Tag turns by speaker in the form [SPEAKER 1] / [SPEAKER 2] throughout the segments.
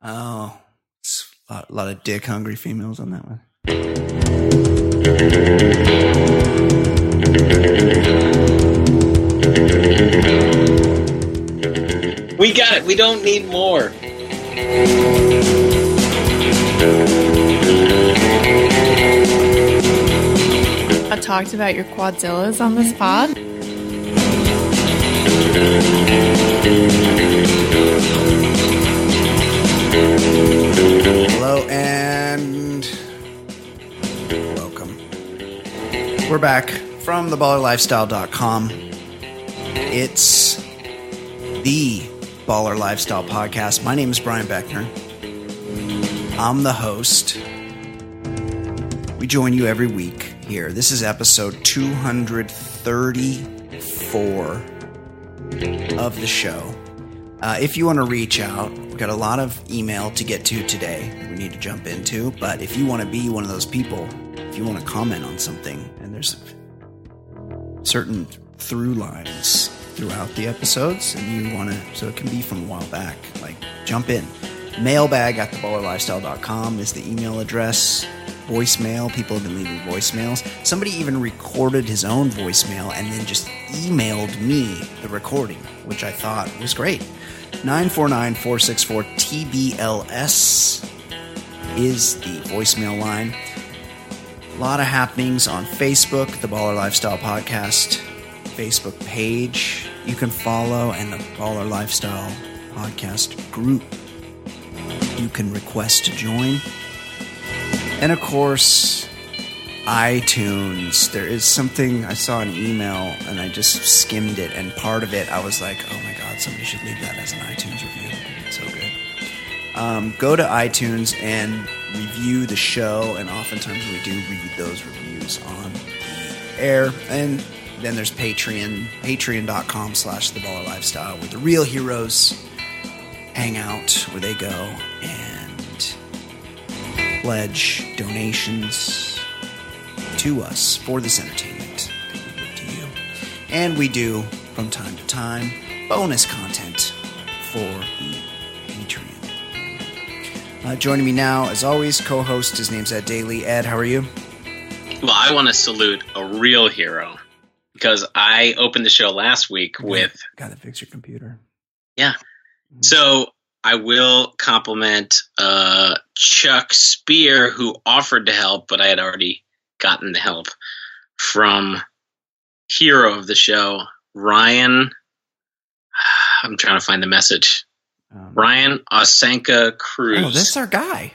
[SPEAKER 1] Oh, it's a lot, a lot of dick hungry females on that one.
[SPEAKER 2] We got it. We don't need more.
[SPEAKER 3] I talked about your quadzillas on this pod.
[SPEAKER 1] Hello and welcome. We're back from theballerlifestyle.com. It's the Baller Lifestyle Podcast. My name is Brian Beckner. I'm the host. We join you every week here. This is episode 234 of the show. Uh, if you want to reach out, we've got a lot of email to get to today that we need to jump into. But if you want to be one of those people, if you want to comment on something, and there's certain through lines throughout the episodes, and you want to, so it can be from a while back, like jump in. Mailbag at theballerlifestyle.com is the email address. Voicemail, people have been leaving voicemails. Somebody even recorded his own voicemail and then just emailed me the recording, which I thought was great. 949 464 TBLS is the voicemail line. A lot of happenings on Facebook, the Baller Lifestyle Podcast Facebook page you can follow, and the Baller Lifestyle Podcast group you can request to join. And of course, iTunes. There is something I saw an email and I just skimmed it, and part of it I was like, oh my somebody should leave that as an iTunes review. It's so good. Um, go to iTunes and review the show, and oftentimes we do read those reviews on the air. And then there's Patreon, patreon.com slash the baller lifestyle, where the real heroes hang out, where they go and pledge donations to us for this entertainment that we give to you. And we do, from time to time, bonus content for the Patreon. Uh, joining me now, as always, co host, his name's Ed Daly. Ed, how are you?
[SPEAKER 2] Well, I want to salute a real hero because I opened the show last week with.
[SPEAKER 1] Gotta fix your computer.
[SPEAKER 2] Yeah. So I will compliment uh, Chuck Spear, who offered to help, but I had already gotten the help from hero of the show, Ryan. I'm trying to find the message.
[SPEAKER 1] Um,
[SPEAKER 2] Ryan Osenka Cruz.
[SPEAKER 1] Oh, that's our guy.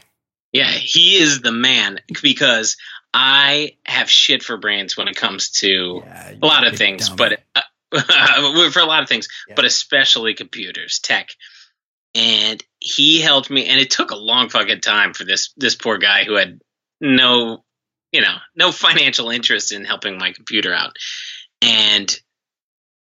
[SPEAKER 2] Yeah, he is the man because I have shit for brains when it comes to
[SPEAKER 1] Yeah,
[SPEAKER 2] a lot of things,
[SPEAKER 1] dummy.
[SPEAKER 2] but uh, for a lot of things,
[SPEAKER 1] Yeah.
[SPEAKER 2] but especially computers, tech. And he helped me, and it took a long fucking time for this this poor guy who had no, you know, no financial interest in helping my computer out, and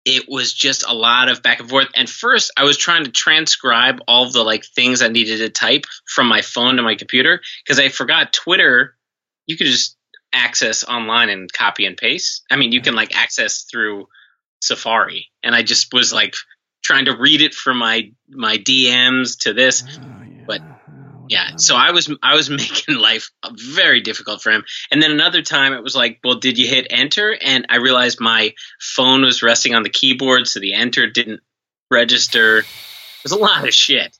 [SPEAKER 2] it was just a lot of back and forth. And first, I was trying to transcribe all the like things I needed to type from my phone to my computer because I forgot Twitter. You could just access online and copy and paste. I mean, you can like access through Safari, and I just was like trying to read it from my my DMs to this.
[SPEAKER 1] Oh, yeah.
[SPEAKER 2] but, Yeah, so I was I was making life very difficult for him. And then another time it was like, well, did you hit enter? And I realized my phone was resting on the keyboard, so the enter didn't register. There's a lot of shit.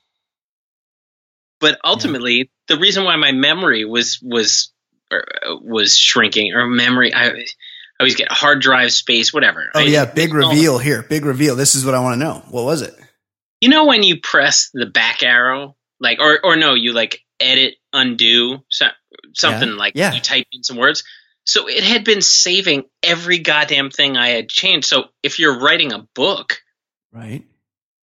[SPEAKER 2] But ultimately, the reason why my memory was was or, uh, was shrinking, or memory, I, I always get hard drive space, whatever.
[SPEAKER 1] Oh
[SPEAKER 2] I-
[SPEAKER 1] yeah, big reveal here. Big reveal. This is what I want to know. What was it?
[SPEAKER 2] You know when you press the back arrow, like, or or no, you like edit, undo, so, something
[SPEAKER 1] Yeah,
[SPEAKER 2] like
[SPEAKER 1] yeah.
[SPEAKER 2] you type in some words. So it had been saving every goddamn thing I had changed. So if you're writing a book,
[SPEAKER 1] Right.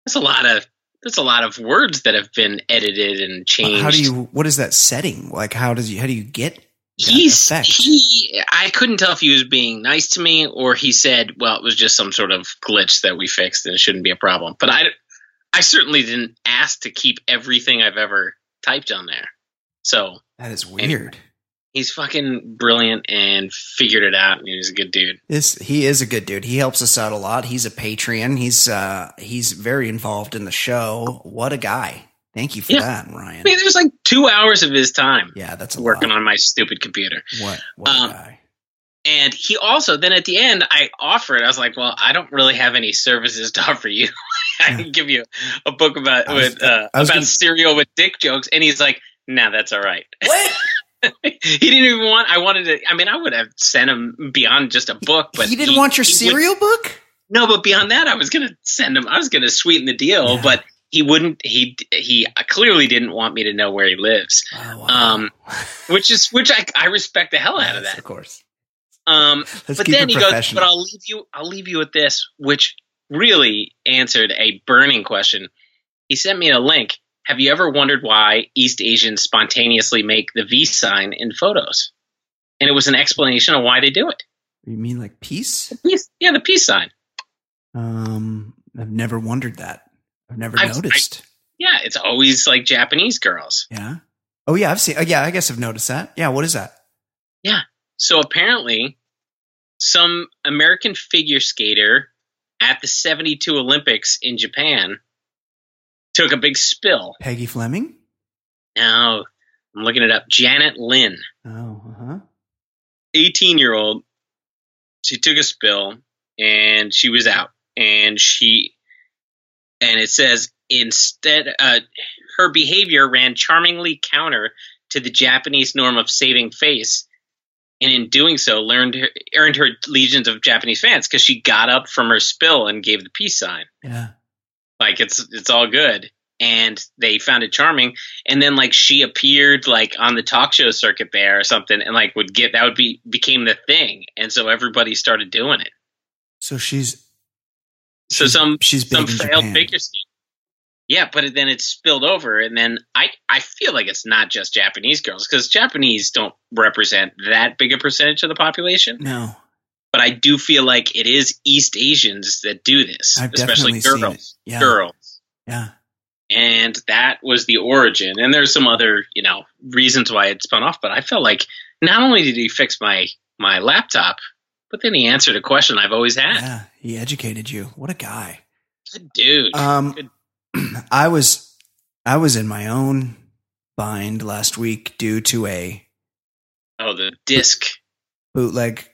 [SPEAKER 2] that's a lot of that's a lot of words that have been edited and changed.
[SPEAKER 1] How do you? What is that setting? Like, how does you? How do you get?
[SPEAKER 2] He's
[SPEAKER 1] effect?
[SPEAKER 2] he. I couldn't tell if he was being nice to me or he said, "Well, it was just some sort of glitch that we fixed and it shouldn't be a problem." But I, I certainly didn't ask to keep everything I've ever typed on there. So
[SPEAKER 1] That is weird.
[SPEAKER 2] he's fucking brilliant and figured it out, and he's a good dude.
[SPEAKER 1] This he is a good dude. He helps us out a lot. He's a Patreon. He's uh he's very involved in the show. What a guy. Thank you for
[SPEAKER 2] Yeah.
[SPEAKER 1] that, Ryan.
[SPEAKER 2] I mean, there's like two hours of his time
[SPEAKER 1] yeah, that's
[SPEAKER 2] working
[SPEAKER 1] lot.
[SPEAKER 2] on my stupid computer.
[SPEAKER 1] what what
[SPEAKER 2] um,
[SPEAKER 1] guy.
[SPEAKER 2] And he also then at the end I offered. I was like, "Well, I don't really have any services to offer you. I can give you a book about
[SPEAKER 1] was-
[SPEAKER 2] with uh, about
[SPEAKER 1] gonna-
[SPEAKER 2] cereal with dick jokes." And he's like, "Nah, that's all right."
[SPEAKER 1] What?
[SPEAKER 2] he didn't even want. I wanted to. I mean, I would have sent him beyond just a book, but
[SPEAKER 1] he didn't want your
[SPEAKER 2] he would-
[SPEAKER 1] cereal book?
[SPEAKER 2] no, but beyond that, I was gonna send him. I was gonna sweeten the deal,
[SPEAKER 1] Yeah.
[SPEAKER 2] but he wouldn't. He he clearly didn't want me to know where he lives,
[SPEAKER 1] Oh, wow.
[SPEAKER 2] um, which is which I I respect the hell out of that.
[SPEAKER 1] Of course.
[SPEAKER 2] Um,
[SPEAKER 1] Let's
[SPEAKER 2] but then he goes, "But I'll leave you. I'll leave you with this," which really answered a burning question. He sent me a link. Have you ever wondered why East Asians spontaneously make the V sign in photos? And it was an explanation of why they do it.
[SPEAKER 1] you mean like peace?
[SPEAKER 2] Peace, yeah, the peace sign.
[SPEAKER 1] Um, I've never wondered that. I've never
[SPEAKER 2] I've-
[SPEAKER 1] noticed.
[SPEAKER 2] Yeah, it's always like Japanese girls.
[SPEAKER 1] yeah. Oh yeah, I've seen. Oh, yeah, I guess I've noticed that. Yeah. What is that? Yeah.
[SPEAKER 2] So apparently, some American figure skater at the 72 Olympics in Japan took a big spill.
[SPEAKER 1] Peggy Fleming?
[SPEAKER 2] Now, I'm looking it up. Janet Lynn,
[SPEAKER 1] Oh, uh huh.
[SPEAKER 2] 18 year old, she took a spill and she was out. And she, and it says instead, uh, her behavior ran charmingly counter to the Japanese norm of saving face. And in doing so, learned her, earned her legions of Japanese fans because she got up from her spill and gave the peace sign.
[SPEAKER 1] Yeah.
[SPEAKER 2] like it's it's all good and they found it charming and then like she appeared like on the talk show circuit there or something and like would get that would be became the thing and so everybody started doing it
[SPEAKER 1] So she's
[SPEAKER 2] so
[SPEAKER 1] she's-
[SPEAKER 2] some
[SPEAKER 1] she's
[SPEAKER 2] some failed
[SPEAKER 1] Japan.
[SPEAKER 2] figure skater yeah but then it spilled over and then i i feel like it's not just japanese girls because japanese don't represent that big a percentage of the population
[SPEAKER 1] No,
[SPEAKER 2] but i do feel like it is east asians that do this
[SPEAKER 1] I've
[SPEAKER 2] especially girls.
[SPEAKER 1] Yeah.
[SPEAKER 2] girls
[SPEAKER 1] Yeah.
[SPEAKER 2] and that was the origin. And there's some other, you know, reasons why it spun off. But I felt like not only did he fix my my laptop, but then he answered a question I've always had.
[SPEAKER 1] Yeah. He educated you. What a guy.
[SPEAKER 2] Good dude.
[SPEAKER 1] Um,
[SPEAKER 2] Good.
[SPEAKER 1] I was I was in my own bind last week due to a
[SPEAKER 2] oh, the disc.
[SPEAKER 1] bootleg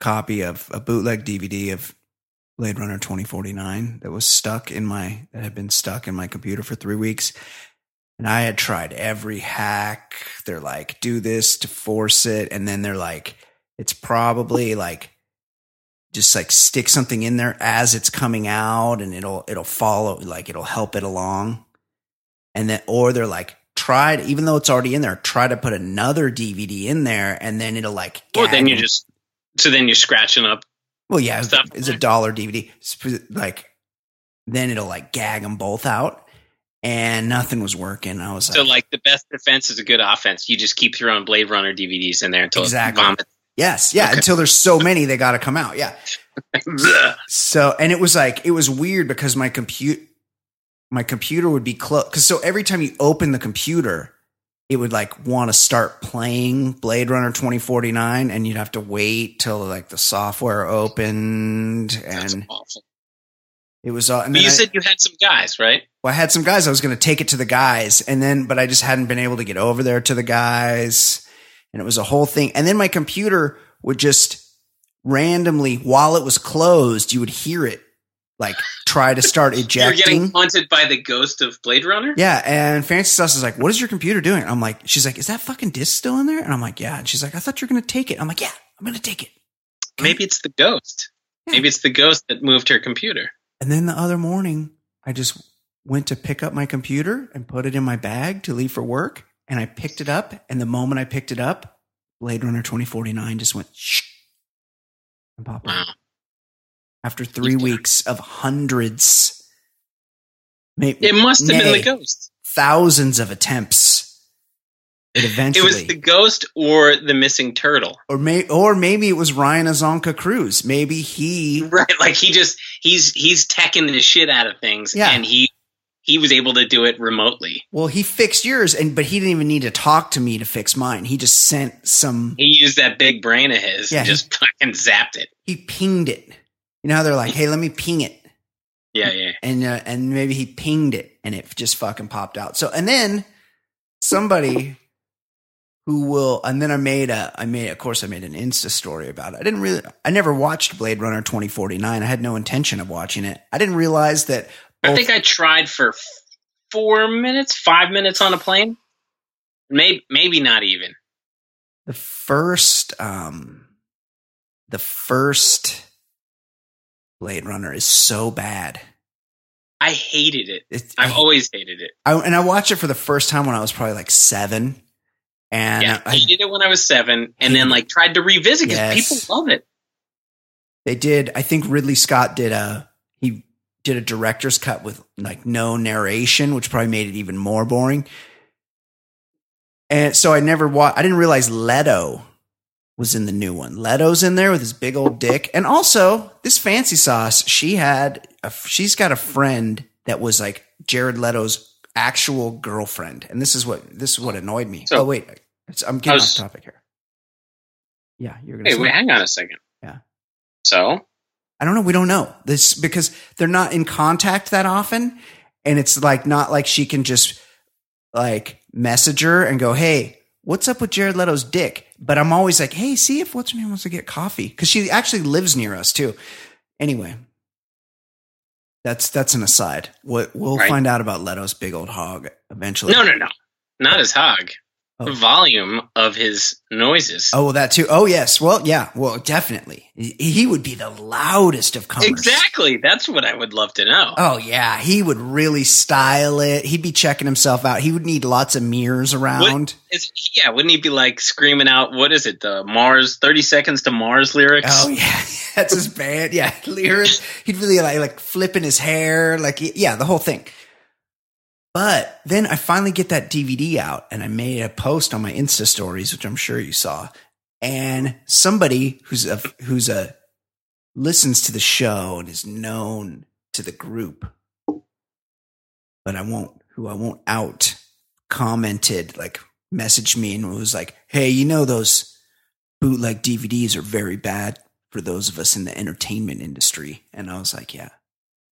[SPEAKER 1] copy of a bootleg DVD of Blade Runner 2049 that was stuck in my that had been stuck in my computer for 3 weeks. And I had tried every hack. They're like, do this to force it. And then they're like, it's probably like just like stick something in there as it's coming out and it'll it'll follow like it'll help it along. And then or they're like, try it, even though it's already in there, try to put another DVD in there and then it'll like
[SPEAKER 2] Or then you just so then you're scratching up.
[SPEAKER 1] Well, yeah, it's, it's a dollar DVD. Like, then it'll like gag them both out, and nothing was working. I was
[SPEAKER 2] So
[SPEAKER 1] like,
[SPEAKER 2] like the best defense is a good offense. You just keep throwing Blade Runner DVDs in there until
[SPEAKER 1] Exactly.
[SPEAKER 2] it vomits.
[SPEAKER 1] Yes, yeah.
[SPEAKER 2] Okay.
[SPEAKER 1] Until there's so many, they got to come out. Yeah. So, and it was like it was weird because my compute, my computer would be close. Because so every time you open the computer, it would like want to start playing Blade Runner 2049, and you'd have to wait till like the software opened, and it was all. And
[SPEAKER 2] But you
[SPEAKER 1] I-
[SPEAKER 2] said you had some guys, right?
[SPEAKER 1] Well, I had some guys. I was going to take it to the guys, and then, but I just hadn't been able to get over there to the guys, and it was a whole thing. And then my computer would just randomly, while it was closed, you would hear it like try to start ejecting.
[SPEAKER 2] You're getting haunted by the ghost of Blade Runner.
[SPEAKER 1] Yeah, and Fancy Sauce is like, "What is your computer doing?" I'm like, "She's like, is that fucking disc still in there?" And I'm like, "Yeah." And she's like, "I thought you were going to take it." I'm like, "Yeah, I'm going to take it."
[SPEAKER 2] Maybe it's the ghost.
[SPEAKER 1] Yeah.
[SPEAKER 2] Maybe it's the ghost that moved her computer.
[SPEAKER 1] And then the other morning, I just went to pick up my computer and put it in my bag to leave for work. And I picked it up. And the moment I picked it up, Blade Runner 2049 just went shh and popped
[SPEAKER 2] Wow.
[SPEAKER 1] After three weeks of hundreds, may-
[SPEAKER 2] It must have been the ghost.
[SPEAKER 1] thousands of attempts. It eventually.
[SPEAKER 2] It was the ghost or the missing turtle.
[SPEAKER 1] or may, or maybe it was Ryan Azonka Cruz. Maybe he,
[SPEAKER 2] Right. Like he just he's he's teching the shit out of things
[SPEAKER 1] Yeah.
[SPEAKER 2] and he he was able to do it remotely.
[SPEAKER 1] well, he fixed yours, and but he didn't even need to talk to me to fix mine. He just sent some.
[SPEAKER 2] He used that big brain of his
[SPEAKER 1] Yeah,
[SPEAKER 2] and just fucking zapped it.
[SPEAKER 1] he pinged it. You know how they're like, "Hey, let me ping it,"
[SPEAKER 2] Yeah, yeah.
[SPEAKER 1] and uh, and maybe he pinged it, and it just fucking popped out. So, and then somebody who will, and then I made a, I made, of course, I made an Insta story about it. I didn't really, I never watched Blade Runner 2049. I had no intention of watching it. I didn't realize that.
[SPEAKER 2] I think I tried for four minutes, five minutes on a plane. Maybe, maybe not even.
[SPEAKER 1] The first, um, the first Blade Runner is so bad.
[SPEAKER 2] I hated it.
[SPEAKER 1] It-
[SPEAKER 2] I've
[SPEAKER 1] I-
[SPEAKER 2] always hated it.
[SPEAKER 1] I, and I watched it for the first time when I was probably like seven. And
[SPEAKER 2] Yeah, I
[SPEAKER 1] I,
[SPEAKER 2] hated it when I was seven, and then like tried to revisit because
[SPEAKER 1] Yes.
[SPEAKER 2] people love it.
[SPEAKER 1] they did, I think Ridley Scott did a, he did a director's cut with like no narration, which probably made it even more boring. And so I never watched, I didn't realize Leto was in the new one. Leto's in there with his big old dick. And also, this fancy sauce, she had, a, she's got a friend that was like Jared Leto's actual girlfriend. And this is what, this is what annoyed me.
[SPEAKER 2] So-
[SPEAKER 1] oh, wait, I'm getting
[SPEAKER 2] was-
[SPEAKER 1] off topic here. Yeah, you're going to
[SPEAKER 2] Hey, wait, hang on a second.
[SPEAKER 1] Yeah.
[SPEAKER 2] So
[SPEAKER 1] I don't know. We don't know this because they're not in contact that often. And it's like not like she can just like message her and go, Hey, what's up with Jared Leto's dick? But I'm always like, Hey, see if what's her name wants to get coffee. Cause she actually lives near us too. Anyway, that's, that's an aside. What we'll
[SPEAKER 2] Right.
[SPEAKER 1] find out about Leto's big old hog eventually.
[SPEAKER 2] no, no, no, not his hog.
[SPEAKER 1] Oh.
[SPEAKER 2] Volume of his noises.
[SPEAKER 1] Oh, well, that too. Oh, yes. Well, yeah. Well, definitely. He would be the loudest of comers.
[SPEAKER 2] exactly. That's what I would love to know.
[SPEAKER 1] Oh yeah, he would really style it. He'd be checking himself out. He would need lots of mirrors around.
[SPEAKER 2] Is, yeah, wouldn't he be like screaming out? What is it? The Mars Thirty Seconds to Mars lyrics.
[SPEAKER 1] Oh yeah, that's his band. Yeah, lyrics. He'd really like like flipping his hair, like yeah, the whole thing. But then I finally get that DVD out, and I made a post on my Insta stories, which I'm sure you saw. And somebody who's a who's a listens to the show and is known to the group, but I won't who I won't out commented like messaged me and was like, "Hey, you know those bootleg DVDs are very bad for those of us in the entertainment industry." And I was like, "Yeah,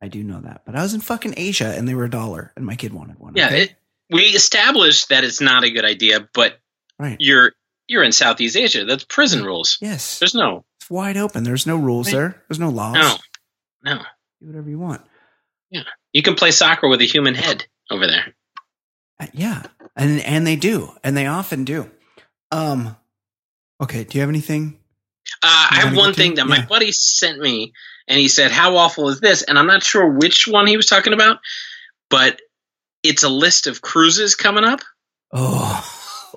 [SPEAKER 1] I do know that." But I was in fucking Asia and they were a dollar, and my kid wanted one.
[SPEAKER 2] yeah.
[SPEAKER 1] okay?
[SPEAKER 2] It, we established that it's not a good idea, but
[SPEAKER 1] right.
[SPEAKER 2] you're you're in Southeast Asia. That's prison rules.
[SPEAKER 1] Yes,
[SPEAKER 2] There's no
[SPEAKER 1] it's wide open. There's no rules
[SPEAKER 2] Right.
[SPEAKER 1] there. There's no laws.
[SPEAKER 2] no no.
[SPEAKER 1] Do whatever you want. Yeah.
[SPEAKER 2] You can play soccer with a human head over there.
[SPEAKER 1] Uh, yeah, and and they do, and they often do. Um, okay. Do you have anything?
[SPEAKER 2] Uh, I have one
[SPEAKER 1] to
[SPEAKER 2] thing
[SPEAKER 1] it?
[SPEAKER 2] that my buddy sent me, and he said, "How awful is this?" And I'm not sure which one he was talking about, but it's a list of cruises coming up.
[SPEAKER 1] Oh,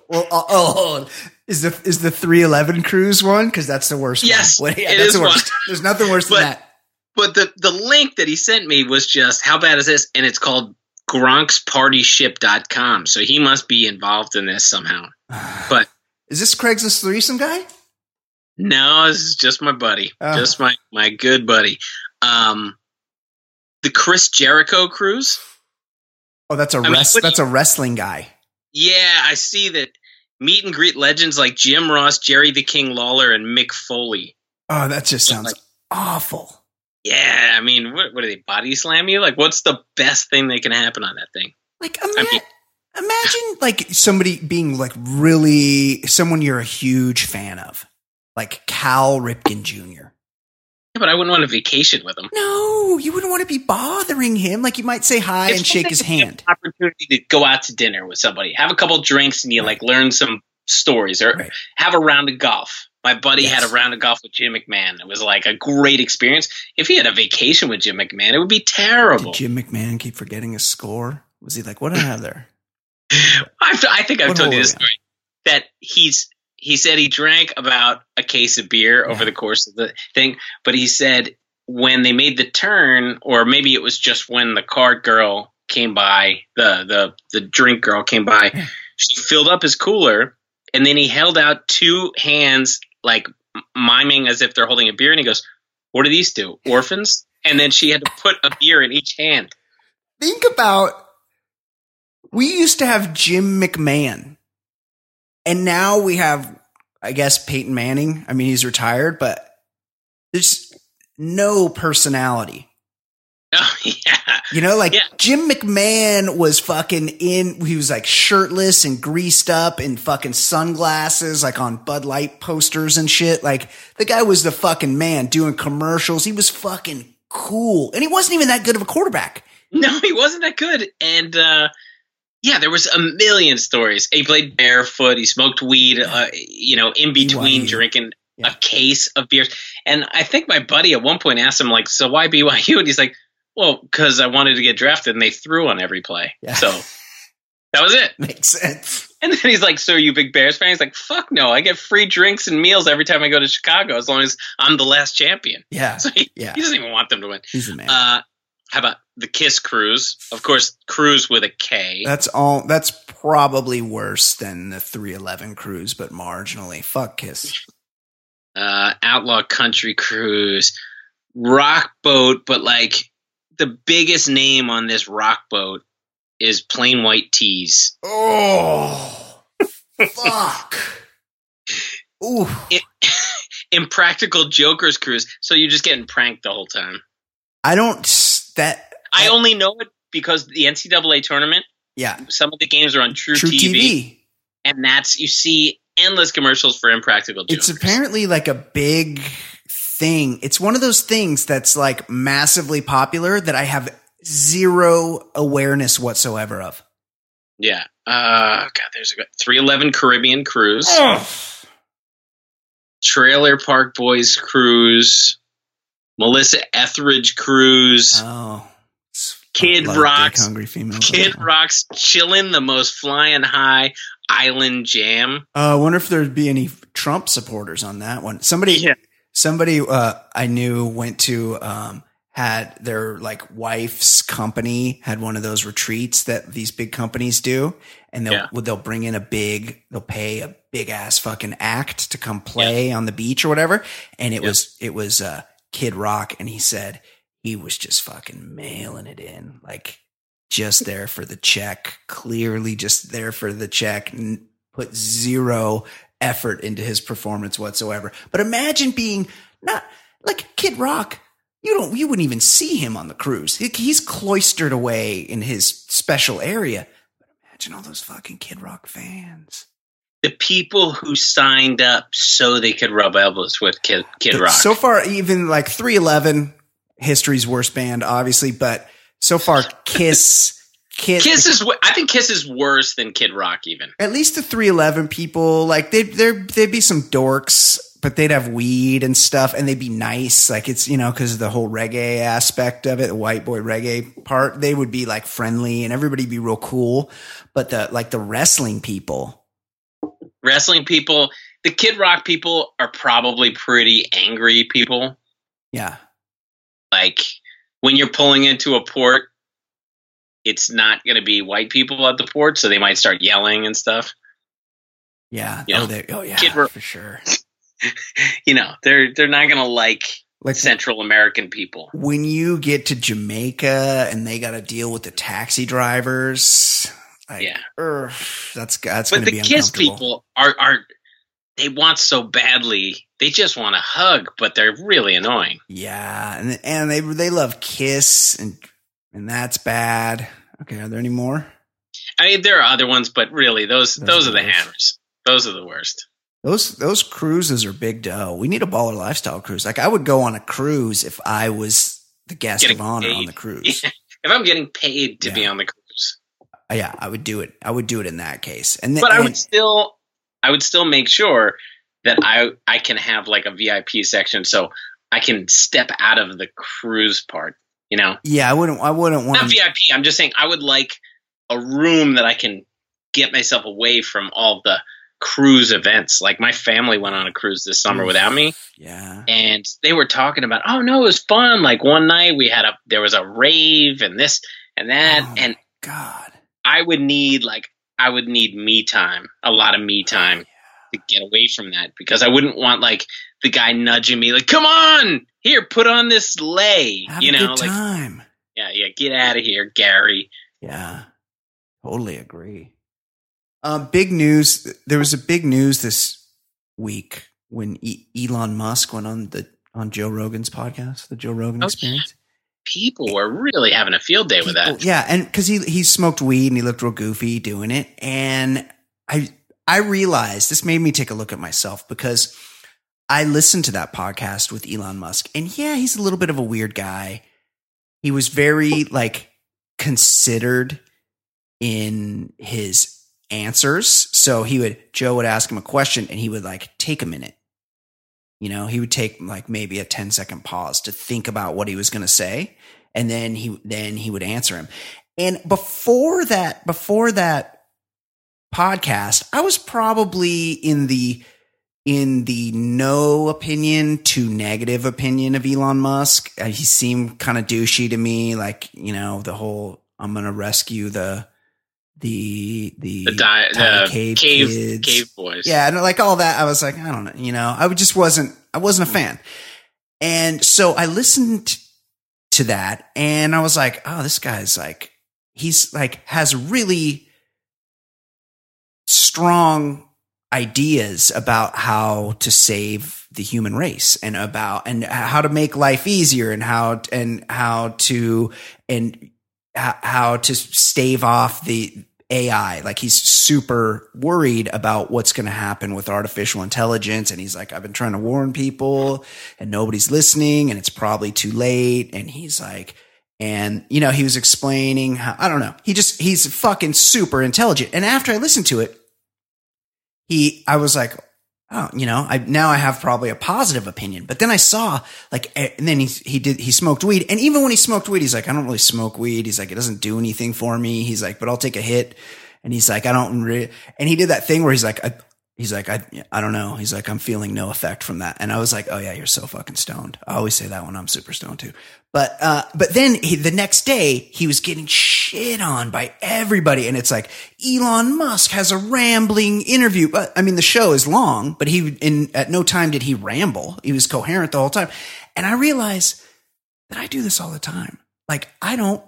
[SPEAKER 1] well, oh, oh, is the is the three eleven cruise one? Because that's the worst.
[SPEAKER 2] Yes,
[SPEAKER 1] one. Yeah,
[SPEAKER 2] it
[SPEAKER 1] that's
[SPEAKER 2] is
[SPEAKER 1] the worst. There's nothing worse than that.
[SPEAKER 2] But the the link that he sent me was just, "How bad is this?" And it's called GronksPartyship.com. So he must be involved in this somehow. But-
[SPEAKER 1] is this Craigslist threesome guy?
[SPEAKER 2] No, this is just my buddy,
[SPEAKER 1] Oh.
[SPEAKER 2] just my my good buddy. Um, the Chris Jericho cruise.
[SPEAKER 1] Oh, that's a
[SPEAKER 2] mean,
[SPEAKER 1] rest, that's a wrestling guy.
[SPEAKER 2] Yeah, I see that. Meet and greet legends like Jim Ross, Jerry the King Lawler, and Mick Foley.
[SPEAKER 1] Oh, that just sounds
[SPEAKER 2] like-
[SPEAKER 1] awful.
[SPEAKER 2] Yeah, I mean, what, what do they body slam you? Like, what's the best thing that can happen on that thing?
[SPEAKER 1] Like, ima-
[SPEAKER 2] mean-
[SPEAKER 1] imagine like somebody being like really someone you're a huge fan of, like Cal Ripken Jr.
[SPEAKER 2] Yeah, but I wouldn't want to vacation with him.
[SPEAKER 1] No, you wouldn't want to be bothering him. Like you might say hi
[SPEAKER 2] It's
[SPEAKER 1] and shake his
[SPEAKER 2] thing to get
[SPEAKER 1] hand.
[SPEAKER 2] Opportunity to go out to dinner with somebody, have a couple drinks, and you like learn some stories, or
[SPEAKER 1] Right.
[SPEAKER 2] have a round of golf. My buddy
[SPEAKER 1] Yes.
[SPEAKER 2] had a round of golf with Jim McMahon. It was like a great experience. If he had a vacation with Jim McMahon, it would be terrible.
[SPEAKER 1] Did Jim McMahon keep forgetting his score? Was he like, what did I have there?
[SPEAKER 2] I've, I think I've
[SPEAKER 1] What
[SPEAKER 2] told you this story that he's he said he drank about a case of beer over
[SPEAKER 1] Yeah.
[SPEAKER 2] the course of the thing, but he said when they made the turn, or maybe it was just when the card girl came by, the the the drink girl came by, she filled up his cooler, and then he held out two hands like miming as if they're holding a beer, and he goes, "What do these do, orphans?" And then she had to put a beer in each hand.
[SPEAKER 1] Think about we used to have Jim McMahon, and now we have, I guess, Peyton Manning. I mean, he's retired, but there's no personality.
[SPEAKER 2] Oh yeah,
[SPEAKER 1] You know, like
[SPEAKER 2] Yeah.
[SPEAKER 1] Jim McMahon was fucking in, he was like shirtless and greased up and fucking sunglasses, like on Bud Light posters and shit. Like the guy was the fucking man doing commercials. He was fucking cool. And he wasn't even that good of a quarterback.
[SPEAKER 2] No, he wasn't that good. And uh, yeah, there was a million stories. He played barefoot. He smoked weed. Uh, you know, in between
[SPEAKER 1] BYU.
[SPEAKER 2] drinking
[SPEAKER 1] Yeah.
[SPEAKER 2] a case of beers. And I think my buddy at one point asked him like, "So why BYU?" And he's like, "Well, because I wanted to get drafted, and they threw on every play.
[SPEAKER 1] Yeah.
[SPEAKER 2] So that was it."
[SPEAKER 1] Makes sense.
[SPEAKER 2] And then he's like, "So are you big Bears fan?" He's like, "Fuck no! I get free drinks and meals every time I go to Chicago, as long as I'm the last champion."
[SPEAKER 1] Yeah.
[SPEAKER 2] So he,
[SPEAKER 1] Yeah.
[SPEAKER 2] he doesn't even want them to win.
[SPEAKER 1] He's the man.
[SPEAKER 2] Uh, how about the Kiss Cruise? Of course, Cruise with a K.
[SPEAKER 1] That's all. That's probably worse than the 311 cruise, but marginally. Fuck Kiss.
[SPEAKER 2] uh, Outlaw Country Cruise, Rock Boat, but like the biggest name on this rock boat is Plain White T's.
[SPEAKER 1] Oh, fuck. Ooh.
[SPEAKER 2] Impractical Jokers Cruise. So you're just getting pranked the whole time.
[SPEAKER 1] I don't. That.
[SPEAKER 2] I only know it because the NCAA tournament,
[SPEAKER 1] Yeah.
[SPEAKER 2] some of the games are on True,
[SPEAKER 1] truTV,
[SPEAKER 2] TV. and that's you see endless commercials for Impractical Jokers.
[SPEAKER 1] It's apparently like a big thing. It's one of those things that's like massively popular that I have zero awareness whatsoever of.
[SPEAKER 2] yeah. Uh, God, there's a good 311 Caribbean Cruise. Trailer Park Boys Cruise, Melissa Etheridge Cruise,
[SPEAKER 1] Oh.
[SPEAKER 2] Kid Rock's-
[SPEAKER 1] hungry females.
[SPEAKER 2] Kid Rock's Chillin' the Most Flying High Island Jam.
[SPEAKER 1] Uh, I wonder if there'd be any Trump supporters on that one. Somebody,
[SPEAKER 2] Yeah.
[SPEAKER 1] somebody uh, I knew went to um, had their like wife's company had one of those retreats that these big companies do, and they'll
[SPEAKER 2] Yeah.
[SPEAKER 1] they'll bring in a big, they'll pay a big ass fucking act to come play on the beach or whatever, and it
[SPEAKER 2] Yeah.
[SPEAKER 1] was it was uh, Kid Rock, and he said he was just fucking mailing it in like. Just there for the check, clearly just there for the check, n- put zero effort into his performance whatsoever. But imagine being not like Kid Rock. You don't, you wouldn't even see him on the cruise. He- He's cloistered away in his special area. But imagine all those fucking Kid Rock fans.
[SPEAKER 2] The people who signed up so they could rub elbows with Kid, Kid Rock.
[SPEAKER 1] So far, even like 311, history's worst band, obviously, but so far, Kiss, Kiss,
[SPEAKER 2] Kiss is, I think Kiss is worse than Kid Rock even.
[SPEAKER 1] at least the 311 people, like they'd, there, they'd be some dorks, but they'd have weed and stuff and they'd be nice. Like it's, you know, cause of the whole reggae aspect of it, the white boy reggae part, they would be like friendly and everybody be real cool. But the, like the wrestling people,
[SPEAKER 2] Wrestling people, the Kid Rock people are probably pretty angry people.
[SPEAKER 1] yeah.
[SPEAKER 2] Like when you're pulling into a port it's not going to be white people at the port so they might start yelling and stuff
[SPEAKER 1] Yeah.
[SPEAKER 2] Yeah.
[SPEAKER 1] Oh, oh yeah,
[SPEAKER 2] Kid
[SPEAKER 1] for sure.
[SPEAKER 2] you know they're they're not going to like
[SPEAKER 1] Like
[SPEAKER 2] central american people
[SPEAKER 1] when you get to Jamaica and they got to deal with the taxi drivers. Like,
[SPEAKER 2] Yeah.
[SPEAKER 1] that's, that's
[SPEAKER 2] but
[SPEAKER 1] going to
[SPEAKER 2] the
[SPEAKER 1] be
[SPEAKER 2] kiss people are are they want so badly they just want to hug but they're really annoying
[SPEAKER 1] Yeah, and and they they love Kiss and and that's bad. Okay, are there any more?
[SPEAKER 2] i mean there are other ones but really those
[SPEAKER 1] Those
[SPEAKER 2] those,
[SPEAKER 1] are
[SPEAKER 2] the
[SPEAKER 1] worst.
[SPEAKER 2] hammers those are the worst
[SPEAKER 1] Those those cruises are big dough. We need a baller lifestyle cruise. Like I would go on a cruise if I was the guest
[SPEAKER 2] Getting
[SPEAKER 1] of honor on the cruise.
[SPEAKER 2] if i'm getting paid to be on the cruise
[SPEAKER 1] yeah, I would do it. I would do it in that case. And then
[SPEAKER 2] but I
[SPEAKER 1] and-
[SPEAKER 2] would still, I would still make sure that I I can have like a VIP section, so I can step out of the cruise part. You know,
[SPEAKER 1] yeah, I wouldn't. I wouldn't want.
[SPEAKER 2] not VIP. I'm just saying I would like a room that I can get myself away from all the cruise events. Like my family went on a cruise this summer without me,
[SPEAKER 1] Yeah.
[SPEAKER 2] and they were talking about, oh no, it was fun. Like one night we had a there was a rave and this and that,
[SPEAKER 1] Oh,
[SPEAKER 2] and
[SPEAKER 1] God.
[SPEAKER 2] I would need like I would need me time, a lot of me time to get away from that because I wouldn't want like the guy nudging me like, "Come on, here, put on this lei,"
[SPEAKER 1] Have
[SPEAKER 2] you
[SPEAKER 1] a
[SPEAKER 2] know,
[SPEAKER 1] good
[SPEAKER 2] like
[SPEAKER 1] time.
[SPEAKER 2] yeah, yeah, get out of here, Gary.
[SPEAKER 1] Yeah, totally agree. Um, big news. There was a big news this week when e- Elon Musk went on the on Joe Rogan's podcast, the Joe Rogan
[SPEAKER 2] Oh,
[SPEAKER 1] Experience.
[SPEAKER 2] People were really having a field day with that.
[SPEAKER 1] Yeah, and because he he smoked weed and he looked real goofy doing it, and I I realized this made me take a look at myself because I listened to that podcast with Elon Musk, and yeah, he's a little bit of a weird guy. He was very like considered in his answers, so he would Joe would ask him a question, and he would like take a minute. You know, he would take like maybe a 10 second pause to think about what he was going to say and then he then he would answer him. And before that before that podcast, I was probably in the in the no opinion to negative opinion of Elon Musk. Uh, he seemed kind of douchey to me, like you know the whole I'm going to rescue the the the,
[SPEAKER 2] The, di- the cave cave,
[SPEAKER 1] kids.
[SPEAKER 2] boys.
[SPEAKER 1] Yeah, and like all that, I was like, I don't know, you know, I just wasn't, I wasn't a fan. And so I listened to that and I was like, oh, this guy's like, he's like, has really strong ideas about how to save the human race and about, and how to make life easier and how, and how to, and how to stave off the AI. Like he's super worried about what's going to happen with artificial intelligence. And he's like, I've been trying to warn people and nobody's listening and it's probably too late. And he's like, and you know, he was explaining how, I don't know. He just, he's fucking super intelligent. And after I listened to it, he, I was like, oh, you know, I, now I have probably a positive opinion. But then I saw like, eh, and then he, he did, he smoked weed. And even when he smoked weed, he's like, I don't really smoke weed. He's like, it doesn't do anything for me. He's like, but I'll take a hit. And he's like, I don't re-. and he did that thing where he's like, I, he's like, I, I don't know. He's like, I'm feeling no effect from that. And I was like, oh yeah, you're so fucking stoned. I always say that when I'm super stoned too. But, uh, but then he, the next day he was getting shit on by everybody. And it's like, Elon Musk has a rambling interview. But I mean, the show is long, but he, in, at no time did he ramble. He was coherent the whole time. And I realize that I do this all the time. Like, I don't,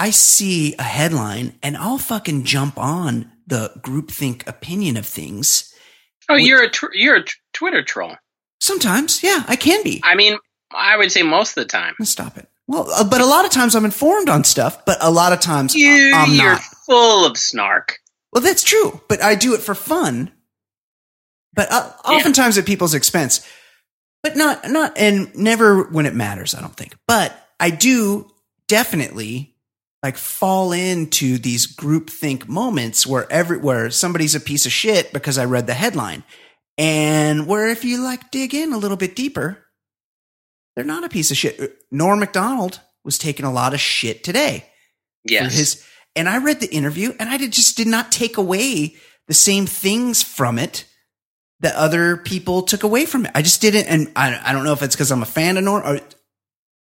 [SPEAKER 1] I see a headline and I'll fucking jump on the groupthink opinion of things.
[SPEAKER 2] Oh, you're a tr- you're a Twitter troll.
[SPEAKER 1] Sometimes, yeah, I can be.
[SPEAKER 2] I mean, I would say most of the time.
[SPEAKER 1] Stop it. Well, uh, but a lot of times I'm informed on stuff, but a lot of times
[SPEAKER 2] You,
[SPEAKER 1] I'm
[SPEAKER 2] you're
[SPEAKER 1] not.
[SPEAKER 2] full of snark.
[SPEAKER 1] Well, that's true, but I do it for fun. But uh,
[SPEAKER 2] Yeah.
[SPEAKER 1] oftentimes at people's expense, but not not and never when it matters. I don't think, but I do definitely like fall into these groupthink moments where every where somebody's a piece of shit because I read the headline, and where if you like dig in a little bit deeper, they're not a piece of shit. Uh, Norm Macdonald was taking a lot of shit today
[SPEAKER 2] Yes.
[SPEAKER 1] his and I read the interview and I did, just did not take away the same things from it that other people took away from it. I just didn't, and I, I don't know if it's because I'm a fan of Norm or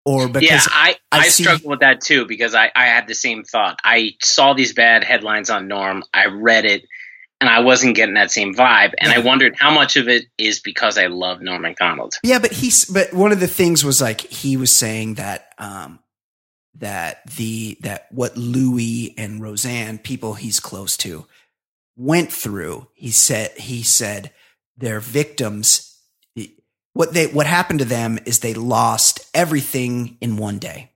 [SPEAKER 1] or because
[SPEAKER 2] yeah, I,
[SPEAKER 1] I
[SPEAKER 2] I,
[SPEAKER 1] see-
[SPEAKER 2] struggle with that too because I, I had the same thought. I saw these bad headlines on Norm. I read it and I wasn't getting that same vibe. And I wondered how much of it is because I love Norm Macdonald.
[SPEAKER 1] yeah, but he's but one of the things was like he was saying that um that the that what Louis and Roseanne people he's close to went through. He said he said their victims what they what happened to them is they lost everything in one day.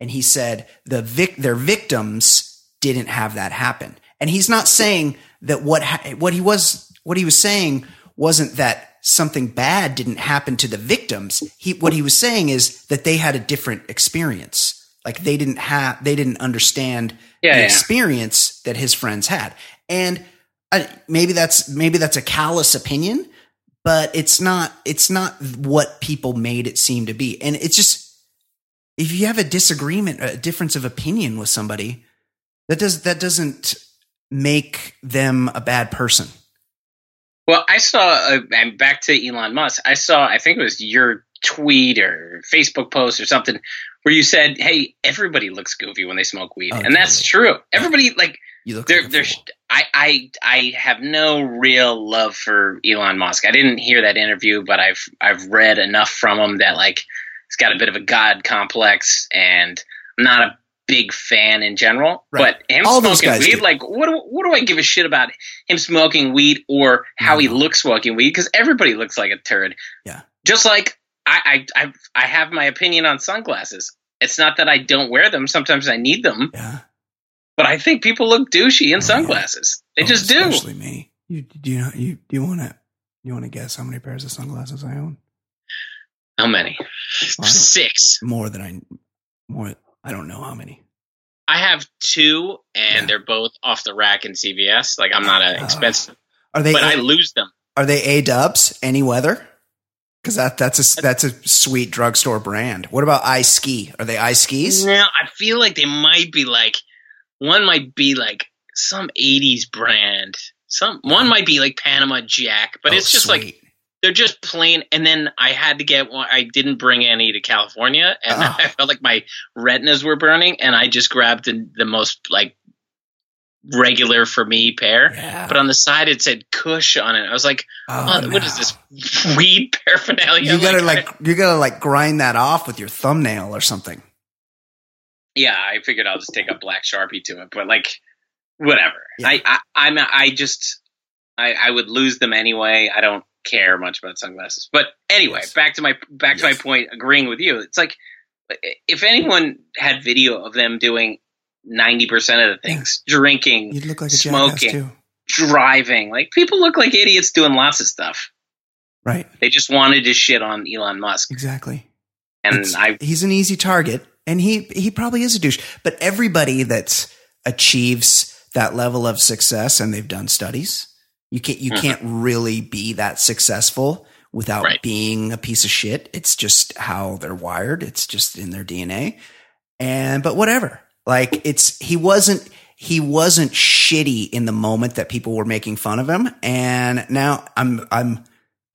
[SPEAKER 1] And he said the vic their victims didn't have that happen. And he's not saying that what ha- what he was what he was saying wasn't that something bad didn't happen to the victims. He what he was saying is that they had a different experience. Like they didn't have they didn't understand
[SPEAKER 2] Yeah,
[SPEAKER 1] the
[SPEAKER 2] yeah.
[SPEAKER 1] experience that his friends had. And I, maybe that's maybe that's a callous opinion, but it's not it's not what people made it seem to be. And it's just if you have a disagreement, a difference of opinion with somebody, that does that doesn't make them a bad person.
[SPEAKER 2] Well, I saw, uh, and back to Elon Musk, I saw, I think it was your tweet or Facebook post or something where you said, hey, everybody looks goofy when they smoke weed.
[SPEAKER 1] Oh,
[SPEAKER 2] and that's true. Everybody, like,
[SPEAKER 1] You look
[SPEAKER 2] there,
[SPEAKER 1] like fool.
[SPEAKER 2] I, I, I have no real love for Elon Musk. I didn't hear that interview, but I've, I've read enough from him that like he's got a bit of a god complex, and I'm not a big fan in general.
[SPEAKER 1] Right.
[SPEAKER 2] But him
[SPEAKER 1] All those
[SPEAKER 2] smoking weed,
[SPEAKER 1] do.
[SPEAKER 2] like, what, do, what do I give a shit about him smoking weed or how
[SPEAKER 1] No,
[SPEAKER 2] he
[SPEAKER 1] mm-hmm.
[SPEAKER 2] looks smoking weed? Because everybody looks like a turd.
[SPEAKER 1] Yeah.
[SPEAKER 2] Just like I, I, I, I have my opinion on sunglasses. it's not that I don't wear them. Sometimes I need them,
[SPEAKER 1] Yeah.
[SPEAKER 2] But I think people look douchey in sunglasses. They
[SPEAKER 1] Oh,
[SPEAKER 2] just do.
[SPEAKER 1] Especially me. You do you know you do you want to you want to guess how many pairs of sunglasses I own?
[SPEAKER 2] How many?
[SPEAKER 1] Don't-
[SPEAKER 2] Six.
[SPEAKER 1] More than I more. I don't know how many.
[SPEAKER 2] I have two, and
[SPEAKER 1] Yeah.
[SPEAKER 2] they're both off the rack in CVS. Like I'm not an
[SPEAKER 1] Ah.
[SPEAKER 2] expensive,
[SPEAKER 1] Are they
[SPEAKER 2] but I lose them.
[SPEAKER 1] are they A Dubs? Any weather? Because that that's a that's a sweet drugstore brand. What about I Ski? Are they I Skis?
[SPEAKER 2] No, I feel like they might be like one might be like some '80s brand. Some one might be like Panama Jack, but
[SPEAKER 1] Oh,
[SPEAKER 2] it's just like they're just plain. And then I had to get one. I didn't bring any to California, and
[SPEAKER 1] Oh.
[SPEAKER 2] I felt like my retinas were burning, and I just grabbed the, the most like regular for me pair.
[SPEAKER 1] yeah.
[SPEAKER 2] But on the side it said Kush on it. I was like,
[SPEAKER 1] Oh,
[SPEAKER 2] "Oh, what is this weed paraphernalia?"
[SPEAKER 1] You gotta
[SPEAKER 2] I-
[SPEAKER 1] like you gotta like grind that off with your thumbnail or something.
[SPEAKER 2] Yeah, I figured I'll just take a black sharpie to it, but like, whatever.
[SPEAKER 1] Yeah.
[SPEAKER 2] I, I, I'm, I just, I, I would lose them anyway. I don't care much about sunglasses. But anyway,
[SPEAKER 1] Yes.
[SPEAKER 2] back to my, back to my point. Agreeing with you, it's like if anyone had video of them doing ninety percent of the things, drinking,
[SPEAKER 1] You'd look like a
[SPEAKER 2] Smoking. driving, like people look like idiots doing lots of stuff.
[SPEAKER 1] Right.
[SPEAKER 2] They just wanted to shit on Elon Musk,
[SPEAKER 1] Exactly.
[SPEAKER 2] and
[SPEAKER 1] It's-
[SPEAKER 2] I,
[SPEAKER 1] he's an easy target, and he he probably is a douche. But everybody that achieves that level of success, and they've done studies, you can't you
[SPEAKER 2] Mhm.
[SPEAKER 1] can't really be that successful without
[SPEAKER 2] Right.
[SPEAKER 1] being a piece of shit. It's just how they're wired. It's just in their DNA. And but whatever. Like it's he wasn't he wasn't shitty in the moment that people were making fun of him. And now I'm I'm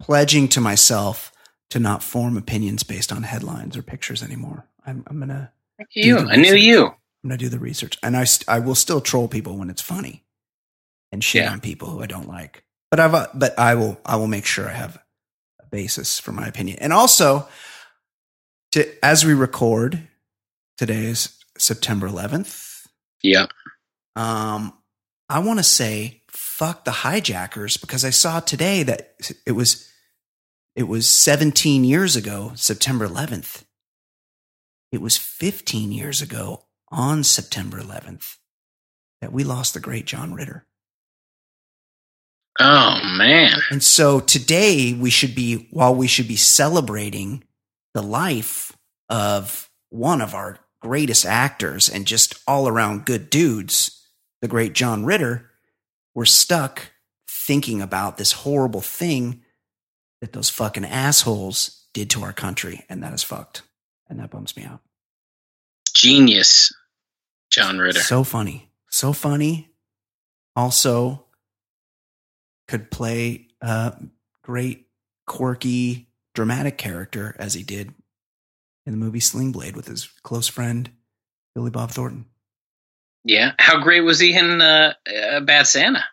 [SPEAKER 1] pledging to myself to not form opinions based on headlines or pictures anymore. I'm, I'm gonna
[SPEAKER 2] you, I knew you.
[SPEAKER 1] I'm gonna do the research, and I I will still troll people when it's funny, and shit
[SPEAKER 2] Yeah.
[SPEAKER 1] on people who I don't like. But I've uh, but I will I will make sure I have a basis for my opinion, and also to as we record today is September 11th.
[SPEAKER 2] Yeah.
[SPEAKER 1] Um, I want to say fuck the hijackers because I saw today that it was it was 17 years ago, September 11th. It was 15 years ago on September 11th that we lost the great John Ritter.
[SPEAKER 2] Oh man.
[SPEAKER 1] And so today we should be, while we should be celebrating the life of one of our greatest actors and just all around good dudes, the great John Ritter, we're stuck thinking about this horrible thing that those fucking assholes did to our country. And that is fucked. And that bums me out.
[SPEAKER 2] Genius, John Ritter.
[SPEAKER 1] So funny. So funny. Also, could play a great, quirky, dramatic character as he did in the movie Sling Blade with his close friend, Billy Bob Thornton.
[SPEAKER 2] yeah. How great was he in uh, uh, Bad Santa?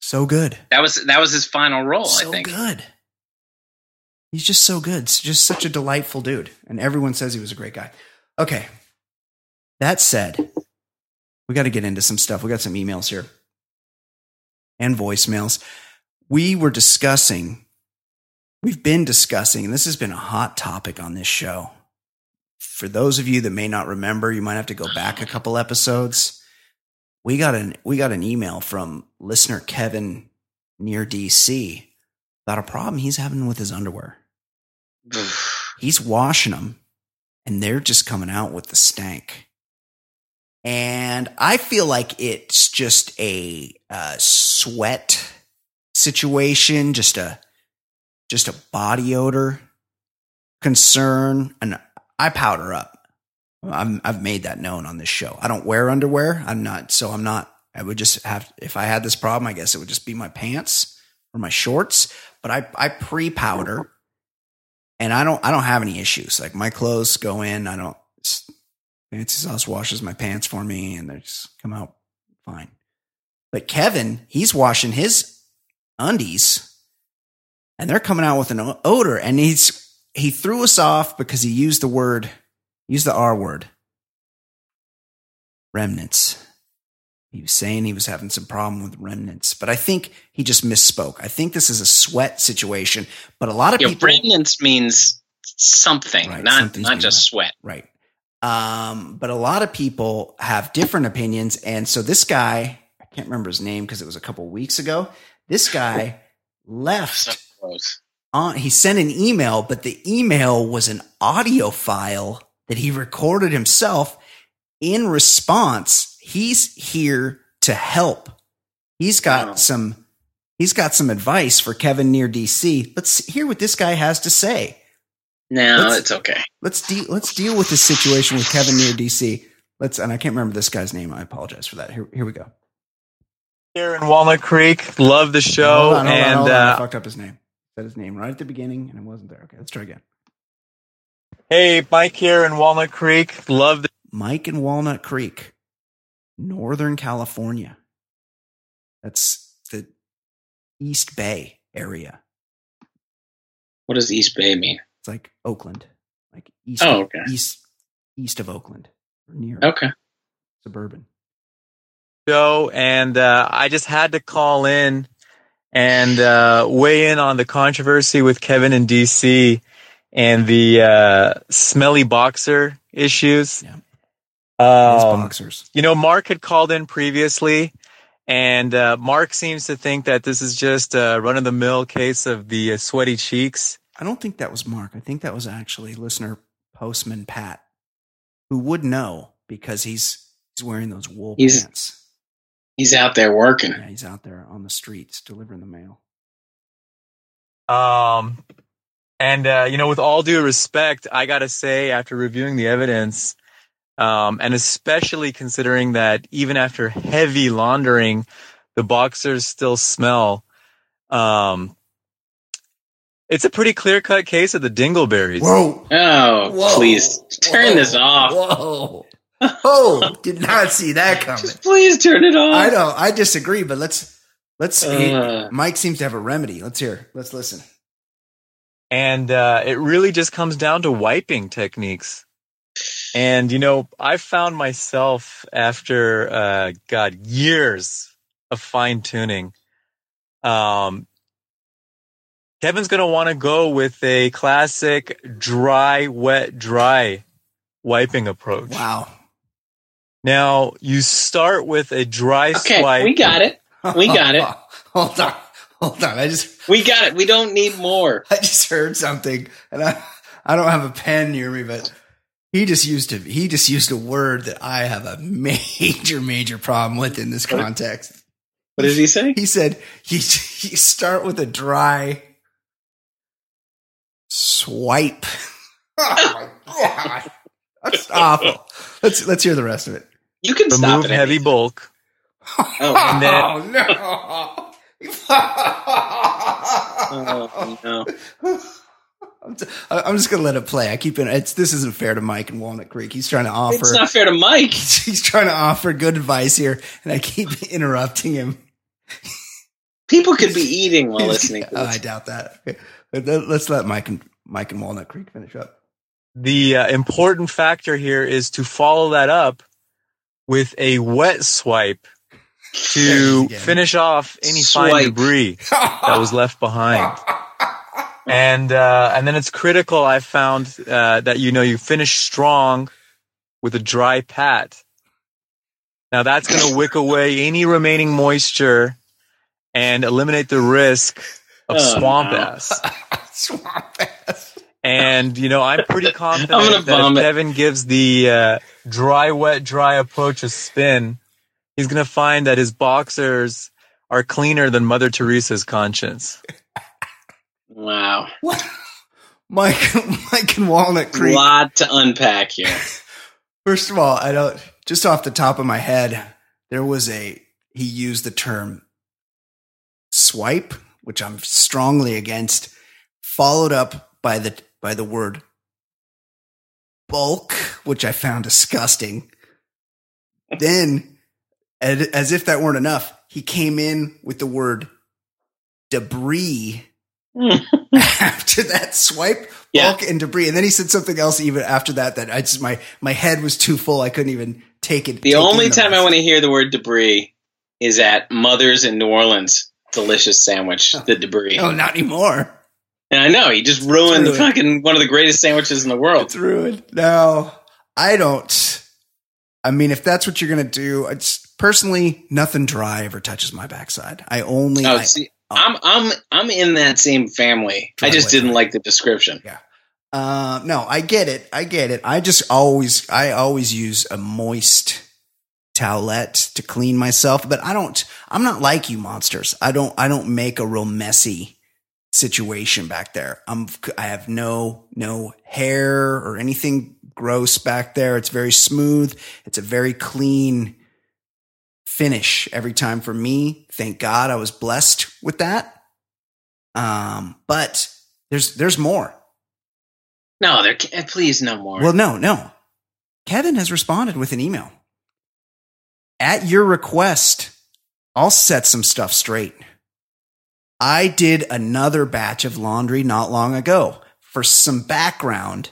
[SPEAKER 1] So good.
[SPEAKER 2] That was that was his final role,
[SPEAKER 1] so
[SPEAKER 2] I think.
[SPEAKER 1] good. He's just so good. Just such a delightful dude. And everyone says he was a great guy. Okay. That said, we got to get into some stuff. We got some emails here and voicemails. We were discussing, we've been discussing, and this has been a hot topic on this show. For those of you that may not remember, you might have to go back a couple episodes. We got an we got an email from listener Kevin near DC about a problem he's having with his underwear. He's washing them and they're just coming out with the stank. And I feel like it's just a uh, sweat situation, just a just a body odor concern, and I powder up. I'm, I've made that known on this show. I don't wear underwear. I'm not, so I'm not. I would just have if I had this problem. I guess it would just be my pants or my shorts. But I I pre powder, and I don't I don't have any issues. Like my clothes go in. I don't. Fancy Sauce washes my pants for me, and they just come out fine. But Kevin, he's washing his undies, and they're coming out with an odor. And he's he threw us off because he used the word, used the R word, remnants. He was saying he was having some problem with remnants, but I think he just misspoke. I think this is a sweat situation, but a lot of
[SPEAKER 2] Yeah,
[SPEAKER 1] people,
[SPEAKER 2] remnants means something,
[SPEAKER 1] Right,
[SPEAKER 2] not not just sweat.
[SPEAKER 1] right? Um, but a lot of people have different opinions. And so this guy, I can't remember his name because it was a couple weeks ago. This guy left
[SPEAKER 2] So
[SPEAKER 1] on, he sent an email, but the email was an audio file that he recorded himself. In response, he's here to help. He's got
[SPEAKER 2] Wow.
[SPEAKER 1] some, he's got some advice for Kevin near DC. Let's hear what this guy has to say.
[SPEAKER 2] No,
[SPEAKER 1] Let's-
[SPEAKER 2] it's okay.
[SPEAKER 1] Let's deal. Let's deal with this situation with Kevin near DC. Let's. And I can't remember this guy's name. I apologize for that. Here, here we go.
[SPEAKER 4] here in Walnut Creek. Love the show.
[SPEAKER 1] hold on, hold on,
[SPEAKER 4] and
[SPEAKER 1] hold on. I
[SPEAKER 4] uh,
[SPEAKER 1] fucked up his name. Said his name right at the beginning, and it wasn't there. Okay, let's try again.
[SPEAKER 4] hey, Mike here in Walnut Creek. Love the
[SPEAKER 1] Mike in Walnut Creek, Northern California. That's the East Bay area.
[SPEAKER 2] What does East Bay mean?
[SPEAKER 1] It's like Oakland, like east.
[SPEAKER 2] Oh, okay.
[SPEAKER 1] East east of Oakland, or near
[SPEAKER 2] Okay.
[SPEAKER 1] suburban.
[SPEAKER 4] show, and uh, I just had to call in and uh, weigh in on the controversy with Kevin in DC and the uh, smelly boxer issues.
[SPEAKER 1] Yeah. Those
[SPEAKER 4] Um,
[SPEAKER 1] boxers.
[SPEAKER 4] you know, Mark had called in previously, and uh, Mark seems to think that this is just a run of the mill case of the uh, sweaty cheeks.
[SPEAKER 1] I don't think that was Mark. I think that was actually listener postman Pat, who would know because he's he's wearing those wool
[SPEAKER 2] He's-
[SPEAKER 1] pants.
[SPEAKER 2] He's out there working.
[SPEAKER 1] Yeah, he's out there on the streets delivering the mail.
[SPEAKER 4] Um, and uh, you know, with all due respect, I gotta say, after reviewing the evidence, um, and especially considering that even after heavy laundering, the boxers still smell. Um, it's a pretty clear cut case of the dingleberries.
[SPEAKER 1] Whoa!
[SPEAKER 2] Oh,
[SPEAKER 1] Whoa.
[SPEAKER 2] please turn
[SPEAKER 1] Whoa.
[SPEAKER 2] this off.
[SPEAKER 1] Whoa! Oh, did not see that coming.
[SPEAKER 2] Just please turn it off.
[SPEAKER 1] I know. I disagree, but let's let's. he-
[SPEAKER 2] Uh.
[SPEAKER 1] Mike seems to have a remedy. Let's hear. Let's listen.
[SPEAKER 4] and uh, it really just comes down to wiping techniques. And you know, I found myself after uh, God years of fine tuning. Um, Kevin's gonna want to go with a classic dry, wet, dry wiping approach.
[SPEAKER 1] Wow.
[SPEAKER 4] Now you start with a dry
[SPEAKER 2] Okay,
[SPEAKER 4] swipe.
[SPEAKER 2] we got it. We got it.
[SPEAKER 1] hold on. Hold on. I just
[SPEAKER 2] We got it. We don't need more.
[SPEAKER 1] I just heard something, and I I don't have a pen near me, but he just used a he just used a word that I have a major major problem with in this context.
[SPEAKER 2] What did he say?
[SPEAKER 1] He said you you start with a dry swipe. Oh my god, that's awful. Let's let's hear the rest of it.
[SPEAKER 2] You can stop
[SPEAKER 4] remove
[SPEAKER 2] it.
[SPEAKER 4] heavy
[SPEAKER 2] any-
[SPEAKER 4] bulk.
[SPEAKER 2] Oh,
[SPEAKER 4] And then-
[SPEAKER 1] oh
[SPEAKER 2] Oh,
[SPEAKER 1] no!
[SPEAKER 2] No.
[SPEAKER 1] I'm, t- I- I'm just gonna let it play. I keep it. It's this isn't fair to Mike and Walnut Creek. He's trying to offer.
[SPEAKER 2] It's not fair to Mike.
[SPEAKER 1] he's trying to offer good advice here, and I keep interrupting him.
[SPEAKER 2] People could be eating while listening. to
[SPEAKER 1] oh, I doubt that. Okay. Let- Let's let Mike and Mike and Walnut Creek finish up.
[SPEAKER 4] The uh, important factor here is to follow that up with a wet swipe
[SPEAKER 1] There it is
[SPEAKER 4] to finish off any fine debris that was left behind. And uh, and then it's critical. I found uh, that you know you finish strong with a dry pat. Now that's going to wick away any remaining moisture and eliminate the risk of
[SPEAKER 2] Oh,
[SPEAKER 4] swamp
[SPEAKER 2] no.
[SPEAKER 4] ass.
[SPEAKER 1] Swamp ass.
[SPEAKER 4] And you know, I'm pretty confident
[SPEAKER 2] I'm
[SPEAKER 4] that if. Kevin gives the uh, dry, wet, dry approach a spin, he's gonna find that his boxers are cleaner than Mother Teresa's conscience.
[SPEAKER 2] Wow.
[SPEAKER 1] Mike, Mike and Walnut
[SPEAKER 2] A
[SPEAKER 1] Creek.
[SPEAKER 2] lot to unpack here.
[SPEAKER 1] First of all, I don't. Just off the top of my head, there was a. He used the term swipe, which I'm strongly against, followed up by the by the word bulk, which I found disgusting. then, as if that weren't enough, he came in with the word debris after that swipe
[SPEAKER 2] Yeah.
[SPEAKER 1] bulk and debris and then he said something else even after that that i just my my head was too full i couldn't even take it
[SPEAKER 2] The only time I want to hear the word debris is at Mother's in New Orleans. Delicious sandwich, the debris.
[SPEAKER 1] oh not anymore
[SPEAKER 2] And I know he just ruined the fucking one of the greatest sandwiches in the world.
[SPEAKER 1] it's ruined no I don't. I mean, if that's what you're gonna do, it's personally nothing dry ever touches my backside. I only.
[SPEAKER 2] Oh,
[SPEAKER 1] I-
[SPEAKER 2] see, I'm I'm I'm in that same family. I just didn't like the description. Yeah.
[SPEAKER 1] Uh, no, I get it. I get it. I just always, I always use a moist towelette to clean myself, but I don't, I'm not like you monsters. I don't, I don't make a real messy situation back there. I'm, I have no, no hair or anything gross back there. It's very smooth. It's a very clean finish every time for me. Thank God I was blessed with that. Um, but there's, there's more.
[SPEAKER 2] No, there. Can't, please, no more.
[SPEAKER 1] Well, no, no. Kevin has responded with an email. At your request, I'll set some stuff straight. I did another batch of laundry not long ago. For some background,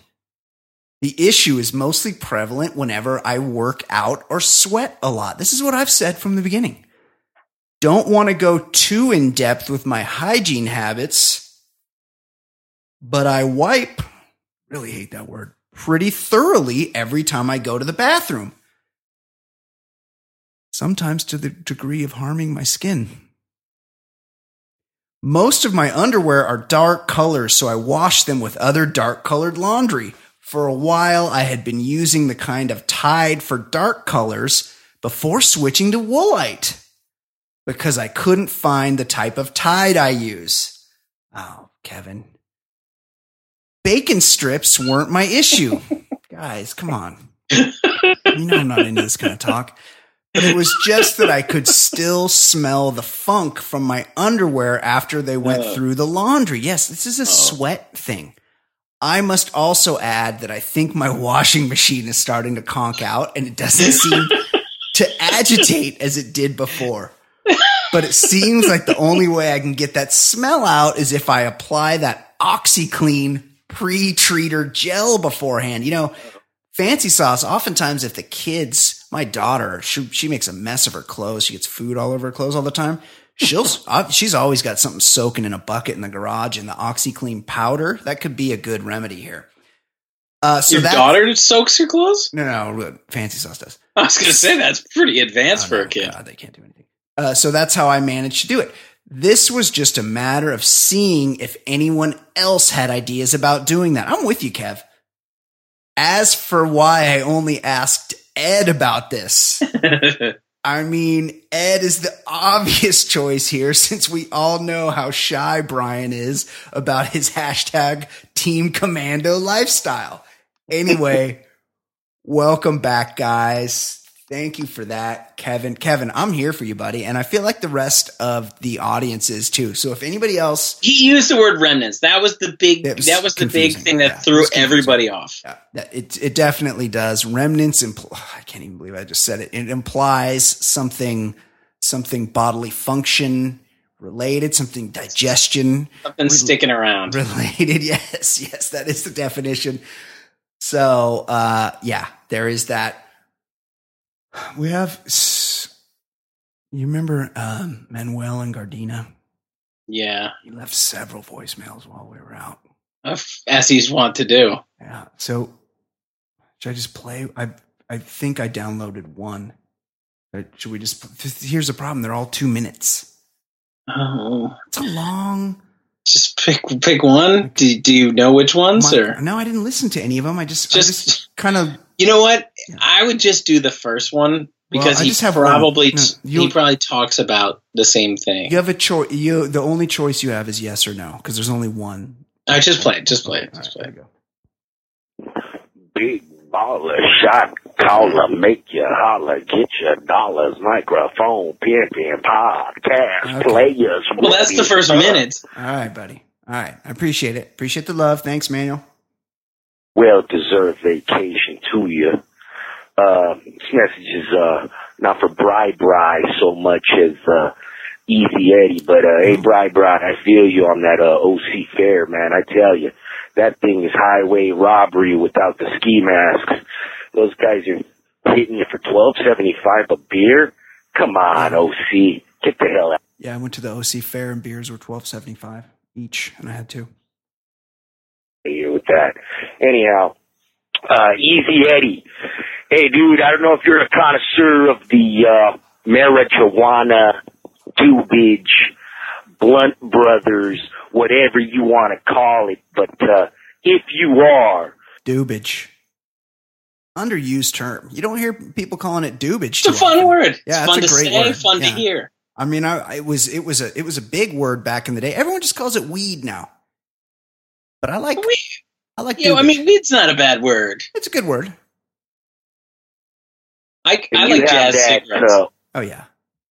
[SPEAKER 1] the issue is mostly prevalent whenever I work out or sweat a lot. This is what I've said from the beginning. Don't want to go too in depth with my hygiene habits, but I wipe really hate that word pretty thoroughly every time I go to the bathroom. Sometimes to the degree of harming my skin. Most of my underwear are dark colors, so I wash them with other dark colored laundry. For a while, I had been using the kind of Tide for dark colors before switching to Woolite because I couldn't find the type of Tide I use. Oh, Kevin, bacon strips weren't my issue. Guys, come on. You know I'm not into this kind of talk. But it was just that I could still smell the funk from my underwear after they went
[SPEAKER 2] Oh.
[SPEAKER 1] through the laundry. Yes, this is a oh. sweat thing. I must also add that I think my washing machine is starting to conk out and it doesn't seem to agitate as it did before. But it seems like the only way I can get that smell out is if I apply that OxiClean pre-treater gel beforehand. You know, fancy sauce, oftentimes if the kids, my daughter, she, she makes a mess of her clothes. She gets food all over her clothes all the time. She'll, uh, she's always got something soaking in a bucket in the garage and the OxiClean powder. That could be a good remedy here. Uh, so
[SPEAKER 2] Your
[SPEAKER 1] that,
[SPEAKER 2] daughter soaks your clothes.
[SPEAKER 1] no, no, fancy sauce does.
[SPEAKER 2] I was going to say that's pretty advanced
[SPEAKER 1] Oh,
[SPEAKER 2] for
[SPEAKER 1] no,
[SPEAKER 2] a kid.
[SPEAKER 1] God, they can't do anything. Uh, so that's how I managed to do it. This was just a matter of seeing if anyone else had ideas about doing that. I'm with you, Kev. As for why I only asked Ed about this, I mean, Ed is the obvious choice here since we all know how shy Brian is about his hashtag Team Commando lifestyle. Anyway, welcome back, guys. Thank you for that, Kevin. Kevin, I'm here for you, buddy. And I feel like the rest of the audience is too. So if anybody else,
[SPEAKER 2] he used the word remnants. That was the big.
[SPEAKER 1] Was
[SPEAKER 2] that was the big thing that
[SPEAKER 1] Yeah,
[SPEAKER 2] threw everybody off.
[SPEAKER 1] yeah, it, it definitely does. Remnants, impl- I can't even believe I just said it. It implies something, something bodily function related, something digestion
[SPEAKER 2] Something sticking around.
[SPEAKER 1] related. Yes, yes, that is the definition. So, uh, yeah, there is that. We have, you remember um, Manuel and Gardena?
[SPEAKER 2] Yeah,
[SPEAKER 1] He left several voicemails while we were out.
[SPEAKER 2] as he's wont to do.
[SPEAKER 1] Yeah. So, should I just play? I I think I downloaded one. Uh, Should we just? Here's the problem. They're all two minutes.
[SPEAKER 2] Oh,
[SPEAKER 1] It's a long.
[SPEAKER 2] just pick pick one. Do, do you know which ones or
[SPEAKER 1] no, I didn't listen to any of them. I just, I
[SPEAKER 2] Just-
[SPEAKER 1] just kind of
[SPEAKER 2] you know what?
[SPEAKER 1] Yeah.
[SPEAKER 2] I would just do the first one because
[SPEAKER 1] Well,
[SPEAKER 2] he
[SPEAKER 1] just have
[SPEAKER 2] probably
[SPEAKER 1] No,
[SPEAKER 2] he probably talks about the same thing.
[SPEAKER 1] You have a choice. You the only choice you have is yes or no because there's only one.
[SPEAKER 2] I just play it. Just play it. Just
[SPEAKER 1] right,
[SPEAKER 2] play it.
[SPEAKER 5] Big baller, shot caller, make you holler, get your dollars, microphone, pimping, podcast,
[SPEAKER 1] Okay.
[SPEAKER 5] players.
[SPEAKER 2] Well, that's the first
[SPEAKER 5] what is
[SPEAKER 2] minute.
[SPEAKER 1] All right, buddy. All right, I appreciate it. Appreciate the love. Thanks, Manuel.
[SPEAKER 5] Well deserved vacation to you. Uh, this message is, uh, not for Bri Bri so much as, uh, Easy Eddie, but, uh, hey, Bri Bri, I feel you on that, uh, OC fair, man. I tell you, that thing is highway robbery without the ski masks. Those guys are hitting you for twelve seventy five a beer. Come on, OC, get the hell out.
[SPEAKER 1] Yeah, I went to the OC fair and beers were twelve seventy five each, and I had two.
[SPEAKER 5] here with that. Anyhow, Uh, Easy Eddie. Hey, dude, I don't know if you're a connoisseur of the, uh, marijuana, dubage, blunt brothers, whatever you want to call it, but, uh, if you are,
[SPEAKER 1] Dubage. Underused term. You don't hear people calling it dubage.
[SPEAKER 2] It's a fun
[SPEAKER 1] often.
[SPEAKER 2] word.
[SPEAKER 1] Yeah,
[SPEAKER 2] it's fun
[SPEAKER 1] it's
[SPEAKER 2] to
[SPEAKER 1] a great
[SPEAKER 2] say,
[SPEAKER 1] word.
[SPEAKER 2] fun
[SPEAKER 1] Yeah.
[SPEAKER 2] to hear.
[SPEAKER 1] I mean, I, it was it was a it was a big word back in the day. Everyone just calls it weed now. But I like
[SPEAKER 2] We,
[SPEAKER 1] I like
[SPEAKER 2] you know, I mean, weed's not a bad word.
[SPEAKER 1] it's a good word.
[SPEAKER 2] I, I like jazz
[SPEAKER 5] that,
[SPEAKER 2] cigarettes.
[SPEAKER 5] uh,
[SPEAKER 1] Oh yeah,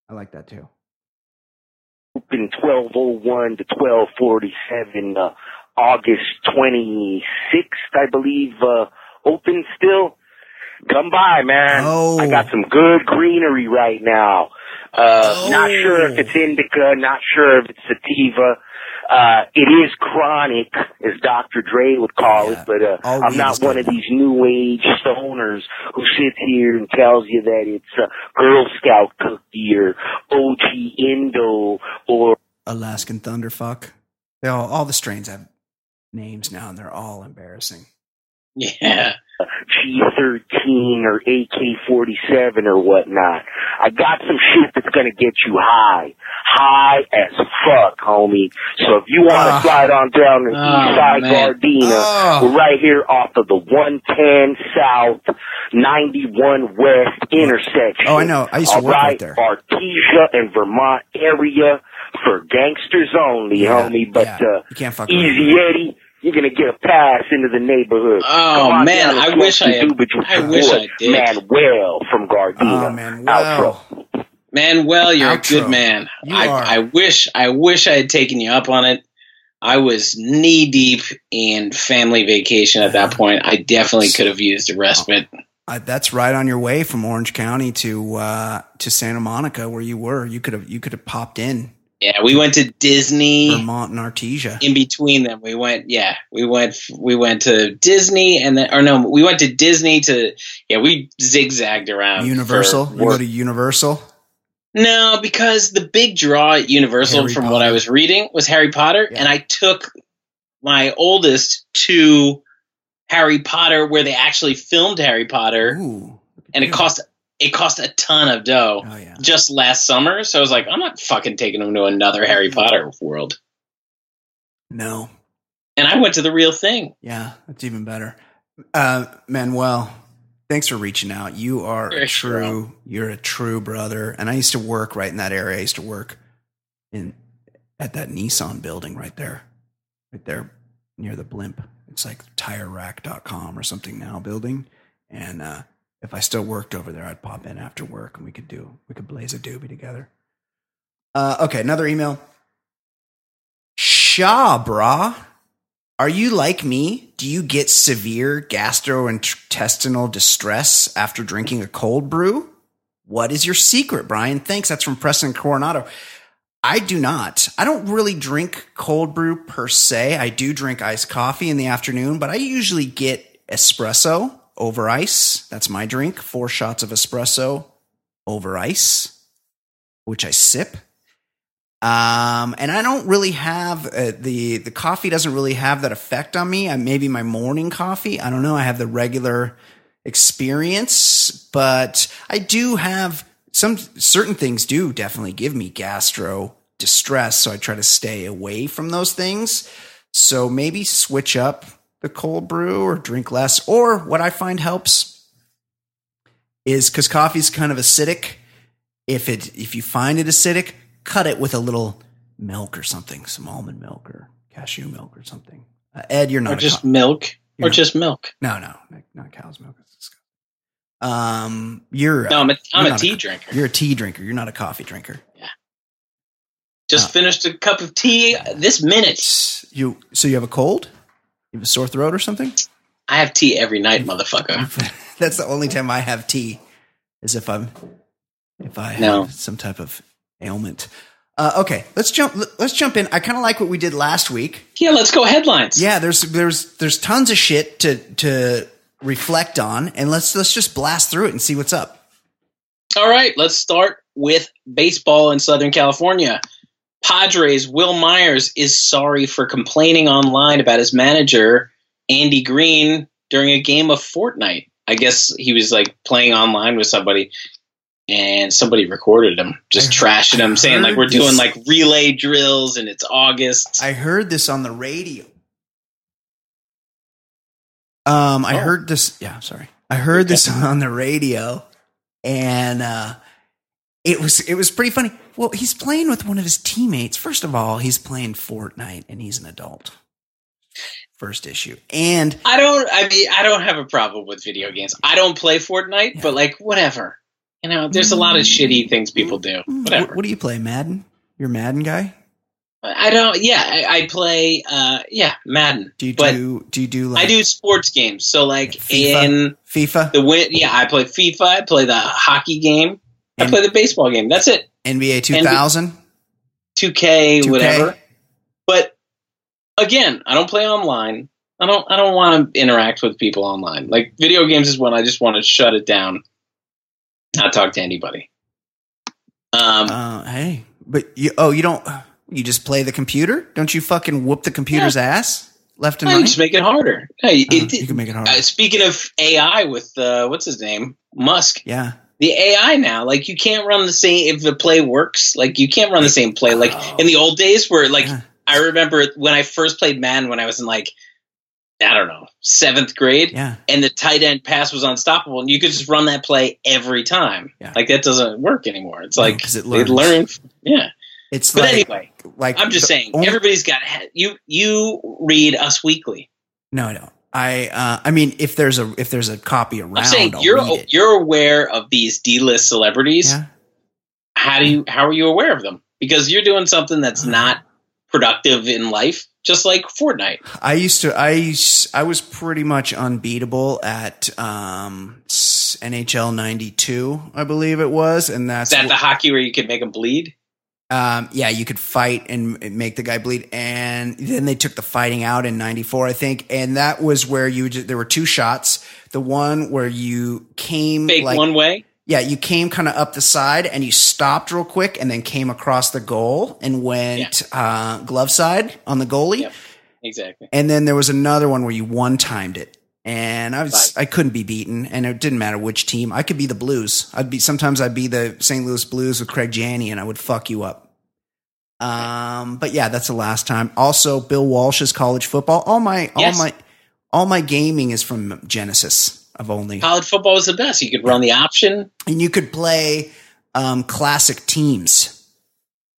[SPEAKER 1] I like that too.
[SPEAKER 5] open 1201 to 1247, uh, August 26th, I believe, uh, open still. Come by, man.
[SPEAKER 1] Oh.
[SPEAKER 5] I got some good greenery right now. Uh, not
[SPEAKER 1] Oh.
[SPEAKER 5] sure if it's indica, not sure if it's sativa. Uh, it is chronic, as Dr. Dre would call
[SPEAKER 1] Yeah.
[SPEAKER 5] it, but, uh,
[SPEAKER 1] All
[SPEAKER 5] I'm not one of these new age stoners who sits here and tells you that it's a Girl Scout cookie or OG Indo or
[SPEAKER 1] Alaskan Thunderfuck. They all all the strains have names now, and they're all embarrassing.
[SPEAKER 2] Yeah.
[SPEAKER 5] G13 or AK-47 or whatnot. I got some shit that's gonna get you high. High as fuck, homie. So if you wanna
[SPEAKER 1] Ah.
[SPEAKER 5] slide on down to
[SPEAKER 2] Oh,
[SPEAKER 5] East Side
[SPEAKER 2] man.
[SPEAKER 5] Gardena,
[SPEAKER 1] Oh.
[SPEAKER 5] we're right here off of the 110 South, 91 West intersection.
[SPEAKER 1] Oh, I know. I used to
[SPEAKER 5] All
[SPEAKER 1] work right
[SPEAKER 5] right,
[SPEAKER 1] there.
[SPEAKER 5] Artesia and Vermont area for gangsters only,
[SPEAKER 1] Yeah,
[SPEAKER 5] homie. But
[SPEAKER 1] yeah.
[SPEAKER 5] uh,
[SPEAKER 1] you can't fuck
[SPEAKER 5] Easy. Eddie, you're gonna get a pass into the neighborhood.
[SPEAKER 2] Oh, man, I wish
[SPEAKER 5] some
[SPEAKER 2] I had-
[SPEAKER 5] Dubage with
[SPEAKER 2] I
[SPEAKER 5] your
[SPEAKER 2] wish
[SPEAKER 5] boy,
[SPEAKER 2] I did.
[SPEAKER 5] Manuel from Gardena.
[SPEAKER 1] Oh man,
[SPEAKER 5] Outro.
[SPEAKER 1] wow.
[SPEAKER 2] Manuel, you're
[SPEAKER 1] Outro.
[SPEAKER 2] a good man.
[SPEAKER 1] You
[SPEAKER 2] I,
[SPEAKER 1] are.
[SPEAKER 2] I wish I wish I had taken you up on it. I was knee deep in family vacation at that point. I definitely could have used a respite.
[SPEAKER 1] Uh, that's right on your way from Orange County to uh, to Santa Monica, where you were. You could have you could have popped in
[SPEAKER 2] Yeah, we went to Disney.
[SPEAKER 1] Vermont and Artesia.
[SPEAKER 2] in between them we went yeah we went we went to disney and then or no we went to disney to yeah we zigzagged around
[SPEAKER 1] Universal. You go to Universal.
[SPEAKER 2] no because the big draw at universal
[SPEAKER 1] Harry
[SPEAKER 2] from what i was reading was harry potter
[SPEAKER 1] Yeah.
[SPEAKER 2] and i took my oldest to harry potter where they actually filmed harry potter
[SPEAKER 1] Ooh,
[SPEAKER 2] and it cost it cost a ton of dough
[SPEAKER 1] Oh yeah.
[SPEAKER 2] just last summer so i was like i'm not fucking taking them to another harry potter world
[SPEAKER 1] No.
[SPEAKER 2] and i went to the real thing
[SPEAKER 1] Yeah, that's even better. Uh, Manuel, thanks for reaching out. You are
[SPEAKER 2] You're
[SPEAKER 1] a
[SPEAKER 2] a
[SPEAKER 1] true, you're a true brother. And I used to work right in that area. I used to work in at that Nissan building right there, right there near the blimp. It's like tirerack.com or something now building. And uh, if I still worked over there, I'd pop in after work and we could do, we could blaze a doobie together. Uh, okay, another email. Shaw, brah. Are you like me? Do you get severe gastrointestinal distress after drinking a cold brew? What is your secret, Brian? Thanks. That's from Preston Coronado. I do not. I don't really drink cold brew per se. I do drink iced coffee in the afternoon, but I usually get espresso over ice. That's my drink. Four shots of espresso over ice, which I sip. Um, and I don't really have uh, the the coffee doesn't really have that effect on me. I maybe my morning coffee. I don't know. I have the regular experience, but I do have some certain things do definitely give me gastro distress. So I try to stay away from those things. So maybe switch up the cold brew or drink less. Or what I find helps is because coffee's kind of acidic. If it if you find it acidic, cut it with a little milk or something, some almond milk or cashew milk or something. Uh, Ed, you're not
[SPEAKER 2] or just milk
[SPEAKER 1] You're
[SPEAKER 2] or
[SPEAKER 1] not-
[SPEAKER 2] just milk
[SPEAKER 1] no, no, not- cow's milk. Um, you're
[SPEAKER 2] no i'm a, I'm a tea drinker
[SPEAKER 1] You're a tea drinker. You're not a coffee drinker.
[SPEAKER 2] just
[SPEAKER 1] Oh.
[SPEAKER 2] finished a cup of tea this minute
[SPEAKER 1] You so you have a cold? You have a sore throat or something?
[SPEAKER 2] i have tea every night motherfucker
[SPEAKER 1] That's the only time I have tea, is if I'm if I have
[SPEAKER 2] No.
[SPEAKER 1] some type of ailment. Uh, okay, let's jump. Let's jump in. I kind of like what we did last week.
[SPEAKER 2] yeah let's go headlines
[SPEAKER 1] Yeah, there's there's there's tons of shit to to reflect on, and let's let's just blast through it and see what's up.
[SPEAKER 2] all right let's start with baseball in southern california padres Wil Myers is sorry for complaining online about his manager andy green during a game of Fortnite. I guess he was like playing online with somebody, and somebody recorded him just
[SPEAKER 1] I-
[SPEAKER 2] trashing him, saying like we're doing like relay drills and it's August.
[SPEAKER 1] I heard this on the radio. Um, I
[SPEAKER 2] Oh.
[SPEAKER 1] heard this. Yeah, sorry. I heard this on the radio, and uh, it was it was pretty funny. Well, he's playing with one of his teammates. First of all, he's playing Fortnite, and he's an adult. First issue, and
[SPEAKER 2] I don't. I mean, I don't have a problem with video games. I don't play Fortnite,
[SPEAKER 1] Yeah.
[SPEAKER 2] but like whatever. You know, there's a lot of shitty things people do.
[SPEAKER 1] Mm,
[SPEAKER 2] Whatever.
[SPEAKER 1] What, what do you play, Madden? You're Madden guy.
[SPEAKER 2] I don't. Yeah, I, I play. Uh, yeah, Madden.
[SPEAKER 1] Do you
[SPEAKER 2] but
[SPEAKER 1] do do you do like
[SPEAKER 2] I do sports games. So like
[SPEAKER 1] FIFA?
[SPEAKER 2] in
[SPEAKER 1] FIFA,
[SPEAKER 2] the win. Yeah, I play FIFA. I play the hockey game. I play the baseball game. That's it.
[SPEAKER 1] NBA 2000,
[SPEAKER 2] 2K,
[SPEAKER 1] 2K?
[SPEAKER 2] whatever. But again, I don't play online. I don't. I don't want to interact with people online. Like video games is when I just want to shut it down, not talk to anybody. Um,
[SPEAKER 1] Uh, hey, but you oh you don't you just play the computer? Don't you fucking whoop the computer's ass left and right?
[SPEAKER 2] just make it harder. Hey,
[SPEAKER 1] Uh,
[SPEAKER 2] it,
[SPEAKER 1] you can make it hard.
[SPEAKER 2] uh, speaking of AI with uh, what's his name, Musk.
[SPEAKER 1] yeah.
[SPEAKER 2] The AI now, like you can't run the same if the play works. Like you can't run the same play. Like in the old days, where like
[SPEAKER 1] Yeah.
[SPEAKER 2] I remember when I first played Madden when I was in like I don't know seventh grade,
[SPEAKER 1] Yeah.
[SPEAKER 2] and the tight end pass was unstoppable, and you could just run that play every time.
[SPEAKER 1] Yeah.
[SPEAKER 2] Like that doesn't work anymore. It's
[SPEAKER 1] No,
[SPEAKER 2] like
[SPEAKER 1] it learns.
[SPEAKER 2] learn. Yeah,
[SPEAKER 1] It's
[SPEAKER 2] but
[SPEAKER 1] like
[SPEAKER 2] anyway,
[SPEAKER 1] like
[SPEAKER 2] I'm just saying
[SPEAKER 1] only-
[SPEAKER 2] everybody's got you. You read Us Weekly.
[SPEAKER 1] No, I don't. I uh I mean if there's a if there's a copy around
[SPEAKER 2] I'm saying
[SPEAKER 1] I'll
[SPEAKER 2] you're you're aware of these D-list celebrities.
[SPEAKER 1] yeah.
[SPEAKER 2] how do you how are you aware of them because you're doing something that's
[SPEAKER 1] Uh-huh.
[SPEAKER 2] not productive in life just like fortnite
[SPEAKER 1] I used to I I was pretty much unbeatable at um NHL 92, I believe it was, and that's
[SPEAKER 2] is that
[SPEAKER 1] wh-
[SPEAKER 2] the hockey where you can make them bleed
[SPEAKER 1] Um, yeah, you could fight and make the guy bleed, and then they took the fighting out in '94, I think, and that was where you ju- there were two shots. The one where you came
[SPEAKER 2] fake
[SPEAKER 1] like
[SPEAKER 2] one way
[SPEAKER 1] yeah, you came kind of up the side and you stopped real quick, and then came across the goal and went uh, glove side on the goalie.
[SPEAKER 2] Yep. exactly
[SPEAKER 1] And then there was another one where you one timed it. And I was
[SPEAKER 2] Right.
[SPEAKER 1] I couldn't be beaten, and it didn't matter which team. I could be the Blues. I'd be sometimes I'd be the St. Louis Blues with Craig Janney, and I would fuck you up. Um, but yeah, that's the last time. Also, Bill Walsh's college football. All my all my all my gaming is from Genesis. I've only
[SPEAKER 2] college football was the best you could run the option
[SPEAKER 1] and you could play um, classic teams.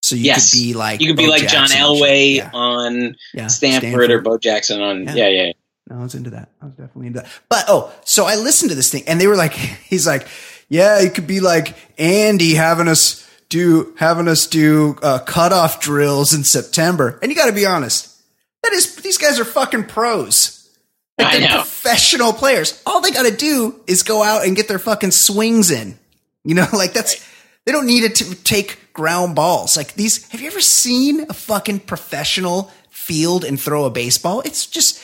[SPEAKER 1] So you
[SPEAKER 2] Yes.
[SPEAKER 1] could be like
[SPEAKER 2] you could be like john
[SPEAKER 1] Jackson shit.
[SPEAKER 2] elway
[SPEAKER 1] Yeah,
[SPEAKER 2] on
[SPEAKER 1] yeah.
[SPEAKER 2] stanford, or bo jackson on
[SPEAKER 1] Yeah.
[SPEAKER 2] yeah yeah,
[SPEAKER 1] No, I was into that. I was definitely into that. But oh, so I listened to this thing and they were like, he's like, yeah, it could be like Andy having us do, having us do uh, cutoff drills in September. And you got to be honest, that is, these guys are fucking pros. Like
[SPEAKER 2] I
[SPEAKER 1] they're
[SPEAKER 2] know.
[SPEAKER 1] professional players. All they got to do is go out and get their fucking swings in. You know, like that's,
[SPEAKER 2] Right.
[SPEAKER 1] they don't need it to take ground balls. Like these, have you ever seen a fucking professional field and throw a baseball? It's just,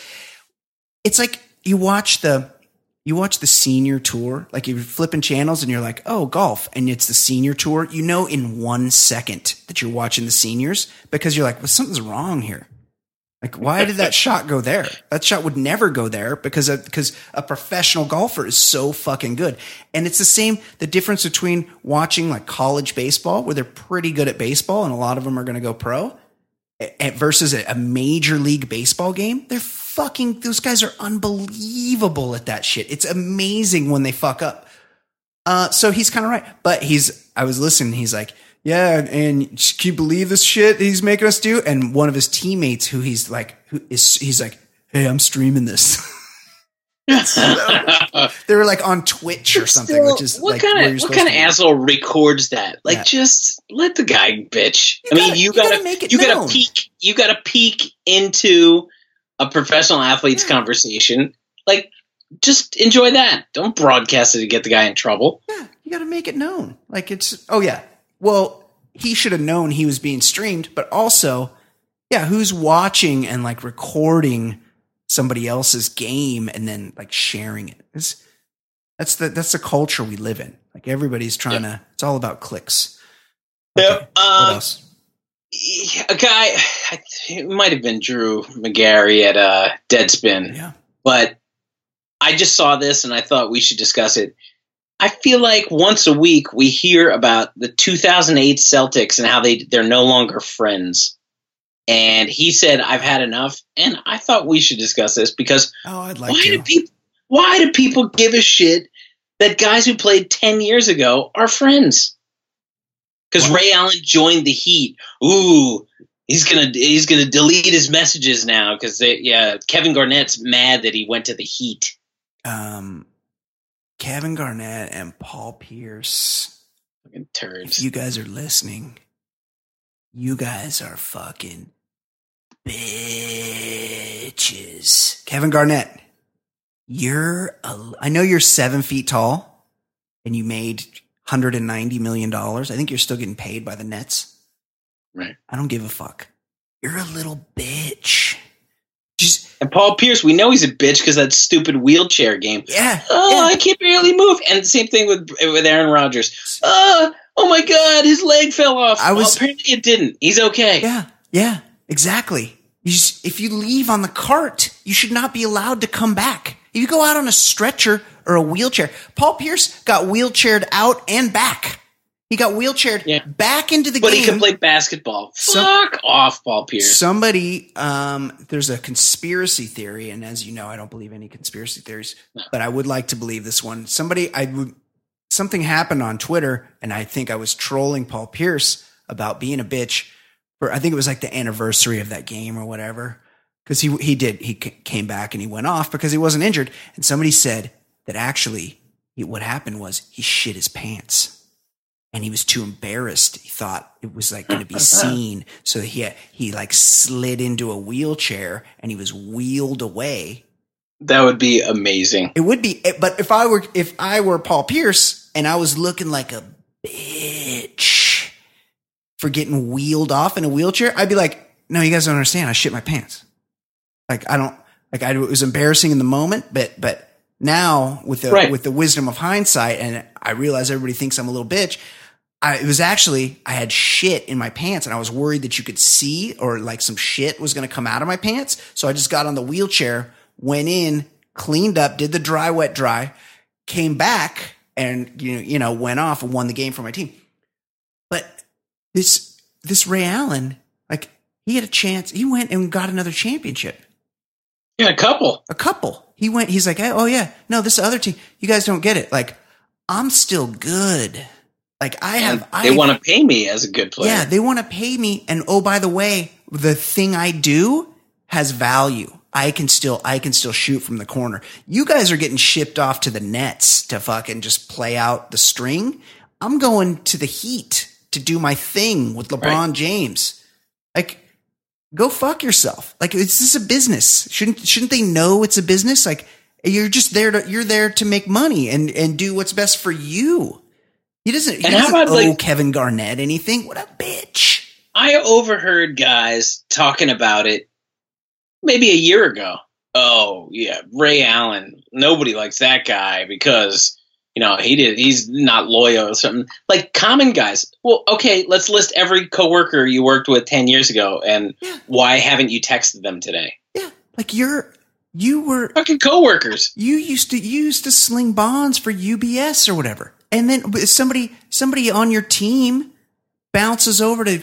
[SPEAKER 1] it's like you watch the you watch the senior tour like you're flipping channels and you're like oh golf. And it's the senior tour you know in one second that you're watching the seniors because you're like well something's wrong here. Like why did that shot go there? That shot would never go there because a, because a professional golfer is so fucking good. And it's the same the difference between watching like college baseball where they're pretty good at baseball and a lot of them are going to go pro eh, eh, versus a, a major league baseball game, they're fucking, those guys are unbelievable at that shit. It's amazing when they fuck up. Uh, so he's kind of right. But he's, I was listening, he's like, yeah, and can you believe this shit he's making us do? And one of his teammates who he's like, who is, he's like, hey, I'm streaming this. they were like on Twitch or something,
[SPEAKER 2] Still,
[SPEAKER 1] which is
[SPEAKER 2] what
[SPEAKER 1] like
[SPEAKER 2] kind of what kind of asshole records that? Like,
[SPEAKER 1] Yeah.
[SPEAKER 2] just let the guy bitch.
[SPEAKER 1] You
[SPEAKER 2] I mean,
[SPEAKER 1] gotta-
[SPEAKER 2] you
[SPEAKER 1] you gotta
[SPEAKER 2] gotta,
[SPEAKER 1] make it
[SPEAKER 2] you gotta peek. You gotta peek into a professional athlete's
[SPEAKER 1] Yeah.
[SPEAKER 2] conversation. Like, just enjoy that. Don't broadcast it to get the guy in trouble.
[SPEAKER 1] Yeah, you got to make it known. Like it's oh yeah. Well, he should have known he was being streamed, but also, yeah, who's watching and like recording somebody else's game and then like sharing it? It's, that's the that's the culture we live in. Like everybody's trying to. It's all about clicks. Okay,
[SPEAKER 2] Yep.
[SPEAKER 1] What
[SPEAKER 2] Um,
[SPEAKER 1] else?
[SPEAKER 2] A guy, it might have been Drew Magary at uh, Deadspin.
[SPEAKER 1] Yeah.
[SPEAKER 2] but I just saw this and I thought we should discuss it. I feel like once a week we hear about the 2008 Celtics and how they they're no longer friends. And he said, "I've had enough." And I thought we should discuss this because
[SPEAKER 1] Oh, I'd like
[SPEAKER 2] why
[SPEAKER 1] to.
[SPEAKER 2] do people why do people give a shit that guys who played 10 years ago are friends? Because? Ray Allen joined the Heat. Ooh, he's gonna he's gonna delete his messages now because yeah, Kevin Garnett's mad that he went to the Heat.
[SPEAKER 1] um, Kevin Garnett and Paul Pierce.
[SPEAKER 2] Fucking
[SPEAKER 1] If
[SPEAKER 2] turds.
[SPEAKER 1] you guys are listening, you guys are fucking bitches. Kevin Garnett, you're, a, I know you're seven feet tall and you made $190 million. I think you're still getting paid by the Nets.
[SPEAKER 2] Right.
[SPEAKER 1] I don't give a fuck. You're a little bitch. Just,
[SPEAKER 2] And Paul Pierce, we know he's a bitch because that stupid wheelchair game.
[SPEAKER 1] yeah.
[SPEAKER 2] Oh,
[SPEAKER 1] yeah.
[SPEAKER 2] I can barely move. And same thing with with Aaron Rodgers. Uh, oh my God, his leg fell off.
[SPEAKER 1] I
[SPEAKER 2] Well,
[SPEAKER 1] was-
[SPEAKER 2] apparently it didn't. He's okay.
[SPEAKER 1] Yeah, yeah, exactly. You just, if you leave on the cart, you should not be allowed to come back. If you go out on a stretcher or a wheelchair, Paul Pierce got wheelchaired out and back. He got wheelchaired
[SPEAKER 2] Yeah.
[SPEAKER 1] back into the
[SPEAKER 2] But
[SPEAKER 1] game.
[SPEAKER 2] But he can play basketball.
[SPEAKER 1] So-
[SPEAKER 2] Fuck off, Paul Pierce.
[SPEAKER 1] Somebody, um, there's a conspiracy theory, and as you know, I don't believe any conspiracy theories,
[SPEAKER 2] No.
[SPEAKER 1] but I would like to believe this one. Somebody, I would, something happened on Twitter, and I think I was trolling Paul Pierce about being a bitch for, I think it was like the anniversary of that game or whatever. Cause he, he did, he came back and he went off because he wasn't injured. And somebody said that actually he, what happened was he shit his pants and he was too embarrassed. He thought it was like going to be seen, so he he like slid into a wheelchair and he was wheeled away.
[SPEAKER 2] That would be amazing.
[SPEAKER 1] It would be, eh, but if I were if I were Paul Pierce and I was looking like a bitch for getting wheeled off in a wheelchair, I'd be like, "No, you guys don't understand. I shit my pants. Like I don't like I, it was embarrassing in the moment, but but now with the
[SPEAKER 2] Right.
[SPEAKER 1] with the wisdom of hindsight, and I realize everybody thinks I'm a little bitch. I, it was actually I had shit in my pants, and I was worried that you could see or like some shit was going to come out of my pants. So I just got on the wheelchair, went in, cleaned up, did the dry wet dry, came back, and you know, you know went off and won the game for my team. But this this Ray Allen, like he had a chance. He went and got another championship
[SPEAKER 2] Yeah, a couple.
[SPEAKER 1] a couple. He went, he's like, oh yeah, no, this other team, you guys don't get it. Like, I'm still good. Like I have,
[SPEAKER 2] And
[SPEAKER 1] I
[SPEAKER 2] they want to pay me as a good player.
[SPEAKER 1] yeah, they want to pay me. And oh, by the way, the thing I do has value. I can still, I can still shoot from the corner. You guys are getting shipped off to the Nets to fucking just play out the string. I'm going to the Heat to do my thing with LeBron
[SPEAKER 2] Right.
[SPEAKER 1] James. Like, go fuck yourself. Like, is this a business? Shouldn't shouldn't they know it's a business? Like, you're just there to you're there to make money and and do what's best for you. He doesn't. He
[SPEAKER 2] And how
[SPEAKER 1] doesn't
[SPEAKER 2] about,
[SPEAKER 1] owe
[SPEAKER 2] like-
[SPEAKER 1] Kevin Garnett anything. What a bitch.
[SPEAKER 2] I overheard guys talking about it maybe a year ago. Oh yeah, Ray Allen. Nobody likes that guy because you know he did. He's not loyal or something. Like common guys. Well, okay, let's list every coworker you worked with ten years ago, and
[SPEAKER 1] Yeah.
[SPEAKER 2] why haven't you texted them today?
[SPEAKER 1] Yeah, like you're you were
[SPEAKER 2] Fucking coworkers.
[SPEAKER 1] you used to you used to sling bonds for UBS or whatever, and then somebody somebody on your team bounces over to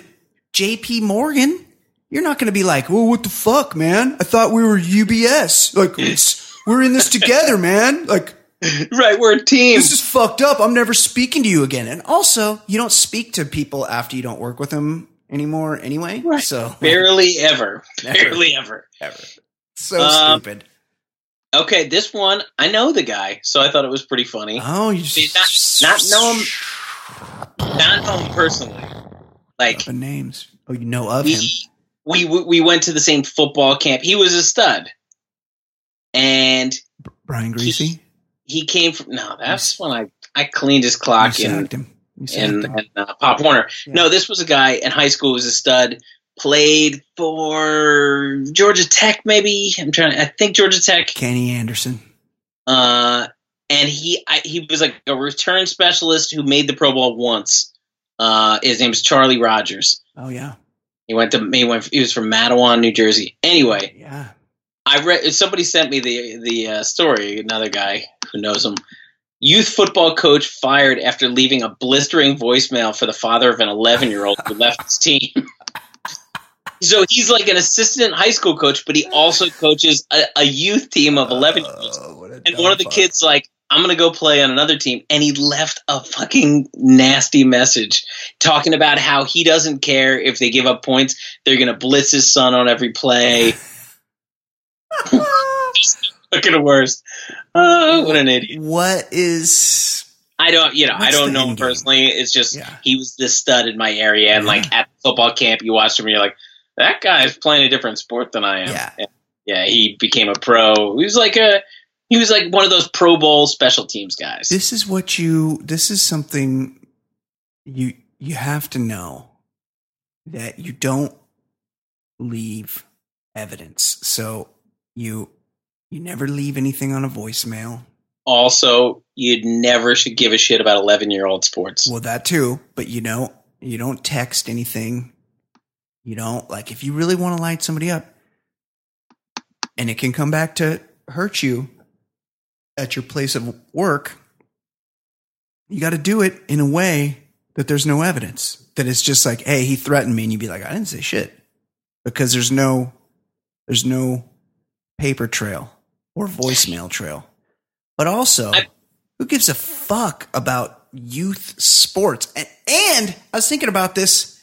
[SPEAKER 1] J.P. Morgan. You're not going to be like, "Oh, what the fuck, man? I thought we were UBS. Like, we're in this together, man. Like,
[SPEAKER 2] Right, we're a team.
[SPEAKER 1] this is fucked up. I'm never speaking to you again." And also, you don't speak to people after you don't work with them anymore, anyway.
[SPEAKER 2] Right.
[SPEAKER 1] So,
[SPEAKER 2] Barely ever.
[SPEAKER 1] Never.
[SPEAKER 2] Barely ever.
[SPEAKER 1] ever. so
[SPEAKER 2] Um,
[SPEAKER 1] stupid.
[SPEAKER 2] Okay, this one I know the guy, so I thought it was pretty funny.
[SPEAKER 1] Oh, you
[SPEAKER 2] See,
[SPEAKER 1] just
[SPEAKER 2] not- not know him- Not know him personally. Like
[SPEAKER 1] The names. Oh, you know of
[SPEAKER 2] we,
[SPEAKER 1] him.
[SPEAKER 2] we we went to the same football camp. He was a stud, and
[SPEAKER 1] Brian Greasy.
[SPEAKER 2] he came from. No, that's when I I cleaned his clock in
[SPEAKER 1] him.
[SPEAKER 2] In,
[SPEAKER 1] him.
[SPEAKER 2] uh, Pop Warner.
[SPEAKER 1] Yeah.
[SPEAKER 2] No, this was a guy in high school. who Was a stud. Played for Georgia Tech, maybe. I'm trying. I think Georgia Tech.
[SPEAKER 1] Kenny Anderson.
[SPEAKER 2] Uh, and he I, he was like a return specialist who made the Pro Bowl once. Uh, his name is Charlie Rogers.
[SPEAKER 1] Oh yeah,
[SPEAKER 2] He went to he went he was from Matawan, New Jersey. Anyway,
[SPEAKER 1] yeah.
[SPEAKER 2] I read somebody sent me the the uh, story. Another guy who knows him. Youth football coach fired after leaving a blistering voicemail for the father of an 11 year old who left his team. so he's like an assistant high school coach, but he also coaches a, a youth team of 11 year olds.
[SPEAKER 1] Oh,
[SPEAKER 2] And one of the
[SPEAKER 1] fuck.
[SPEAKER 2] kids like, I'm gonna go play on another team, and he left a fucking nasty message talking about how he doesn't care if they give up points. They're gonna blitz his son on every play. Fucking worst. Oh, what an idiot!
[SPEAKER 1] what is
[SPEAKER 2] I don't, you know, I don't know him
[SPEAKER 1] game?
[SPEAKER 2] personally. It's just
[SPEAKER 1] Yeah.
[SPEAKER 2] he was this stud in my area, and
[SPEAKER 1] Yeah.
[SPEAKER 2] like at football camp, you watched him, and you're like, that guy's playing a different sport than I am.
[SPEAKER 1] Yeah.
[SPEAKER 2] And, yeah. He became a pro. He was like a, he was like one of those Pro Bowl special teams guys.
[SPEAKER 1] this is what you this is something you you have to know that you don't leave evidence so you you never leave anything on a voicemail.
[SPEAKER 2] Also, you never should give a shit about 11 year old sports.
[SPEAKER 1] well that too but you don't you don't text anything. You don't like if you really want to light somebody up and it can come back to hurt you at your place of work you got to do it in a way that there's no evidence. That it's just like hey he threatened me and you'd be like i didn't say shit. Because there's no there's no paper trail or voicemail trail but also
[SPEAKER 2] I-
[SPEAKER 1] who gives a fuck about youth sports and, and i was thinking about this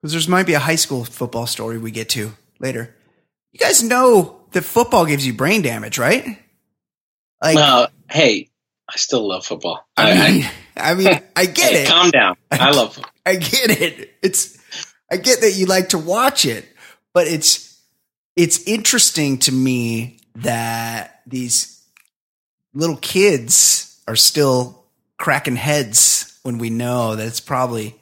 [SPEAKER 1] because there's might be a high school football story we get to later you guys know that football gives you brain damage right like
[SPEAKER 2] Well, hey, I still love football.
[SPEAKER 1] I
[SPEAKER 2] I,
[SPEAKER 1] mean, I mean, I get
[SPEAKER 2] hey,
[SPEAKER 1] it.
[SPEAKER 2] Calm down. I love football.
[SPEAKER 1] I get it. It's, I get that you like to watch it, but it's, it's interesting to me that these little kids are still cracking heads when we know that it's probably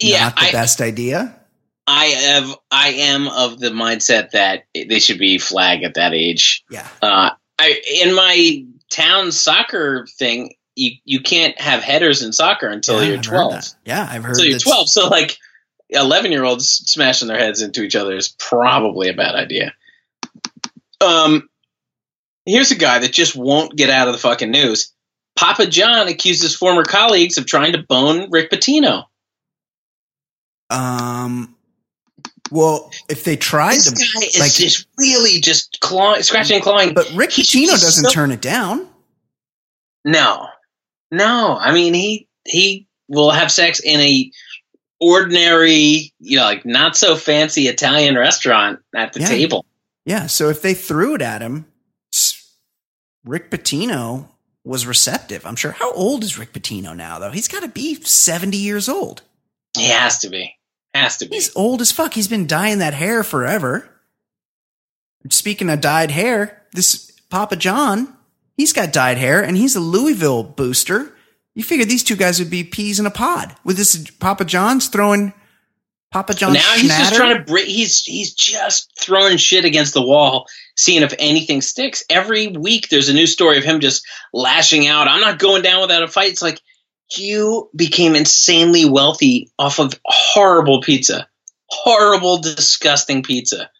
[SPEAKER 2] Yeah,
[SPEAKER 1] not the
[SPEAKER 2] I,
[SPEAKER 1] best idea.
[SPEAKER 2] I have. I am of the mindset that they should be flagged at that age.
[SPEAKER 1] Yeah.
[SPEAKER 2] Uh, I in my town soccer thing, you you can't have headers in soccer until
[SPEAKER 1] Yeah,
[SPEAKER 2] you're
[SPEAKER 1] I've
[SPEAKER 2] twelve.
[SPEAKER 1] Yeah, I've heard.
[SPEAKER 2] Until you're twelve. So like, eleven year olds smashing their heads into each other is probably a bad idea. Um, here's a guy that just won't get out of the fucking news. Papa John accuses former colleagues of trying to bone Rick Pitino.
[SPEAKER 1] Um. Well, if they tried
[SPEAKER 2] This
[SPEAKER 1] to,
[SPEAKER 2] guy is
[SPEAKER 1] like-
[SPEAKER 2] just really just clawing, scratching and clawing.
[SPEAKER 1] but Rick
[SPEAKER 2] He-
[SPEAKER 1] Pitino doesn't
[SPEAKER 2] so-
[SPEAKER 1] turn it down.
[SPEAKER 2] No, no. I mean, he he will have sex in a ordinary, you know, like not so fancy Italian restaurant at the
[SPEAKER 1] Yeah.
[SPEAKER 2] table.
[SPEAKER 1] Yeah. So if they threw it at him, Rick Pitino was receptive. I'm sure. How old is Rick Pitino now, though? He's got to be 70 years old.
[SPEAKER 2] He has to be, has to be.
[SPEAKER 1] He's old as fuck. He's been dyeing that hair forever. Speaking of dyed hair, this Papa John, he's got dyed hair and he's a Louisville booster. You figure these two guys would be peas in a pod. With this Papa John's throwing Papa John
[SPEAKER 2] now he's just trying to break. He's he's just throwing shit against the wall, seeing if anything sticks. Every week there's a new story of him just lashing out. I'm not going down without a fight. It's like you became insanely wealthy off of horrible pizza, horrible, disgusting pizza.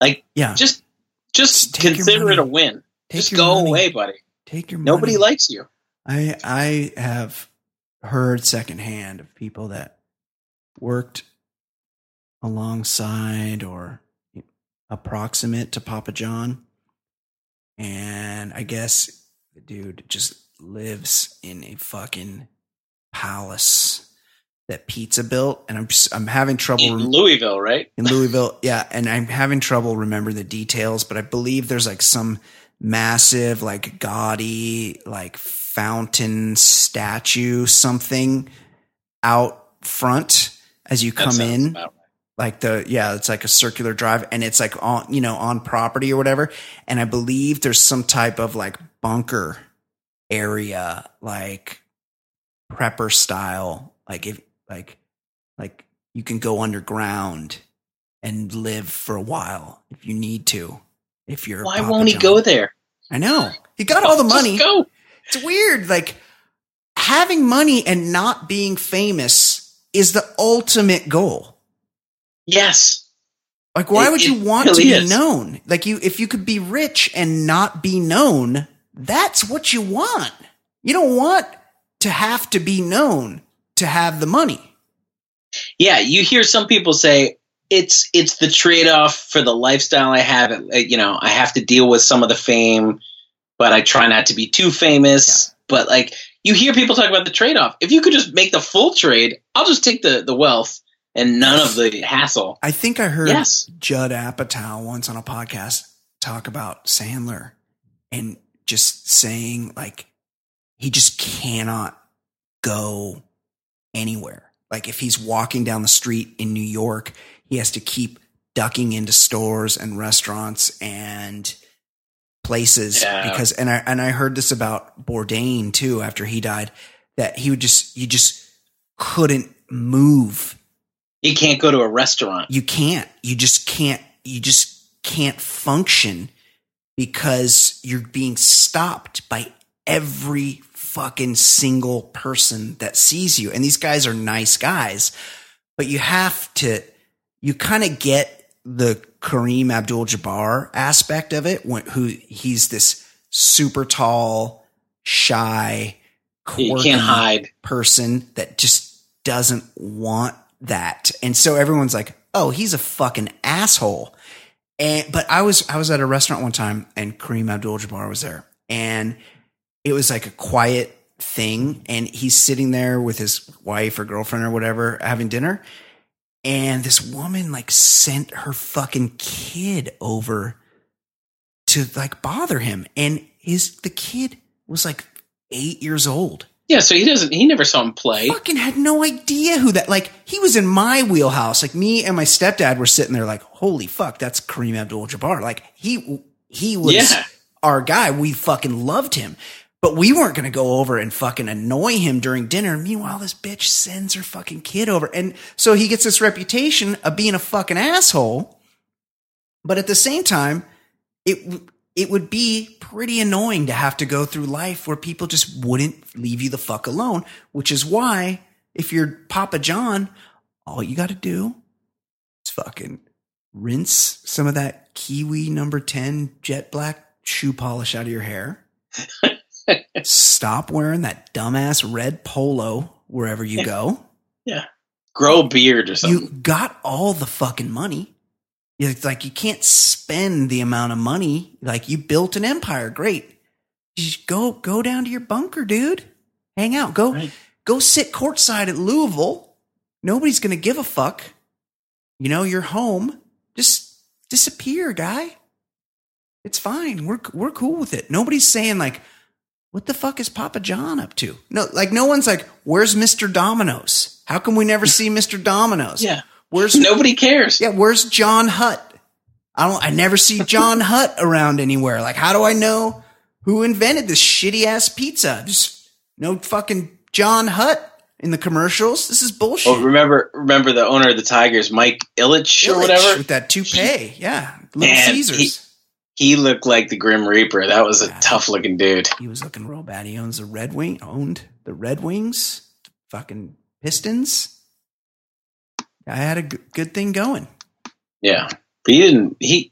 [SPEAKER 2] Like
[SPEAKER 1] yeah.
[SPEAKER 2] just just
[SPEAKER 1] Just
[SPEAKER 2] consider it a win.
[SPEAKER 1] Take
[SPEAKER 2] just go
[SPEAKER 1] money.
[SPEAKER 2] away, buddy.
[SPEAKER 1] Take your
[SPEAKER 2] Nobody
[SPEAKER 1] money.
[SPEAKER 2] likes you.
[SPEAKER 1] I I have heard secondhand of people that worked alongside or approximate to Papa John, and I guess the dude just lives in a fucking palace that pizza built, and I'm I'm having trouble.
[SPEAKER 2] In
[SPEAKER 1] rem-
[SPEAKER 2] Louisville, right?
[SPEAKER 1] in Louisville. Yeah, and I'm having trouble remembering the details, but I believe there's like some massive, like gaudy, like fountain statue, something out front as you come in.
[SPEAKER 2] right.
[SPEAKER 1] Like the yeah, it's like a circular drive, and it's like on you know on property or whatever. And I believe there's some type of like bunker area, like prepper style, like if like like you can go underground and live for a while if you need to. If you're
[SPEAKER 2] Why
[SPEAKER 1] Papa
[SPEAKER 2] won't he
[SPEAKER 1] John.
[SPEAKER 2] go there?
[SPEAKER 1] I know he got all the money.
[SPEAKER 2] go.
[SPEAKER 1] It's weird. Like having money and not being famous is the ultimate goal.
[SPEAKER 2] Yes.
[SPEAKER 1] Like, why
[SPEAKER 2] It-
[SPEAKER 1] would you want
[SPEAKER 2] really
[SPEAKER 1] to be
[SPEAKER 2] is.
[SPEAKER 1] known? Like, you if you could be rich and not be known, that's what you want. You don't want to have to be known to have the money.
[SPEAKER 2] Yeah, you hear some people say it's it's the trade off for the lifestyle I have. You know, I have to deal with some of the fame, but I try not to be too famous. But like, you hear people talk about the trade off. If you could just make the full trade, I'll just take the the wealth and none of the hassle.
[SPEAKER 1] I think I heard
[SPEAKER 2] Yes.
[SPEAKER 1] Judd Apatow once on a podcast talk about Sandler and just saying like he just cannot go anywhere. Like if he's walking down the street in New York, he has to keep ducking into stores and restaurants and places
[SPEAKER 2] Yeah.
[SPEAKER 1] because and I and I heard this about Bourdain too after he died that he would just you just couldn't move
[SPEAKER 2] You can't go to a restaurant.
[SPEAKER 1] you can't you just can't you just can't function because you're being stopped by every fucking single person that sees you and these guys are nice guys but you have to you kind of get the Kareem Abdul-Jabbar aspect of it when who he's this super tall shy quirky
[SPEAKER 2] can't hide.
[SPEAKER 1] person that just doesn't want that. And so everyone's like, "Oh, he's a fucking asshole." And but I was I was at a restaurant one time and Kareem Abdul-Jabbar was there. And it was like a quiet thing and he's sitting there with his wife or girlfriend or whatever having dinner and this woman like sent her fucking kid over to like bother him and his the kid was like 8 years old
[SPEAKER 2] Yeah, so he doesn't. He never saw him play.
[SPEAKER 1] fucking had no idea who that like he was in my wheelhouse like me and my stepdad were sitting there like holy fuck that's Kareem Abdul-Jabbar like he he was
[SPEAKER 2] Yeah.
[SPEAKER 1] our guy we fucking loved him but we weren't going to go over and fucking annoy him during dinner. Meanwhile this bitch sends her fucking kid over. And so he gets this reputation of being a fucking asshole. But at the same time it it would be pretty annoying to have to go through life where people just wouldn't leave you the fuck alone, which is why if you're Papa John, all you got to do is fucking rinse some of that Kiwi number 10 jet black shoe polish out of your hair. Stop wearing that dumbass red polo wherever you go. Yeah.
[SPEAKER 2] Grow a beard or something.
[SPEAKER 1] You got all the fucking money. It's like you can't spend the amount of money. Like you built an empire. Great. Just go go down to your bunker, dude. Hang out. Go
[SPEAKER 2] Right.
[SPEAKER 1] go sit courtside at Louisville. Nobody's gonna give a fuck. You know, you're home. Just disappear, guy. It's fine. We're we're cool with it. Nobody's saying like, what the fuck is Papa John up to? No, like no one's like, where's Mr. Domino's? How come we never see Mr. Domino's?
[SPEAKER 2] Yeah.
[SPEAKER 1] Where's
[SPEAKER 2] Nobody cares.
[SPEAKER 1] yeah, where's John Hutt? I don't I never see John Hutt around anywhere. Like how do I know who invented this shitty ass pizza? Just no fucking John Hutt in the commercials. This is bullshit.
[SPEAKER 2] Oh, remember, remember the owner of the Tigers, Mike Ilitch, or whatever.
[SPEAKER 1] with that toupee. Yeah. Little Caesars.
[SPEAKER 2] He looked like the Grim Reaper. That was a
[SPEAKER 1] Yeah.
[SPEAKER 2] tough looking dude.
[SPEAKER 1] He, was looking real bad. He owns the Red Wing owned the Red Wings, fucking Pistons. I had a g- good thing going.
[SPEAKER 2] Yeah, but he didn't. He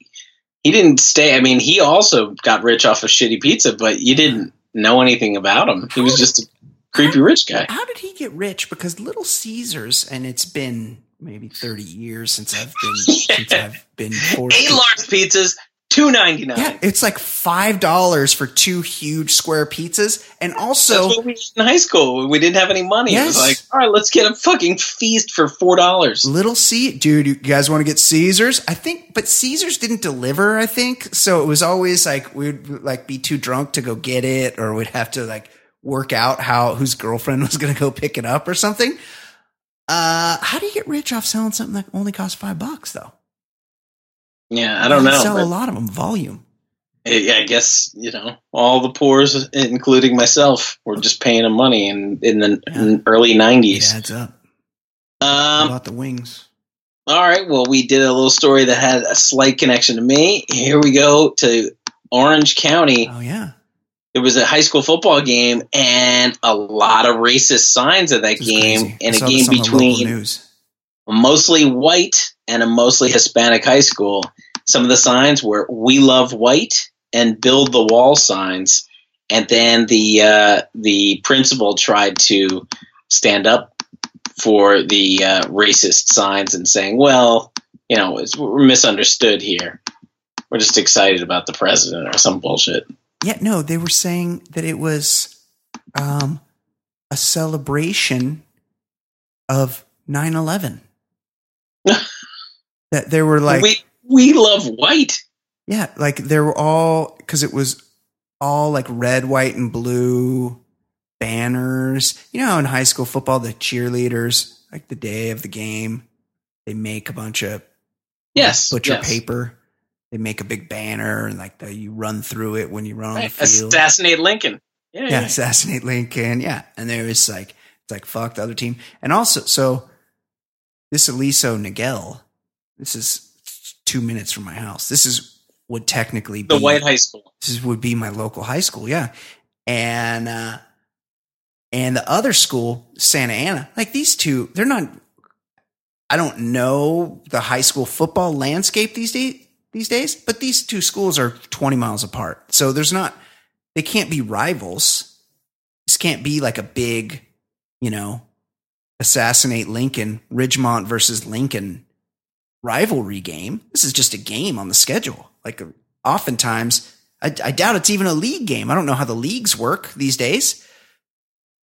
[SPEAKER 2] he didn't stay. I mean, he also got rich off of shitty pizza, but you didn't know anything about him. He was just a creepy rich guy.
[SPEAKER 1] How did he get rich? Because Little Caesars, and it's been maybe thirty years since I've been since I've been forced.
[SPEAKER 2] Eight large pizzas, two ninety nine.
[SPEAKER 1] yeah, it's like five dollars for two huge square pizzas, and
[SPEAKER 2] That's
[SPEAKER 1] also
[SPEAKER 2] what we did in high school. We didn't have any money. It was
[SPEAKER 1] Yes.
[SPEAKER 2] like, all right, let's get a fucking feast for four dollars.
[SPEAKER 1] Little C, dude, you guys want to get Caesars? I think, but Caesars didn't deliver. I think so. It was always like we'd like be too drunk to go get it, or we'd have to like work out how whose girlfriend was going to go pick it up or something. Uh, how do you get rich off selling something that only costs five bucks though?
[SPEAKER 2] Yeah, I don't know.
[SPEAKER 1] Sell a lot of them volume.
[SPEAKER 2] I I guess you know all the poors, including myself, were just paying them money in in the in early nineties.
[SPEAKER 1] adds up.
[SPEAKER 2] Um,
[SPEAKER 1] about the wings?
[SPEAKER 2] All right. Well, we did a little story that had a slight connection to me. Here we go to Orange County.
[SPEAKER 1] Oh yeah,
[SPEAKER 2] It was a high school football game and a lot of racist signs at that game
[SPEAKER 1] crazy.
[SPEAKER 2] And a game
[SPEAKER 1] this on the local
[SPEAKER 2] between mostly white and a mostly Hispanic high school. Some of the signs were "We love white" and "Build the wall" signs, and then the uh, the principal tried to stand up for the uh, racist signs and saying, "Well, you know, it's, we're misunderstood here. We're just excited about the president or some bullshit."
[SPEAKER 1] Yeah, no, they were saying that it was um, a celebration of 9-11. that they were like,
[SPEAKER 2] we we love white.
[SPEAKER 1] yeah, like they were all because it was all like red, white, and blue banners. You know, how in high school football, the cheerleaders, like the day of the game, they make a bunch of
[SPEAKER 2] Yes,
[SPEAKER 1] butcher
[SPEAKER 2] yes.
[SPEAKER 1] paper. They make a big banner and like the, you run through it when you run on the field.
[SPEAKER 2] Assassinate Lincoln. Yeah,
[SPEAKER 1] yeah, assassinate Lincoln. Yeah, and there was like it's like fuck the other team, and also so this Aliso Niguel, this is two minutes from my house. This is would technically be
[SPEAKER 2] the white high school.
[SPEAKER 1] this would be my local high school. Yeah, and uh, and the other school, Santa Ana, like these two, they're not. I don't know the high school football landscape these days. These days, but these two schools are 20 miles apart. So there's not, they can't be rivals. This can't be like a big, you know, assassinate Lincoln, Ridgemont versus Lincoln rivalry game. This is just a game on the schedule. Like oftentimes, I, I doubt it's even a league game. I don't know how the leagues work these days,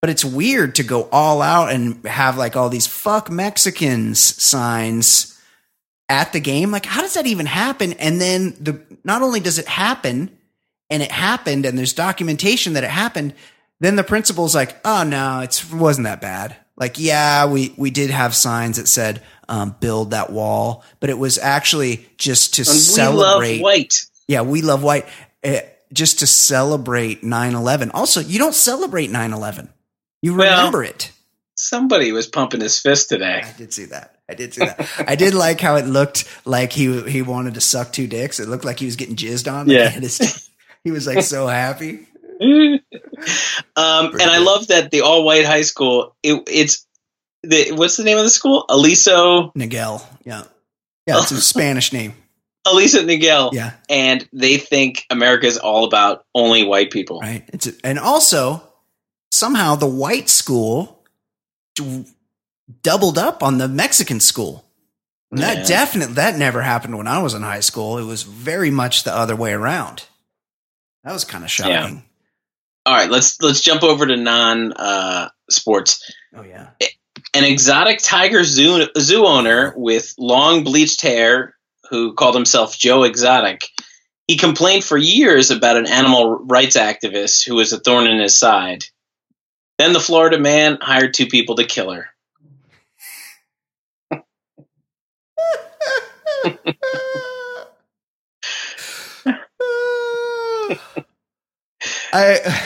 [SPEAKER 1] but it's weird to go all out and have like all these fuck Mexicans signs at the game. Like, how does that even happen? And then the not only does it happen, and it happened, and there's documentation that it happened. Then the principal's like, "Oh no, it wasn't that bad." Like, yeah, we we did have signs that said um, "build that wall," but it was actually just to
[SPEAKER 2] And we
[SPEAKER 1] celebrate.
[SPEAKER 2] love white.
[SPEAKER 1] Yeah, we love white. Uh, just to celebrate 9-11. Also, you don't celebrate 9-11. You
[SPEAKER 2] Well-
[SPEAKER 1] remember it.
[SPEAKER 2] Somebody was pumping his fist today.
[SPEAKER 1] I did see that. I did see that. I did like how it looked like he he wanted to suck two dicks. It looked like he was getting jizzed on. Like
[SPEAKER 2] Yeah.
[SPEAKER 1] he, his- he was like so happy.
[SPEAKER 2] Um, and I love that the all white high school. It, it's the what's the name of the school? Aliso
[SPEAKER 1] Niguel. Yeah. Yeah, it's a Spanish name.
[SPEAKER 2] Aliso Niguel.
[SPEAKER 1] Yeah.
[SPEAKER 2] and they think America is all about only white people.
[SPEAKER 1] Right. It's and also somehow the white school d- doubled up on the Mexican school. And that
[SPEAKER 2] Yeah.
[SPEAKER 1] definitely that never happened when I was in high school. It was very much the other way around. That was kind of shocking.
[SPEAKER 2] All right, let's let's jump over to non uh, sports.
[SPEAKER 1] Oh yeah.
[SPEAKER 2] An exotic tiger zoo zoo owner with long bleached hair who called himself Joe Exotic. He complained for years about an animal rights activist who was a thorn in his side. Then the Florida man hired two people to kill her.
[SPEAKER 1] I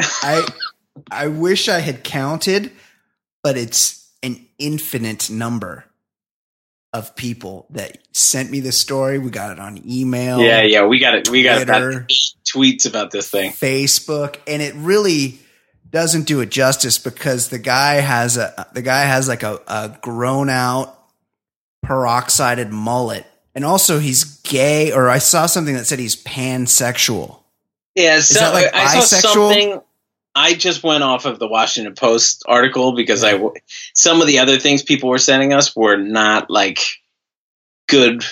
[SPEAKER 1] I I wish I had counted, but it's an infinite number of people that sent me this story. We got it on email.
[SPEAKER 2] Yeah, yeah, we got it. We got about eight tweets about this thing.
[SPEAKER 1] Facebook, and it really doesn't do it justice because the guy has a the guy has like a, a grown out peroxided mullet, and also he's gay. Or I saw something that said he's pansexual.
[SPEAKER 2] Yeah, so
[SPEAKER 1] that like
[SPEAKER 2] I saw something. I just went off of the Washington Post article because I some of the other things people were sending us were not like good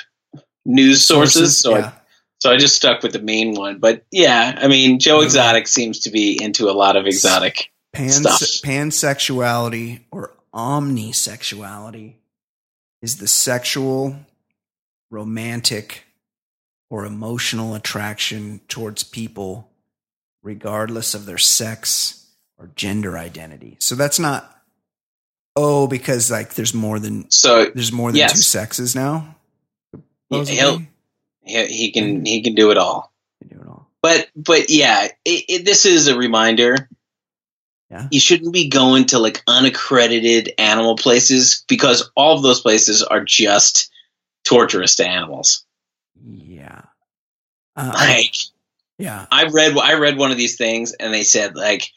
[SPEAKER 2] news sources. so I so I just stuck with the main one. But yeah, I mean, Joe. Exotic seems to be into a lot of exotic.
[SPEAKER 1] Pans-
[SPEAKER 2] stuff.
[SPEAKER 1] pansexuality or omnisexuality is the sexual, romantic, or emotional attraction towards people, regardless of their sex or gender identity. So that's not oh because like there's more than
[SPEAKER 2] So
[SPEAKER 1] there's more than
[SPEAKER 2] Yes.
[SPEAKER 1] two sexes now.
[SPEAKER 2] he'll he, he can he can do it all.
[SPEAKER 1] Do it all.
[SPEAKER 2] But but yeah, it, it, this is a reminder.
[SPEAKER 1] Yeah.
[SPEAKER 2] You shouldn't be going to like unaccredited animal places because all of those places are just torturous to animals.
[SPEAKER 1] Yeah. Uh,
[SPEAKER 2] Like
[SPEAKER 1] yeah.
[SPEAKER 2] I read I read one of these things and they said like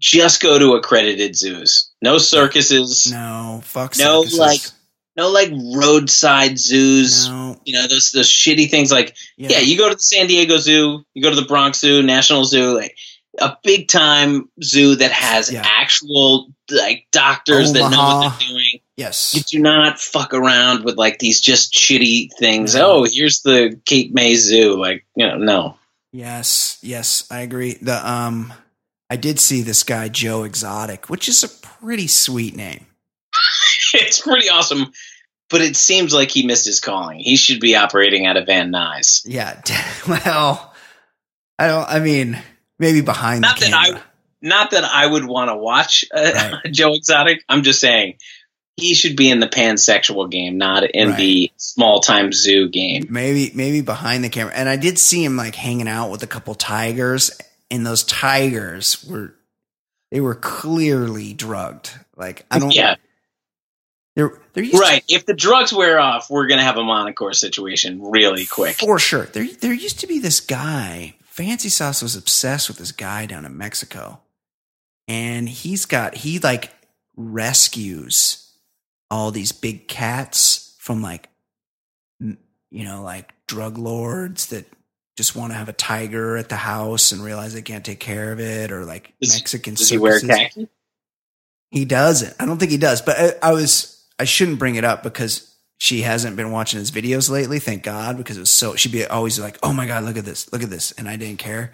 [SPEAKER 2] just go to accredited zoos. No circuses.
[SPEAKER 1] No, fuck
[SPEAKER 2] No,
[SPEAKER 1] circuses.
[SPEAKER 2] like, no like roadside zoos.
[SPEAKER 1] No.
[SPEAKER 2] You know those those shitty things like
[SPEAKER 1] Yeah.
[SPEAKER 2] yeah. you go to the San Diego Zoo, you go to the Bronx Zoo, National Zoo, like a big time zoo that has
[SPEAKER 1] Yeah.
[SPEAKER 2] actual like doctors that know what they're doing.
[SPEAKER 1] Yes.
[SPEAKER 2] You do not fuck around with like these just shitty things.
[SPEAKER 1] No.
[SPEAKER 2] Oh, here's the Cape May Zoo. Like you know, no.
[SPEAKER 1] Yes, yes, I agree. The um I did see this guy Joe Exotic, which is a pretty sweet name.
[SPEAKER 2] it's pretty awesome. But it seems like he missed his calling. He should be operating out of Van Nuys.
[SPEAKER 1] Yeah. Well, I don't I mean, maybe behind
[SPEAKER 2] Not
[SPEAKER 1] the
[SPEAKER 2] that I- Not that I would want to watch uh,
[SPEAKER 1] Right.
[SPEAKER 2] Joe Exotic. I'm just saying he should be in the pansexual game, not in
[SPEAKER 1] Right.
[SPEAKER 2] the small time zoo game.
[SPEAKER 1] maybe maybe behind the camera. And I did see him like hanging out with a couple tigers and those tigers were they were clearly drugged. Like I don't
[SPEAKER 2] Yeah,
[SPEAKER 1] they're they're used to-
[SPEAKER 2] right. If the drugs wear off, we're gonna have a Montecore situation really quick.
[SPEAKER 1] For sure. There there used to be this guy, Fancy Sauce was obsessed with this guy down in Mexico. And he's got he like rescues all these big cats from like you know, like drug lords that just want to have a tiger at the house and realize they can't take care of it or like
[SPEAKER 2] Does-
[SPEAKER 1] Mexican
[SPEAKER 2] Does he wear
[SPEAKER 1] circuses.
[SPEAKER 2] khaki?
[SPEAKER 1] He doesn't. I don't think he does. But I, I was. I shouldn't bring it up because she hasn't been watching his videos lately. Thank God, because it was so. She'd be always like, "Oh my God, look at this, look at this," and I didn't care.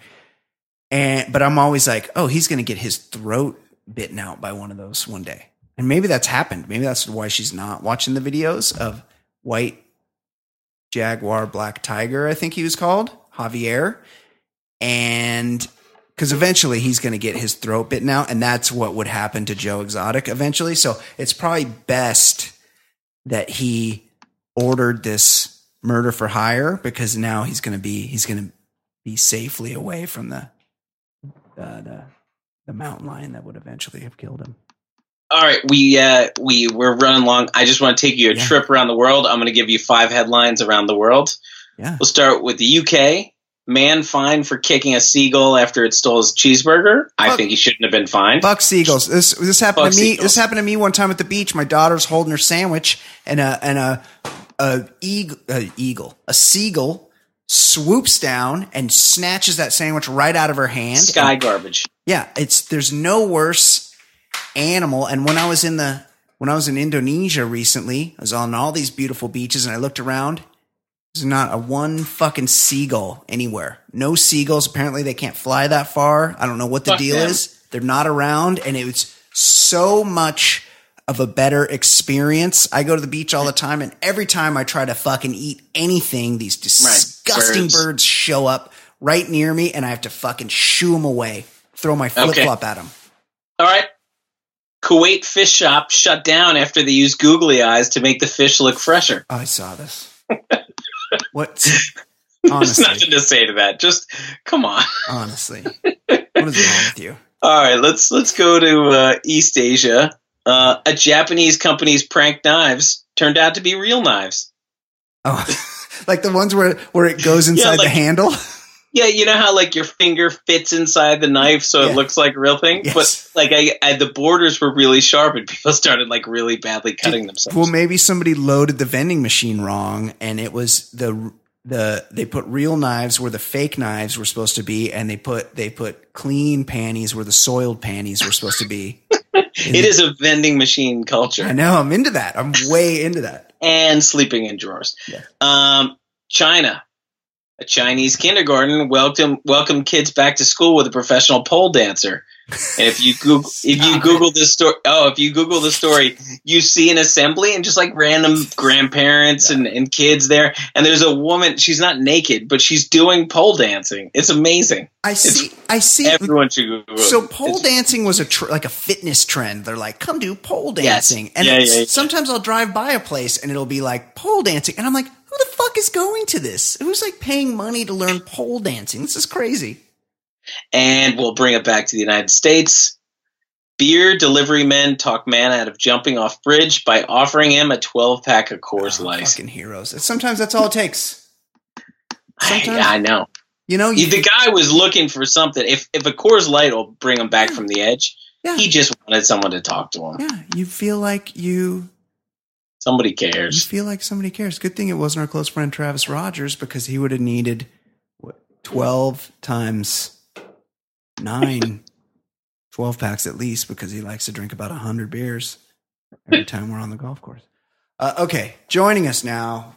[SPEAKER 1] And but I'm always like, "Oh, he's gonna get his throat bitten out by one of those one day." And maybe that's happened. Maybe that's why she's not watching the videos of white jaguar, black tiger. I think he was called Javier, and because eventually he's going to get his throat bitten out, and that's what would happen to Joe Exotic eventually. So it's probably best that he ordered this murder for hire because now he's going to be he's going to be safely away from the uh, the the mountain lion that would eventually have killed him.
[SPEAKER 2] All right, we uh, we we're running long. I just want to take you a
[SPEAKER 1] Yeah.
[SPEAKER 2] trip around the world. I'm going to give you five headlines around the world.
[SPEAKER 1] Yeah.
[SPEAKER 2] We'll start with the UK. Man fined for kicking a seagull after it stole his cheeseburger. I think he shouldn't have been fined.
[SPEAKER 1] Buck seagulls. This this happened
[SPEAKER 2] Buck
[SPEAKER 1] to me.
[SPEAKER 2] seagulls.
[SPEAKER 1] This happened to me one time at the beach. My daughter's holding her sandwich, and a and a a eagle, a, eagle, a seagull swoops down and snatches that sandwich right out of her hand.
[SPEAKER 2] Sky
[SPEAKER 1] And-
[SPEAKER 2] garbage.
[SPEAKER 1] yeah, it's there's no worse animal. And when I was in the when I was in Indonesia recently, I was on all these beautiful beaches, and I looked around. There's not a one fucking seagull anywhere. No seagulls. Apparently, they can't fly that far. I don't know what the
[SPEAKER 2] Fuck
[SPEAKER 1] deal
[SPEAKER 2] them.
[SPEAKER 1] is. They're not around, and it was so much of a better experience. I go to the beach all the time, and every time I try to fucking eat anything, these disgusting
[SPEAKER 2] Birds.
[SPEAKER 1] birds. show up right near me, and I have to fucking shoo them away, throw my flip flop at them.
[SPEAKER 2] All right. Kuwait fish shop shut down after they used googly eyes to make the fish look fresher.
[SPEAKER 1] I saw this. what?
[SPEAKER 2] There's nothing to say to that. Just come on.
[SPEAKER 1] honestly, what is wrong with you?
[SPEAKER 2] All right, let's let's go to uh, East Asia. Uh, a Japanese company's prank knives turned out to be real knives.
[SPEAKER 1] Oh, like the ones where where it goes inside the
[SPEAKER 2] like-
[SPEAKER 1] handle.
[SPEAKER 2] Yeah, you know how like your finger fits inside the knife, so
[SPEAKER 1] Yeah.
[SPEAKER 2] it looks like a real thing.
[SPEAKER 1] Yes.
[SPEAKER 2] But like, I, I the borders were really sharp, and people started like really badly cutting themselves.
[SPEAKER 1] Well, maybe somebody loaded the vending machine wrong, and it was the the they put real knives where the fake knives were supposed to be, and they put they put clean panties where the soiled panties were supposed to be.
[SPEAKER 2] it is a vending machine culture.
[SPEAKER 1] I know. I'm into that. I'm way into that.
[SPEAKER 2] and sleeping in drawers.
[SPEAKER 1] Yeah.
[SPEAKER 2] Um, China. A Chinese kindergarten welcome welcome kids back to school with a professional pole dancer. And if you Google oh, if you Google this story, oh, if you Google the story, you see an assembly and just like random grandparents and, and kids there. And there's a woman. She's not naked, but she's doing pole dancing. It's amazing.
[SPEAKER 1] I see. I see.
[SPEAKER 2] Everyone should Google.
[SPEAKER 1] So pole
[SPEAKER 2] It's-
[SPEAKER 1] dancing was a tr- like a fitness trend. They're like, come do pole
[SPEAKER 2] Yes.
[SPEAKER 1] dancing, and
[SPEAKER 2] Yeah, yeah, yeah.
[SPEAKER 1] sometimes I'll drive by a place and it'll be like pole dancing, and I'm like, who the fuck is going to this? Who's like paying money to learn pole dancing? This is crazy.
[SPEAKER 2] And we'll bring it back to the United States. Beer delivery men talk man out of jumping off bridge by offering him a 12 pack of Coors
[SPEAKER 1] Oh,
[SPEAKER 2] Light.
[SPEAKER 1] fucking heroes. Sometimes that's all it takes.
[SPEAKER 2] I,
[SPEAKER 1] sometimes-
[SPEAKER 2] I know.
[SPEAKER 1] You know, you,
[SPEAKER 2] the guy was looking for something. If if a Coors Light will bring him back from the edge,
[SPEAKER 1] yeah,
[SPEAKER 2] he just wanted someone to talk to him.
[SPEAKER 1] yeah, you feel like you
[SPEAKER 2] Somebody cares.
[SPEAKER 1] You feel like somebody cares. Good thing it wasn't our close friend Travis Rogers because he would have needed what, 12 times nine, 12 packs at least because he likes to drink about 100 beers every time we're on the golf course. Uh, okay, joining us now,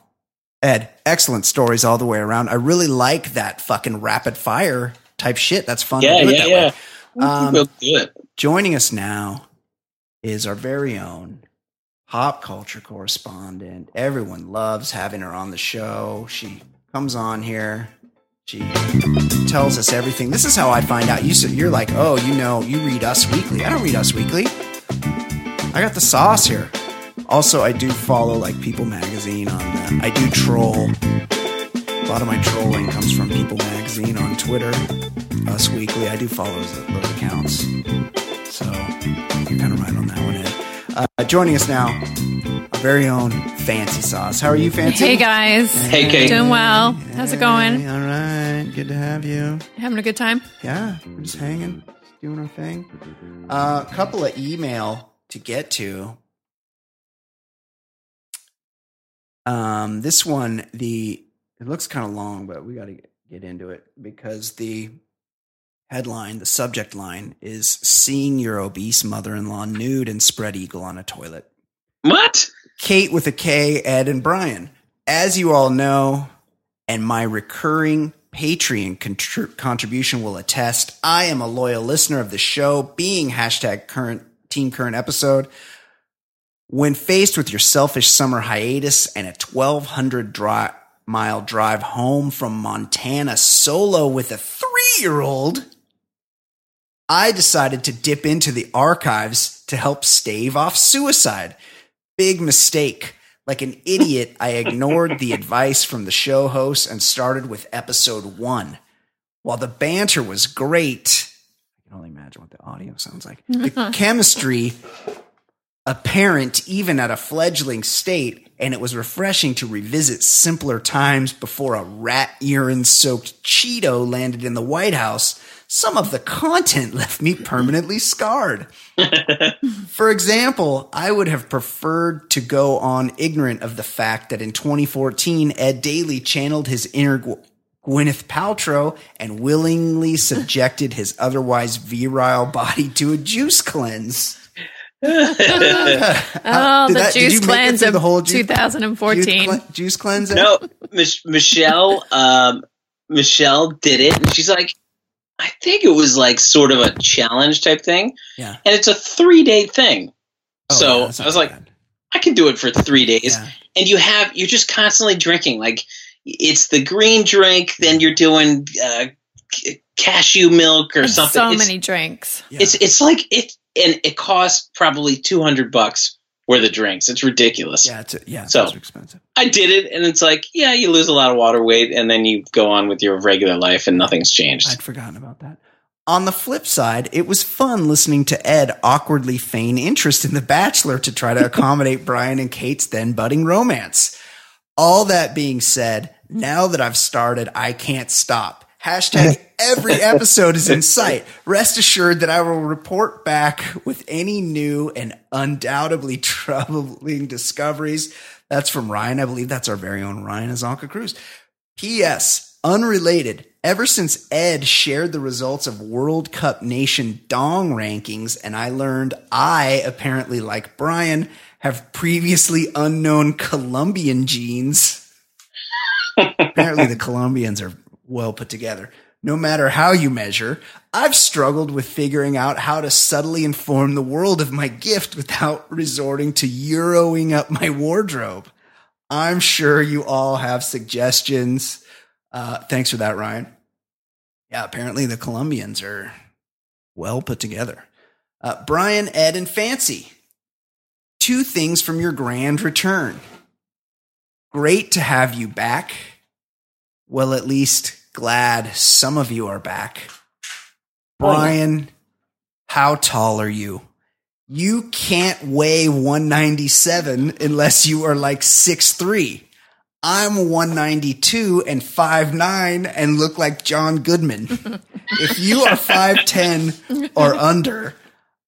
[SPEAKER 1] Ed. Excellent stories all the way around. I really like that fucking rapid fire type shit. That's fun
[SPEAKER 2] Yeah,
[SPEAKER 1] to do it
[SPEAKER 2] yeah, yeah.
[SPEAKER 1] Um. Joining us now is our very own pop culture correspondent. Everyone loves having her on the show. She comes on here. She tells us everything. This is how I find out. You, you're like, oh, you know, you read Us Weekly. I don't read Us Weekly. I got the sauce here. Also, I do follow like People Magazine on. I do troll. A lot of my trolling comes from People Magazine on Twitter. Us Weekly. I do follow those accounts. So you're kind of right on that one, Ed. Uh, joining us now, our very own Fancy Sauce. How are you, Fancy?
[SPEAKER 3] Hey guys.
[SPEAKER 2] Hey, Kate.
[SPEAKER 3] Doing well. How's it going?
[SPEAKER 1] Hey, all right. Good to have you.
[SPEAKER 3] Having a good time?
[SPEAKER 1] Yeah, we're just hanging, just doing our thing. A uh, couple of email to get to. Um, this one, the it looks kind of long, but we got to get into it because the headline, the subject line is "Seeing your obese mother-in-law nude and spread eagle on a toilet."
[SPEAKER 2] What?
[SPEAKER 1] Kate with a K, Ed, and Brian. As you all know, and my recurring Patreon contr- contribution will attest, I am a loyal listener of the show, being hashtag current team current episode. When faced with your selfish summer hiatus and a 1200 dri- mile drive home from Montana solo with a three year old, I decided to dip into the archives to help stave off suicide. Big mistake. Like an idiot, I ignored the advice from the show host and started with episode one. While the banter was great, I can only imagine what the audio sounds like. The chemistry apparent even at a fledgling state, and it was refreshing to revisit simpler times before a rat urine soaked Cheeto landed in the White House. Some of the content left me permanently scarred. For example, I would have preferred to go on ignorant of the fact that in 2014, Ed Daly channeled his inner Gw- Gwyneth Paltrow and willingly subjected his otherwise virile body to a juice cleanse.
[SPEAKER 3] Oh,
[SPEAKER 1] Did
[SPEAKER 3] the
[SPEAKER 1] that-
[SPEAKER 3] juice
[SPEAKER 1] you make it
[SPEAKER 3] cleanse of
[SPEAKER 1] the whole juice- Juice,
[SPEAKER 3] 2014.
[SPEAKER 1] cle- juice cleanse?
[SPEAKER 2] No, Mich- Michelle. Um, Michelle did it, and she's like, I think it was like sort of a challenge type thing,
[SPEAKER 1] Yeah.
[SPEAKER 2] and it's a three day thing.
[SPEAKER 1] Oh,
[SPEAKER 2] so
[SPEAKER 1] yeah,
[SPEAKER 2] I was like,
[SPEAKER 1] bad.
[SPEAKER 2] I can do it for three days,
[SPEAKER 1] Yeah.
[SPEAKER 2] and you have you're just constantly drinking. Like it's the green drink, then you're doing uh, c- cashew milk or something.
[SPEAKER 3] So
[SPEAKER 2] it's,
[SPEAKER 3] many drinks.
[SPEAKER 1] Yeah.
[SPEAKER 2] It's it's like it, and it costs probably two hundred bucks worth of drinks. It's ridiculous.
[SPEAKER 1] yeah, it's, yeah,
[SPEAKER 2] So-
[SPEAKER 1] it's expensive.
[SPEAKER 2] I did it, and it's like, yeah, you lose a lot of water weight, and then you go on with your regular life, and nothing's changed.
[SPEAKER 1] I'd forgotten about that. On the flip side, it was fun listening to Ed awkwardly feign interest in The Bachelor to try to accommodate Brian and Kate's then budding romance. All that being said, now that I've started, I can't stop. Hashtag every episode is in sight. Rest assured that I will report back with any new and undoubtedly troubling discoveries. That's from Ryan. I believe that's our very own Ryan Azalka Cruz. P.S. Unrelated. Ever since Ed shared the results of World Cup Nation Dong rankings, and I learned I, apparently like Brian, have previously unknown Colombian genes. apparently, the Colombians are well put together. No matter how you measure, I've struggled with figuring out how to subtly inform the world of my gift without resorting to Euroing up my wardrobe. I'm sure you all have suggestions. Uh, thanks for that, Ryan. Yeah, apparently the Colombians are well put together. Uh, Brian, Ed, and Fancy. Two things from your grand return. Great to have you back. Well, at least glad some of you are back. Oh, Brian, how tall are you? You can't weigh 197 unless you are like 6'3. I'm 192 and 5'9 and look like John Goodman. if you are 5'10 or under,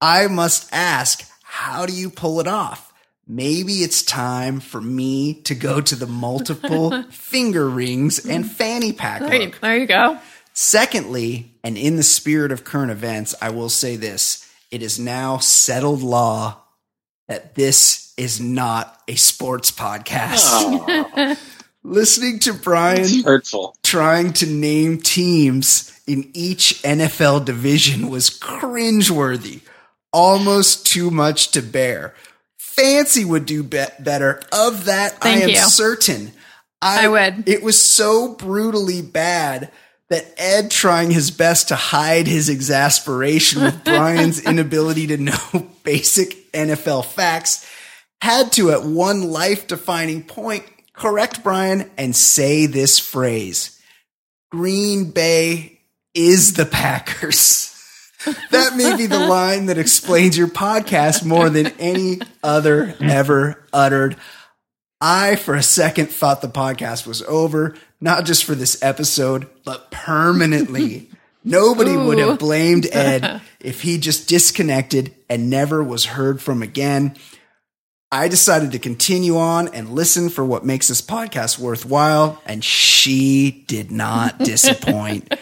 [SPEAKER 1] I must ask, how do you pull it off? Maybe it's time for me to go to the multiple finger rings and fanny pack
[SPEAKER 3] There you,
[SPEAKER 1] look.
[SPEAKER 3] there you go.
[SPEAKER 1] Secondly, and in the spirit of current events, I will say this it is now settled law that this is not a sports podcast.
[SPEAKER 2] Oh,
[SPEAKER 1] Listening to Brian
[SPEAKER 2] it's hurtful.
[SPEAKER 1] trying to name teams in each NFL division was cringeworthy, almost too much to bear. Fancy would do be- better. Of that,
[SPEAKER 3] Thank
[SPEAKER 1] I am
[SPEAKER 3] you.
[SPEAKER 1] certain.
[SPEAKER 3] I would.
[SPEAKER 1] It was so brutally bad that Ed, trying his best to hide his exasperation with Brian's inability to know basic NFL facts, had to, at one life defining point, correct Brian and say this phrase Green Bay is the Packers. that may be the line that explains your podcast more than any other ever uttered. I, for a second, thought the podcast was over, not just for this episode, but permanently. Nobody would have blamed Ed if he just disconnected and never was heard from again. I decided to continue on and listen for what makes this podcast worthwhile, and she did not disappoint.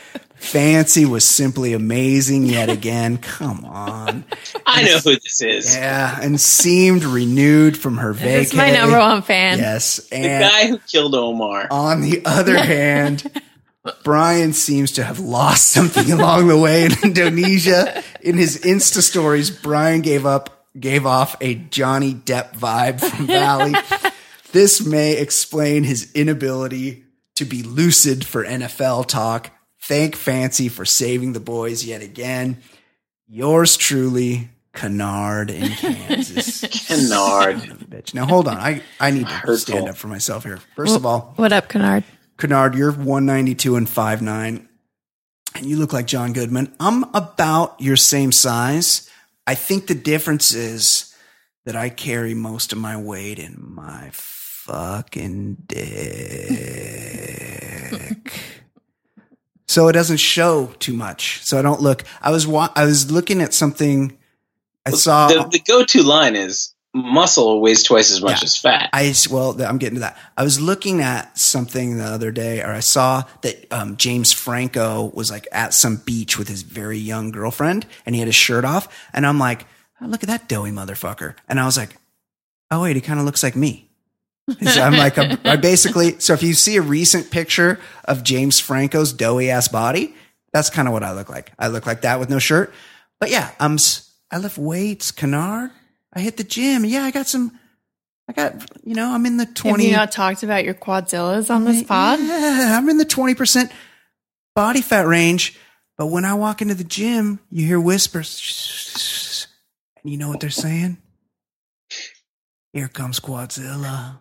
[SPEAKER 1] Fancy was simply amazing yet again. Come on.
[SPEAKER 2] I know who this is.
[SPEAKER 1] Yeah, and seemed renewed from her
[SPEAKER 3] This
[SPEAKER 1] vacation.
[SPEAKER 3] is my number one fan.
[SPEAKER 1] Yes,
[SPEAKER 2] The guy who killed Omar.
[SPEAKER 1] on the other hand, Brian seems to have lost something along the way in Indonesia. In his Insta stories, Brian gave up gave off a Johnny Depp vibe from Valley. this may explain his inability to be lucid for NFL talk. Thank Fancy for saving the boys yet again. Yours truly, Kennard in Kansas.
[SPEAKER 2] Kennard.
[SPEAKER 1] Son of a bitch. Now hold on. I, I need to
[SPEAKER 2] Hurtful.
[SPEAKER 1] stand up for myself here. First of all,
[SPEAKER 3] What up, Kennard?
[SPEAKER 1] Kennard, you're 192 and 5'9, and you look like John Goodman. I'm about your same size. I think the difference is that I carry most of my weight in my fucking dick. so it doesn't show too much. So I don't look. I was wa- I was looking at something I saw
[SPEAKER 2] the, the go-to line is muscle weighs twice as much
[SPEAKER 1] Yeah.
[SPEAKER 2] as fat.
[SPEAKER 1] I well, I'm getting to that. I was looking at something the other day, or I saw that um, James Franco was like at some beach with his very young girlfriend, and he had his shirt off, and I'm like, oh, look at that doughy motherfucker, and I was like, oh wait, he kind of looks like me. So I'm like, I'm- I basically, so if you see a recent picture of James Franco's doughy ass body, that's kind of what I look like. I look like that with no shirt. But yeah, I'm, I lift weights, Kennard. I hit the gym. Yeah, I got some, I got, you know, I'm in the
[SPEAKER 3] Have
[SPEAKER 1] 20.
[SPEAKER 3] you not talked about your quadzillas on this pod?
[SPEAKER 1] Yeah, I'm in the 20% body fat range. But when I walk into the gym, you hear whispers. And you know what they're saying? Here comes Quadzilla.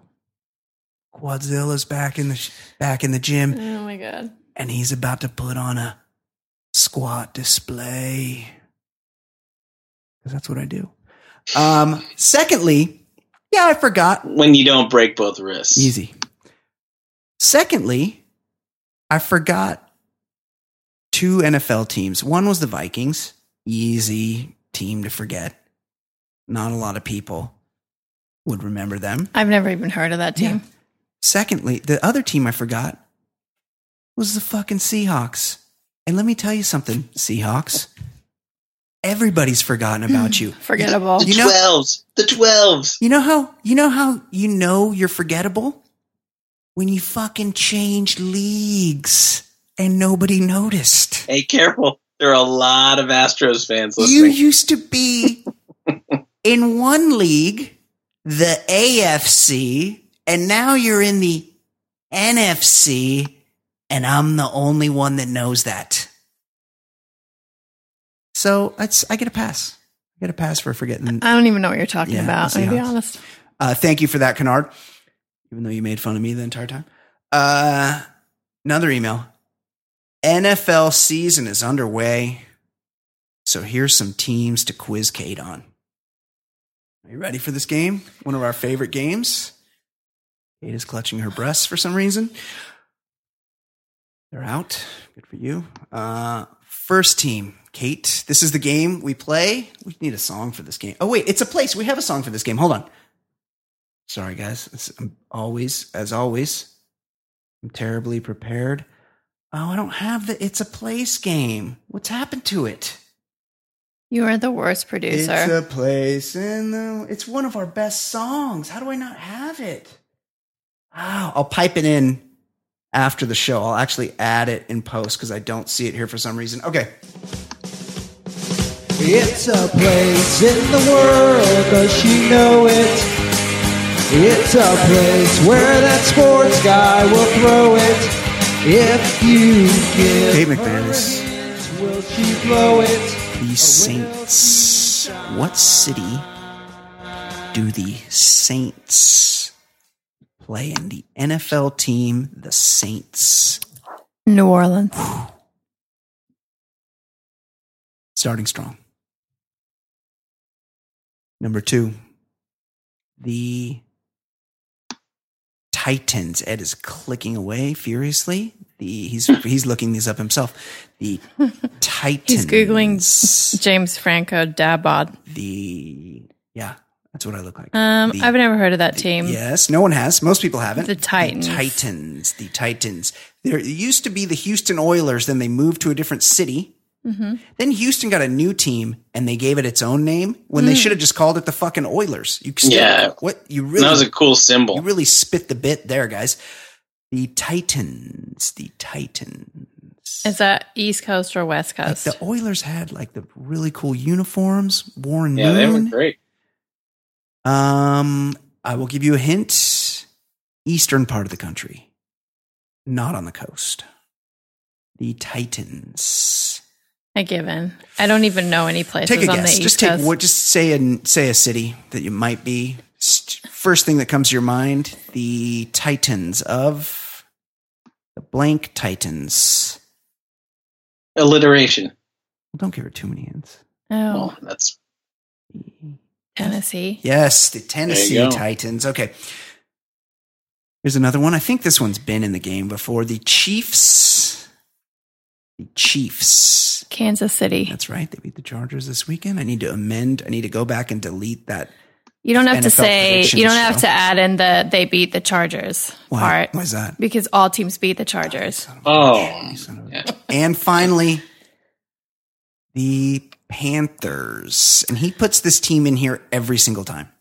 [SPEAKER 1] Quadzilla's back in the sh- back in the gym,
[SPEAKER 3] Oh my god.
[SPEAKER 1] and he's about to put on a squat display. Because that's what I do. Um, secondly, yeah, I forgot
[SPEAKER 2] when you don't break both wrists.
[SPEAKER 1] Easy. Secondly, I forgot two NFL teams. One was the Vikings, easy team to forget. Not a lot of people would remember them.
[SPEAKER 3] I've never even heard of that team.
[SPEAKER 1] Secondly, the other team I forgot was the fucking Seahawks. And let me tell you something, Seahawks. Everybody's forgotten about hmm. you.
[SPEAKER 3] Forgettable.
[SPEAKER 2] The
[SPEAKER 1] You know-
[SPEAKER 2] twelves. The twelves.
[SPEAKER 1] You know how you know how you know you're forgettable? When you fucking change leagues and nobody noticed.
[SPEAKER 2] Hey, careful. There are a lot of Astros fans
[SPEAKER 1] You used to be in one league, the AFC, and now you're in the NFC, and I'm the only one that knows that. So it's, I get a pass. I get a pass for forgetting.
[SPEAKER 3] I don't even know what you're talking
[SPEAKER 1] Yeah,
[SPEAKER 3] about. Gonna be honest.
[SPEAKER 1] Uh, thank you for that, Kennard. Even though you made fun of me the entire time. Uh, another email. NFL season is underway. So here's some teams to quiz Kate on. Are you ready for this game? One of our favorite games. Kate is clutching her breasts for some reason. They're out. Good for you. Uh, first team, Kate. This is the game we play. We need a song for this game. Oh, wait, it's a place. We have a song for this game. Hold on. Sorry, guys. It's, I'm always, as always, I'm terribly prepared. Oh, I don't have the It's a Place game. What's happened to it?
[SPEAKER 3] You are the worst producer.
[SPEAKER 1] It's a place in the. It's one of our best songs. How do I not have it? Oh, I'll pipe it in after the show. I'll actually add it in post because I don't see it here for some reason. Okay.
[SPEAKER 6] It's a place in the world, does she know it? It's a place where that sports guy will throw it. If you give
[SPEAKER 1] Kate
[SPEAKER 6] her
[SPEAKER 1] McManus.
[SPEAKER 6] a hint, will she blow it?
[SPEAKER 1] The Saints. What city do the Saints play in? The NFL team, the Saints.
[SPEAKER 3] New Orleans.
[SPEAKER 1] Starting strong. Number two, the Titans. Ed is clicking away furiously. The he's he's looking these up himself. The Titans.
[SPEAKER 3] He's googling James Franco Dabod.
[SPEAKER 1] the yeah. That's what I look like.
[SPEAKER 3] Um,
[SPEAKER 1] The-
[SPEAKER 3] I've never heard of that team.
[SPEAKER 1] Yes, no one has. Most people haven't.
[SPEAKER 3] The Titans.
[SPEAKER 1] The Titans. The Titans. There used to be the Houston Oilers. Then they moved to a different city.
[SPEAKER 3] Mm-hmm.
[SPEAKER 1] Then Houston got a new team and they gave it its own name when
[SPEAKER 3] Mm.
[SPEAKER 1] they should have just called it the fucking Oilers. You still,
[SPEAKER 2] Yeah.
[SPEAKER 1] What you really?
[SPEAKER 2] that was a cool symbol.
[SPEAKER 1] you really spit the bit there, guys. The Titans. The Titans.
[SPEAKER 3] Is that East Coast or West
[SPEAKER 1] Like
[SPEAKER 3] Coast?
[SPEAKER 1] the Oilers had like the really cool uniforms. Warren
[SPEAKER 2] yeah, they were great.
[SPEAKER 1] Um, I will give you a hint. Eastern part of the country, not on the coast. The Titans.
[SPEAKER 3] I give in. I don't even know any places
[SPEAKER 1] Take a
[SPEAKER 3] on the
[SPEAKER 1] guess.
[SPEAKER 3] East
[SPEAKER 1] take
[SPEAKER 3] Coast.
[SPEAKER 1] what. Just say a say a city that you might be. First thing that comes to your mind: the Titans of the blank Titans.
[SPEAKER 2] Alliteration.
[SPEAKER 1] Well, don't give her too many hints.
[SPEAKER 3] oh,
[SPEAKER 2] Oh, that's
[SPEAKER 3] Tennessee.
[SPEAKER 1] Yes, the Tennessee. Titans. Okay. Here's another one. I think this one's been in the game before. The Chiefs. The Chiefs.
[SPEAKER 3] Kansas City.
[SPEAKER 1] That's right. They beat the Chargers this weekend. I need to amend. I need to go back and delete that.
[SPEAKER 3] You don't have to say. You don't have to add in the they beat the Chargers
[SPEAKER 1] Why?
[SPEAKER 3] part
[SPEAKER 1] Why is that?
[SPEAKER 3] because all teams beat the Chargers.
[SPEAKER 2] oh,
[SPEAKER 1] Son of a-
[SPEAKER 2] yeah.
[SPEAKER 1] And finally, the Panthers. And he puts this team in here every single time.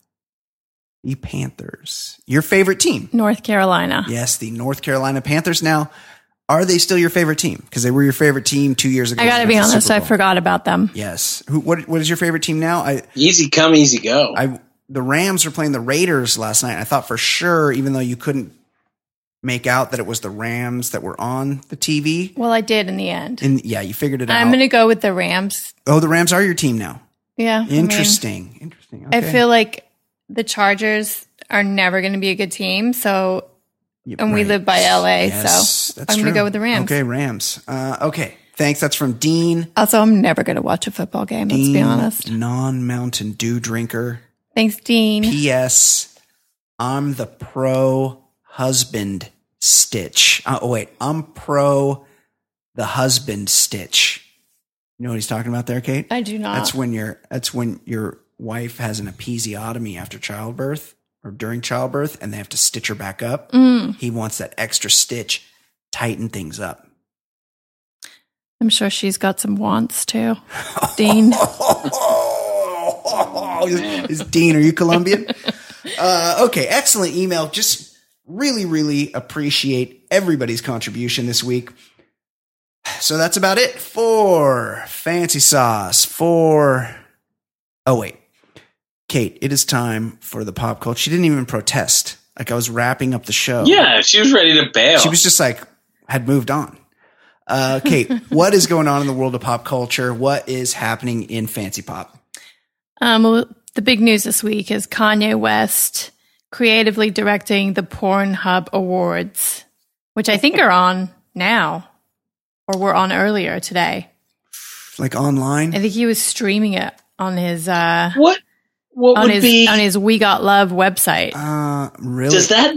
[SPEAKER 1] The Panthers. Your favorite team.
[SPEAKER 3] North Carolina.
[SPEAKER 1] Yes, the North Carolina Panthers. Now, are they still your favorite team? Because they were your favorite team two years ago.
[SPEAKER 3] I got to be
[SPEAKER 1] they went to the
[SPEAKER 3] honest. I forgot about them.
[SPEAKER 1] Yes. Who? What? What is your favorite team now? I.
[SPEAKER 2] easy come, easy go.
[SPEAKER 1] I. The Rams were playing the Raiders last night. I thought for sure, even though you couldn't make out that it was the Rams that were on the TV.
[SPEAKER 3] Well, I did in the end.
[SPEAKER 1] And yeah, you figured it out.
[SPEAKER 3] I'm going to go with the Rams.
[SPEAKER 1] oh, the Rams are your team now.
[SPEAKER 3] Yeah. I mean,
[SPEAKER 1] Interesting. Interesting.
[SPEAKER 3] I, feel like the Chargers are never going to be a good team. So
[SPEAKER 1] Yeah,
[SPEAKER 3] and we live by LA,
[SPEAKER 1] Yes,
[SPEAKER 3] so I'm gonna go with the Rams.
[SPEAKER 1] Okay, Rams. Uh, okay, thanks. That's from Dean.
[SPEAKER 3] also, I'm never going to watch a football game. Let's be honest.
[SPEAKER 1] Non-Mountain Dew drinker.
[SPEAKER 3] Thanks, Dean.
[SPEAKER 1] P.S. I'm the pro husband stitch. Uh, oh wait, I'm pro the husband stitch. You know what he's talking about there, Kate?
[SPEAKER 3] I do not.
[SPEAKER 1] That's when your that's when your wife has an episiotomy after childbirth or during childbirth, and they have to stitch her back up.
[SPEAKER 3] Mm,
[SPEAKER 1] He wants that extra stitch, tighten things up.
[SPEAKER 3] I'm sure she's got some wants too. Dean.
[SPEAKER 1] is, is Dean, are you Colombian? uh, okay, excellent email. Just really, really appreciate everybody's contribution this week. So that's about it for Fancy Sauce. For oh wait, Kate, it is time for the pop culture. She didn't even protest. Like I was wrapping up the show.
[SPEAKER 2] yeah, she was ready to bail.
[SPEAKER 1] She was just like, had moved on. Uh, Kate, what is going on in the world of pop culture? What is happening in Fancy Pop?
[SPEAKER 3] Um, well, the big news this week is Kanye West creatively directing the Pornhub Awards, which I think are on now or were on earlier today.
[SPEAKER 1] Like online?
[SPEAKER 3] I think he was streaming it on his uh,
[SPEAKER 2] what? What
[SPEAKER 3] on
[SPEAKER 2] would
[SPEAKER 3] his
[SPEAKER 2] be?
[SPEAKER 3] on his We Got Love website.
[SPEAKER 1] Uh, really?
[SPEAKER 2] does that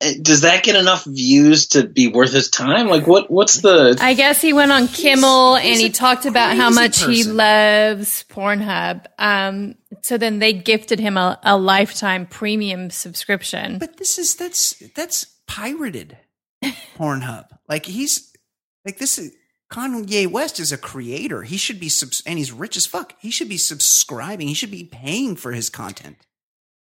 [SPEAKER 2] does that get enough views to be worth his time? Like, what? What's the?
[SPEAKER 3] I guess he went on Kimmel and
[SPEAKER 1] he's
[SPEAKER 3] he talked about how
[SPEAKER 1] crazy
[SPEAKER 3] much he loves Pornhub. Um, so then they gifted him a, a lifetime premium subscription.
[SPEAKER 1] But this is that's that's pirated Pornhub. Like he's like this is Kanye West is a creator. He should be subs- and he's rich as fuck. He should be subscribing. He should be paying for his content.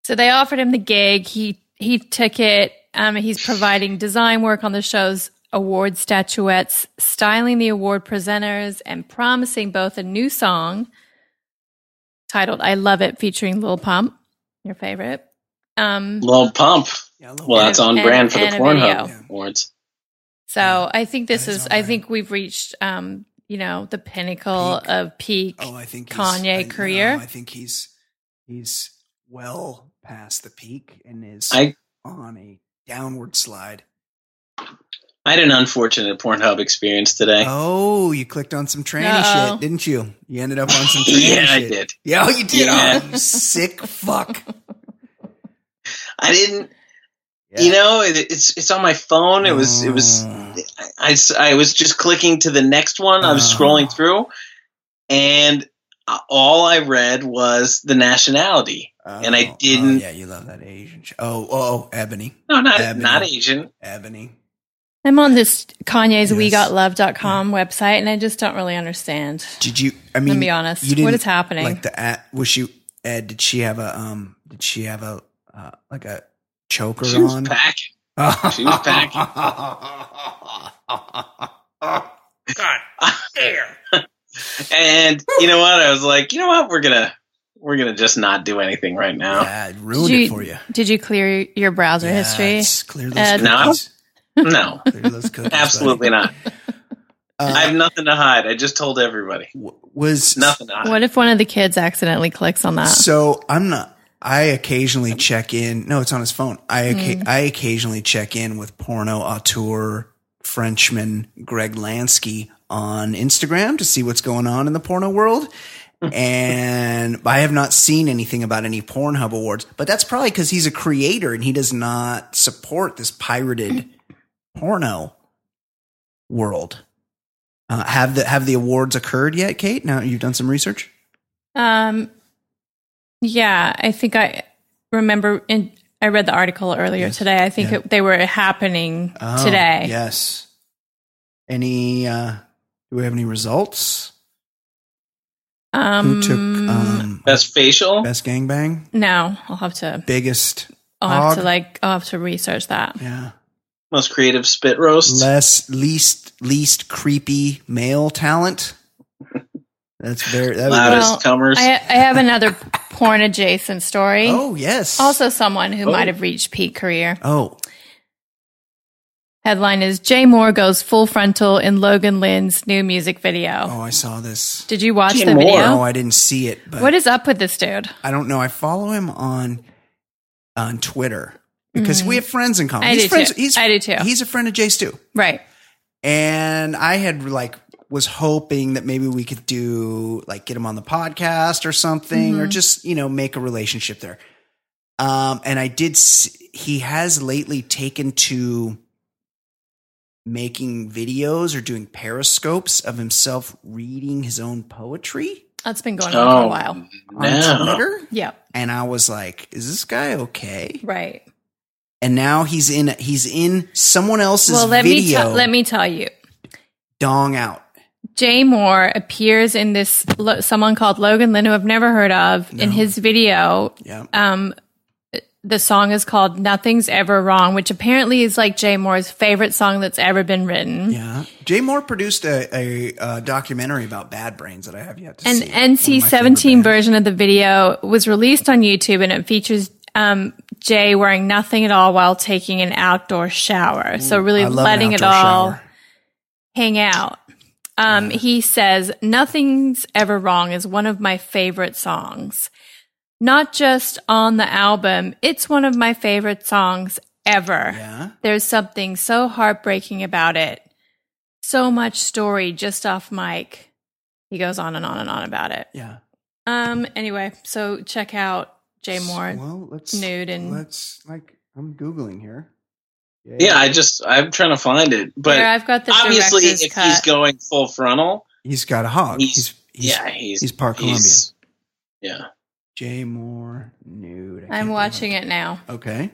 [SPEAKER 3] So they offered him the gig. He he took it. Um, he's providing design work on the show's award statuettes, styling the award presenters, and promising both a new song titled "I Love It" featuring Lil Pump, your favorite. Um,
[SPEAKER 2] Lil Pump.
[SPEAKER 1] Yeah, I
[SPEAKER 2] Well, that's on
[SPEAKER 3] and-
[SPEAKER 2] brand for the
[SPEAKER 3] and
[SPEAKER 2] Pornhub
[SPEAKER 3] video.
[SPEAKER 2] awards.
[SPEAKER 3] so I think this
[SPEAKER 1] That is
[SPEAKER 3] is. I think we've reached, um, you know, the pinnacle
[SPEAKER 1] Peak.
[SPEAKER 3] of peak.
[SPEAKER 1] Oh, I think
[SPEAKER 3] Kanye
[SPEAKER 1] I- no,
[SPEAKER 3] career?
[SPEAKER 1] I think he's he's well past the peak and is
[SPEAKER 2] I
[SPEAKER 1] on a downward slide.
[SPEAKER 2] I had an unfortunate Pornhub experience today.
[SPEAKER 1] Oh, you clicked on some tranny
[SPEAKER 3] Uh-oh.
[SPEAKER 1] shit, didn't you? You ended up on some tranny
[SPEAKER 2] yeah, I did.
[SPEAKER 1] Yeah, oh, you did.
[SPEAKER 2] Yeah.
[SPEAKER 1] Oh, you sick fuck.
[SPEAKER 2] I didn't.
[SPEAKER 1] Yeah.
[SPEAKER 2] You know, it, it's it's on my phone. It was it was.
[SPEAKER 1] Oh.
[SPEAKER 2] I, s- I was just clicking to the next one. I was
[SPEAKER 1] Oh.
[SPEAKER 2] scrolling through, and uh, all I read was the nationality. And I
[SPEAKER 1] Oh,
[SPEAKER 2] didn't-
[SPEAKER 1] Oh, yeah, you love that Asian. Sh- oh, oh, oh, Ebony,
[SPEAKER 2] No, not
[SPEAKER 1] Ebony.
[SPEAKER 2] not Asian.
[SPEAKER 1] Ebony.
[SPEAKER 3] I'm on this Kanye's
[SPEAKER 1] Yes.
[SPEAKER 3] WeGotLove.com website, and I just don't really understand.
[SPEAKER 1] Did you? I mean,
[SPEAKER 3] Let me be honest.
[SPEAKER 1] you
[SPEAKER 3] What
[SPEAKER 1] didn't-
[SPEAKER 3] is happening?
[SPEAKER 1] Like the at was she? Ed, did she have a um? Did she have a uh, like a choker on?
[SPEAKER 2] She was
[SPEAKER 1] on?
[SPEAKER 2] packing. She was packing. God damn. And you know what? I was like, you know what? We're gonna we're gonna just not do anything right now.
[SPEAKER 1] yeah, it ruined
[SPEAKER 3] Did
[SPEAKER 1] it
[SPEAKER 3] you,
[SPEAKER 1] for you.
[SPEAKER 3] Did you clear your browser
[SPEAKER 1] Yeah,
[SPEAKER 3] history?
[SPEAKER 1] Clear those
[SPEAKER 3] Ed?
[SPEAKER 2] No.
[SPEAKER 1] cookies.
[SPEAKER 2] No,
[SPEAKER 1] Clear those cookies.
[SPEAKER 2] absolutely not.
[SPEAKER 1] buddy.
[SPEAKER 2] I
[SPEAKER 1] Uh,
[SPEAKER 2] have nothing to hide. I just told everybody.
[SPEAKER 1] was
[SPEAKER 2] Nothing to hide.
[SPEAKER 3] What if one of the kids accidentally clicks on that?
[SPEAKER 1] So I'm not. I occasionally check in. No, it's on his phone. I occa-
[SPEAKER 3] Hmm.
[SPEAKER 1] I occasionally check in with porno auteur Frenchman Greg Lansky on Instagram to see what's going on in the porno world. And I have not seen anything about any Pornhub awards, but that's probably because he's a creator and he does not support this pirated porno world. Uh, have the have the awards occurred yet, Kate? Now you've done some research.
[SPEAKER 3] Um, yeah, I think I remember. In, I read the article earlier
[SPEAKER 1] Yes.
[SPEAKER 3] today. I think
[SPEAKER 1] Yeah.
[SPEAKER 3] it, they were happening
[SPEAKER 1] Oh,
[SPEAKER 3] today.
[SPEAKER 1] Yes. Any? uh Do we have any results?
[SPEAKER 3] Um,
[SPEAKER 1] Who took um
[SPEAKER 2] Best facial.
[SPEAKER 1] best gangbang?
[SPEAKER 3] no, I'll have to.
[SPEAKER 1] Biggest?
[SPEAKER 3] I'll have to like. I'll have to research that.
[SPEAKER 1] Yeah.
[SPEAKER 2] Most creative spit roast.
[SPEAKER 1] Less least least creepy male talent. That's very. That
[SPEAKER 2] Loudest
[SPEAKER 3] Well,
[SPEAKER 2] comers.
[SPEAKER 3] I, I have another porn adjacent story.
[SPEAKER 1] oh yes.
[SPEAKER 3] Also, someone who
[SPEAKER 2] Oh.
[SPEAKER 3] might have reached peak career.
[SPEAKER 1] Oh
[SPEAKER 3] Headline is Jay Mohr goes full frontal in Logan Lynn's new music video.
[SPEAKER 1] oh, I saw this.
[SPEAKER 3] Did you watch
[SPEAKER 2] Jay
[SPEAKER 3] the
[SPEAKER 2] Mohr.
[SPEAKER 3] video?
[SPEAKER 1] No, I didn't see it, but
[SPEAKER 3] what is up with this dude?
[SPEAKER 1] I don't know. I follow him on on Twitter because we have friends in common.
[SPEAKER 3] Mm. I
[SPEAKER 1] he's
[SPEAKER 3] do
[SPEAKER 1] friends.
[SPEAKER 3] too.
[SPEAKER 1] He's,
[SPEAKER 3] I do too.
[SPEAKER 1] He's a friend of Jay Stu.
[SPEAKER 3] Right.
[SPEAKER 1] and I had like was hoping that maybe we could do like get him on the podcast or something,
[SPEAKER 3] Mm-hmm.
[SPEAKER 1] or just you know make a relationship there. Um, and I did. s he has lately taken to making videos or doing periscopes of himself reading his own poetry
[SPEAKER 3] That's been going on for a
[SPEAKER 2] Oh,
[SPEAKER 3] while.
[SPEAKER 1] on. Twitter.
[SPEAKER 3] Yep.
[SPEAKER 1] And I was like, "Is this guy okay?"
[SPEAKER 3] Right.
[SPEAKER 1] And now he's in he's in someone else's
[SPEAKER 3] well, let me
[SPEAKER 1] video.
[SPEAKER 3] tell let me tell you.
[SPEAKER 1] dong out.
[SPEAKER 3] Jay Mohr appears in this lo- someone called Logan Lynn, who I've never heard of. In his video,
[SPEAKER 1] Yeah.
[SPEAKER 3] um, the song is called "Nothing's Ever Wrong," which apparently is like Jay Mohr's favorite song that's ever been written.
[SPEAKER 1] Yeah, Jay Mohr produced a, a, uh documentary about Bad Brains that I have yet to
[SPEAKER 3] An
[SPEAKER 1] see. My
[SPEAKER 3] NC
[SPEAKER 1] favorite
[SPEAKER 3] seventeen
[SPEAKER 1] bands.
[SPEAKER 3] version of the video was released on YouTube, and it features um, Jay wearing nothing at all while taking an outdoor shower. so really
[SPEAKER 1] an
[SPEAKER 3] letting it all
[SPEAKER 1] shower.
[SPEAKER 3] hang out. Um, He says, Nothing's Ever Wrong is one of my favorite songs. Not just on the album, it's one of my favorite songs ever.
[SPEAKER 1] Yeah,
[SPEAKER 3] There's something so heartbreaking about it. So much story just off mic. He goes on and on and on about it.
[SPEAKER 1] yeah.
[SPEAKER 3] Um. Anyway, so check out Jay Mohr.
[SPEAKER 1] Well, let's
[SPEAKER 3] nude and-
[SPEAKER 1] let's like I'm googling here.
[SPEAKER 2] Yeah, I just I'm trying to find it, but
[SPEAKER 3] Here, I've got the
[SPEAKER 2] obviously, if
[SPEAKER 3] cut.
[SPEAKER 2] he's going full frontal,
[SPEAKER 1] he's got a hog.
[SPEAKER 2] he's,
[SPEAKER 1] He's, he's
[SPEAKER 2] yeah, he's
[SPEAKER 1] he's part
[SPEAKER 2] he's- Yeah,
[SPEAKER 1] Jay Mohr nude.
[SPEAKER 3] I'm watching it now.
[SPEAKER 1] Okay.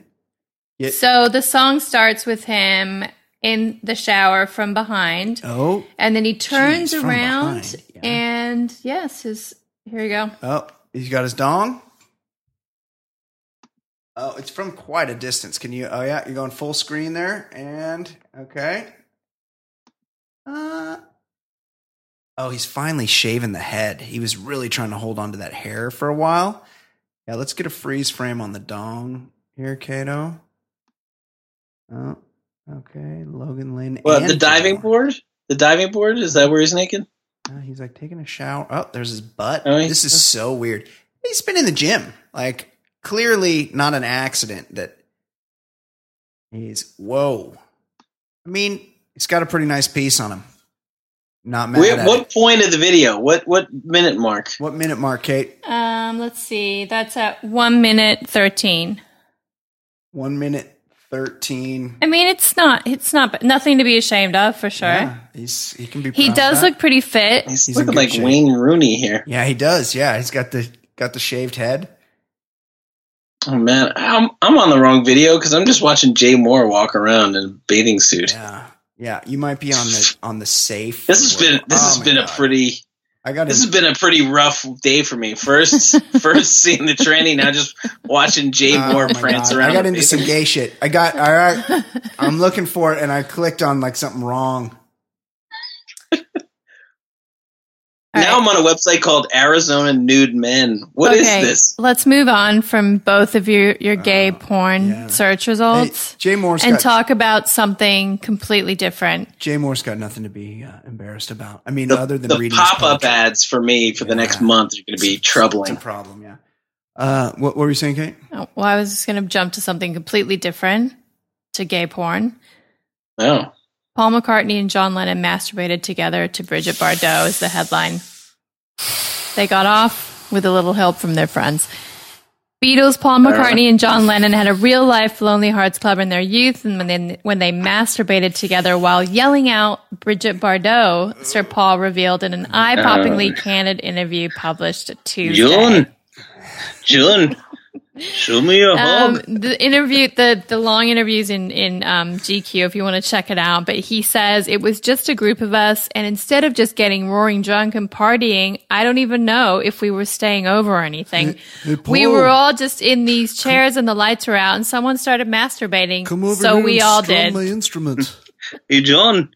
[SPEAKER 3] So the song starts with him in the shower from behind,
[SPEAKER 1] Oh,
[SPEAKER 3] and then he turns
[SPEAKER 1] from
[SPEAKER 3] around,
[SPEAKER 1] yeah.
[SPEAKER 3] and yes, his here you go.
[SPEAKER 1] oh, he's got his dong. Oh, it's from quite a distance. Can you? Oh yeah, you're going full screen there, and okay. Uh. Oh, he's finally shaving the head. He was really trying to hold on to that hair for a while. Yeah, let's get a freeze frame on the dong here, Kato. Oh, okay. Logan Lynn.
[SPEAKER 2] well, the diving board, the diving board is that where he's naked?
[SPEAKER 1] Uh, he's like taking a shower. Oh, there's his butt.
[SPEAKER 2] Oh,
[SPEAKER 1] this is so weird. He's been in the gym. Like, clearly not an accident that he's. Whoa. I mean, he's got a pretty nice piece on him. Not mad
[SPEAKER 2] Where,
[SPEAKER 1] at
[SPEAKER 2] what
[SPEAKER 1] it.
[SPEAKER 2] point of the video? What what minute mark?
[SPEAKER 1] What minute mark, Kate?
[SPEAKER 3] Um, let's see. That's at one minute thirteen.
[SPEAKER 1] One minute thirteen.
[SPEAKER 3] I mean, it's not. It's not nothing to be ashamed of for sure.
[SPEAKER 1] Yeah, he's he can be.
[SPEAKER 3] He
[SPEAKER 1] proud of
[SPEAKER 3] does
[SPEAKER 1] that.
[SPEAKER 3] look pretty fit.
[SPEAKER 2] He's,
[SPEAKER 1] He's
[SPEAKER 2] looking like
[SPEAKER 1] shape.
[SPEAKER 2] Wayne Rooney here.
[SPEAKER 1] Yeah, he does. Yeah, he's got the got the shaved head.
[SPEAKER 2] Oh man, I'm I'm on the wrong video because I'm just watching Jay Mohr walk around in a bathing suit.
[SPEAKER 1] Yeah, yeah. You might be on the on the safe.
[SPEAKER 2] This has been this
[SPEAKER 1] Oh
[SPEAKER 2] has been
[SPEAKER 1] God.
[SPEAKER 2] a pretty
[SPEAKER 1] I got
[SPEAKER 2] this has been a pretty rough day for me. First first seeing the tranny, now just watching Jay
[SPEAKER 1] Oh
[SPEAKER 2] Mohr
[SPEAKER 1] my
[SPEAKER 2] prance
[SPEAKER 1] God.
[SPEAKER 2] around.
[SPEAKER 1] I got into some gay shit. I got all right. I'm looking for it, and I clicked on like something wrong.
[SPEAKER 3] All
[SPEAKER 2] now
[SPEAKER 3] right.
[SPEAKER 2] I'm on a website called Arizona Nude Men. What is
[SPEAKER 3] Okay,
[SPEAKER 2] this?
[SPEAKER 3] Let's move on from both of your your gay porn
[SPEAKER 1] yeah.
[SPEAKER 3] search
[SPEAKER 1] Hey,
[SPEAKER 3] results
[SPEAKER 1] Jay Mohr's
[SPEAKER 3] and
[SPEAKER 1] got
[SPEAKER 3] talk about something completely different.
[SPEAKER 1] Jay Mohr's got nothing to be uh, embarrassed about. I mean,
[SPEAKER 2] The,
[SPEAKER 1] other than
[SPEAKER 2] the
[SPEAKER 1] reading
[SPEAKER 2] pop up ads for me for the next
[SPEAKER 1] Yeah.
[SPEAKER 2] month are going to be
[SPEAKER 1] It's
[SPEAKER 2] troubling.
[SPEAKER 1] a problem. Yeah. Uh, what, what were you saying, Kate?
[SPEAKER 3] Oh, well, I was just going to jump to something completely different to gay porn.
[SPEAKER 2] Oh,
[SPEAKER 3] Paul McCartney and John Lennon masturbated together to Brigitte Bardot is the headline. They got off with a little help from their friends. Beatles, Paul McCartney, and John Lennon had a real life Lonely Hearts Club in their youth, and when they when they masturbated together while yelling out Brigitte Bardot, Sir Paul revealed in an eye-poppingly candid interview published Tuesday.
[SPEAKER 2] June, June, show me your
[SPEAKER 3] Um, the interview, the the long interviews in in um, GQ, if you want to check it out. But he says it was just a group of us, and instead of just getting roaring drunk and partying, I don't even know if we were staying over or anything.
[SPEAKER 1] Hey,
[SPEAKER 3] we were all just in these chairs, and the lights were out, and someone started masturbating. Come so we all did.
[SPEAKER 1] My instrument.
[SPEAKER 2] Hey, John,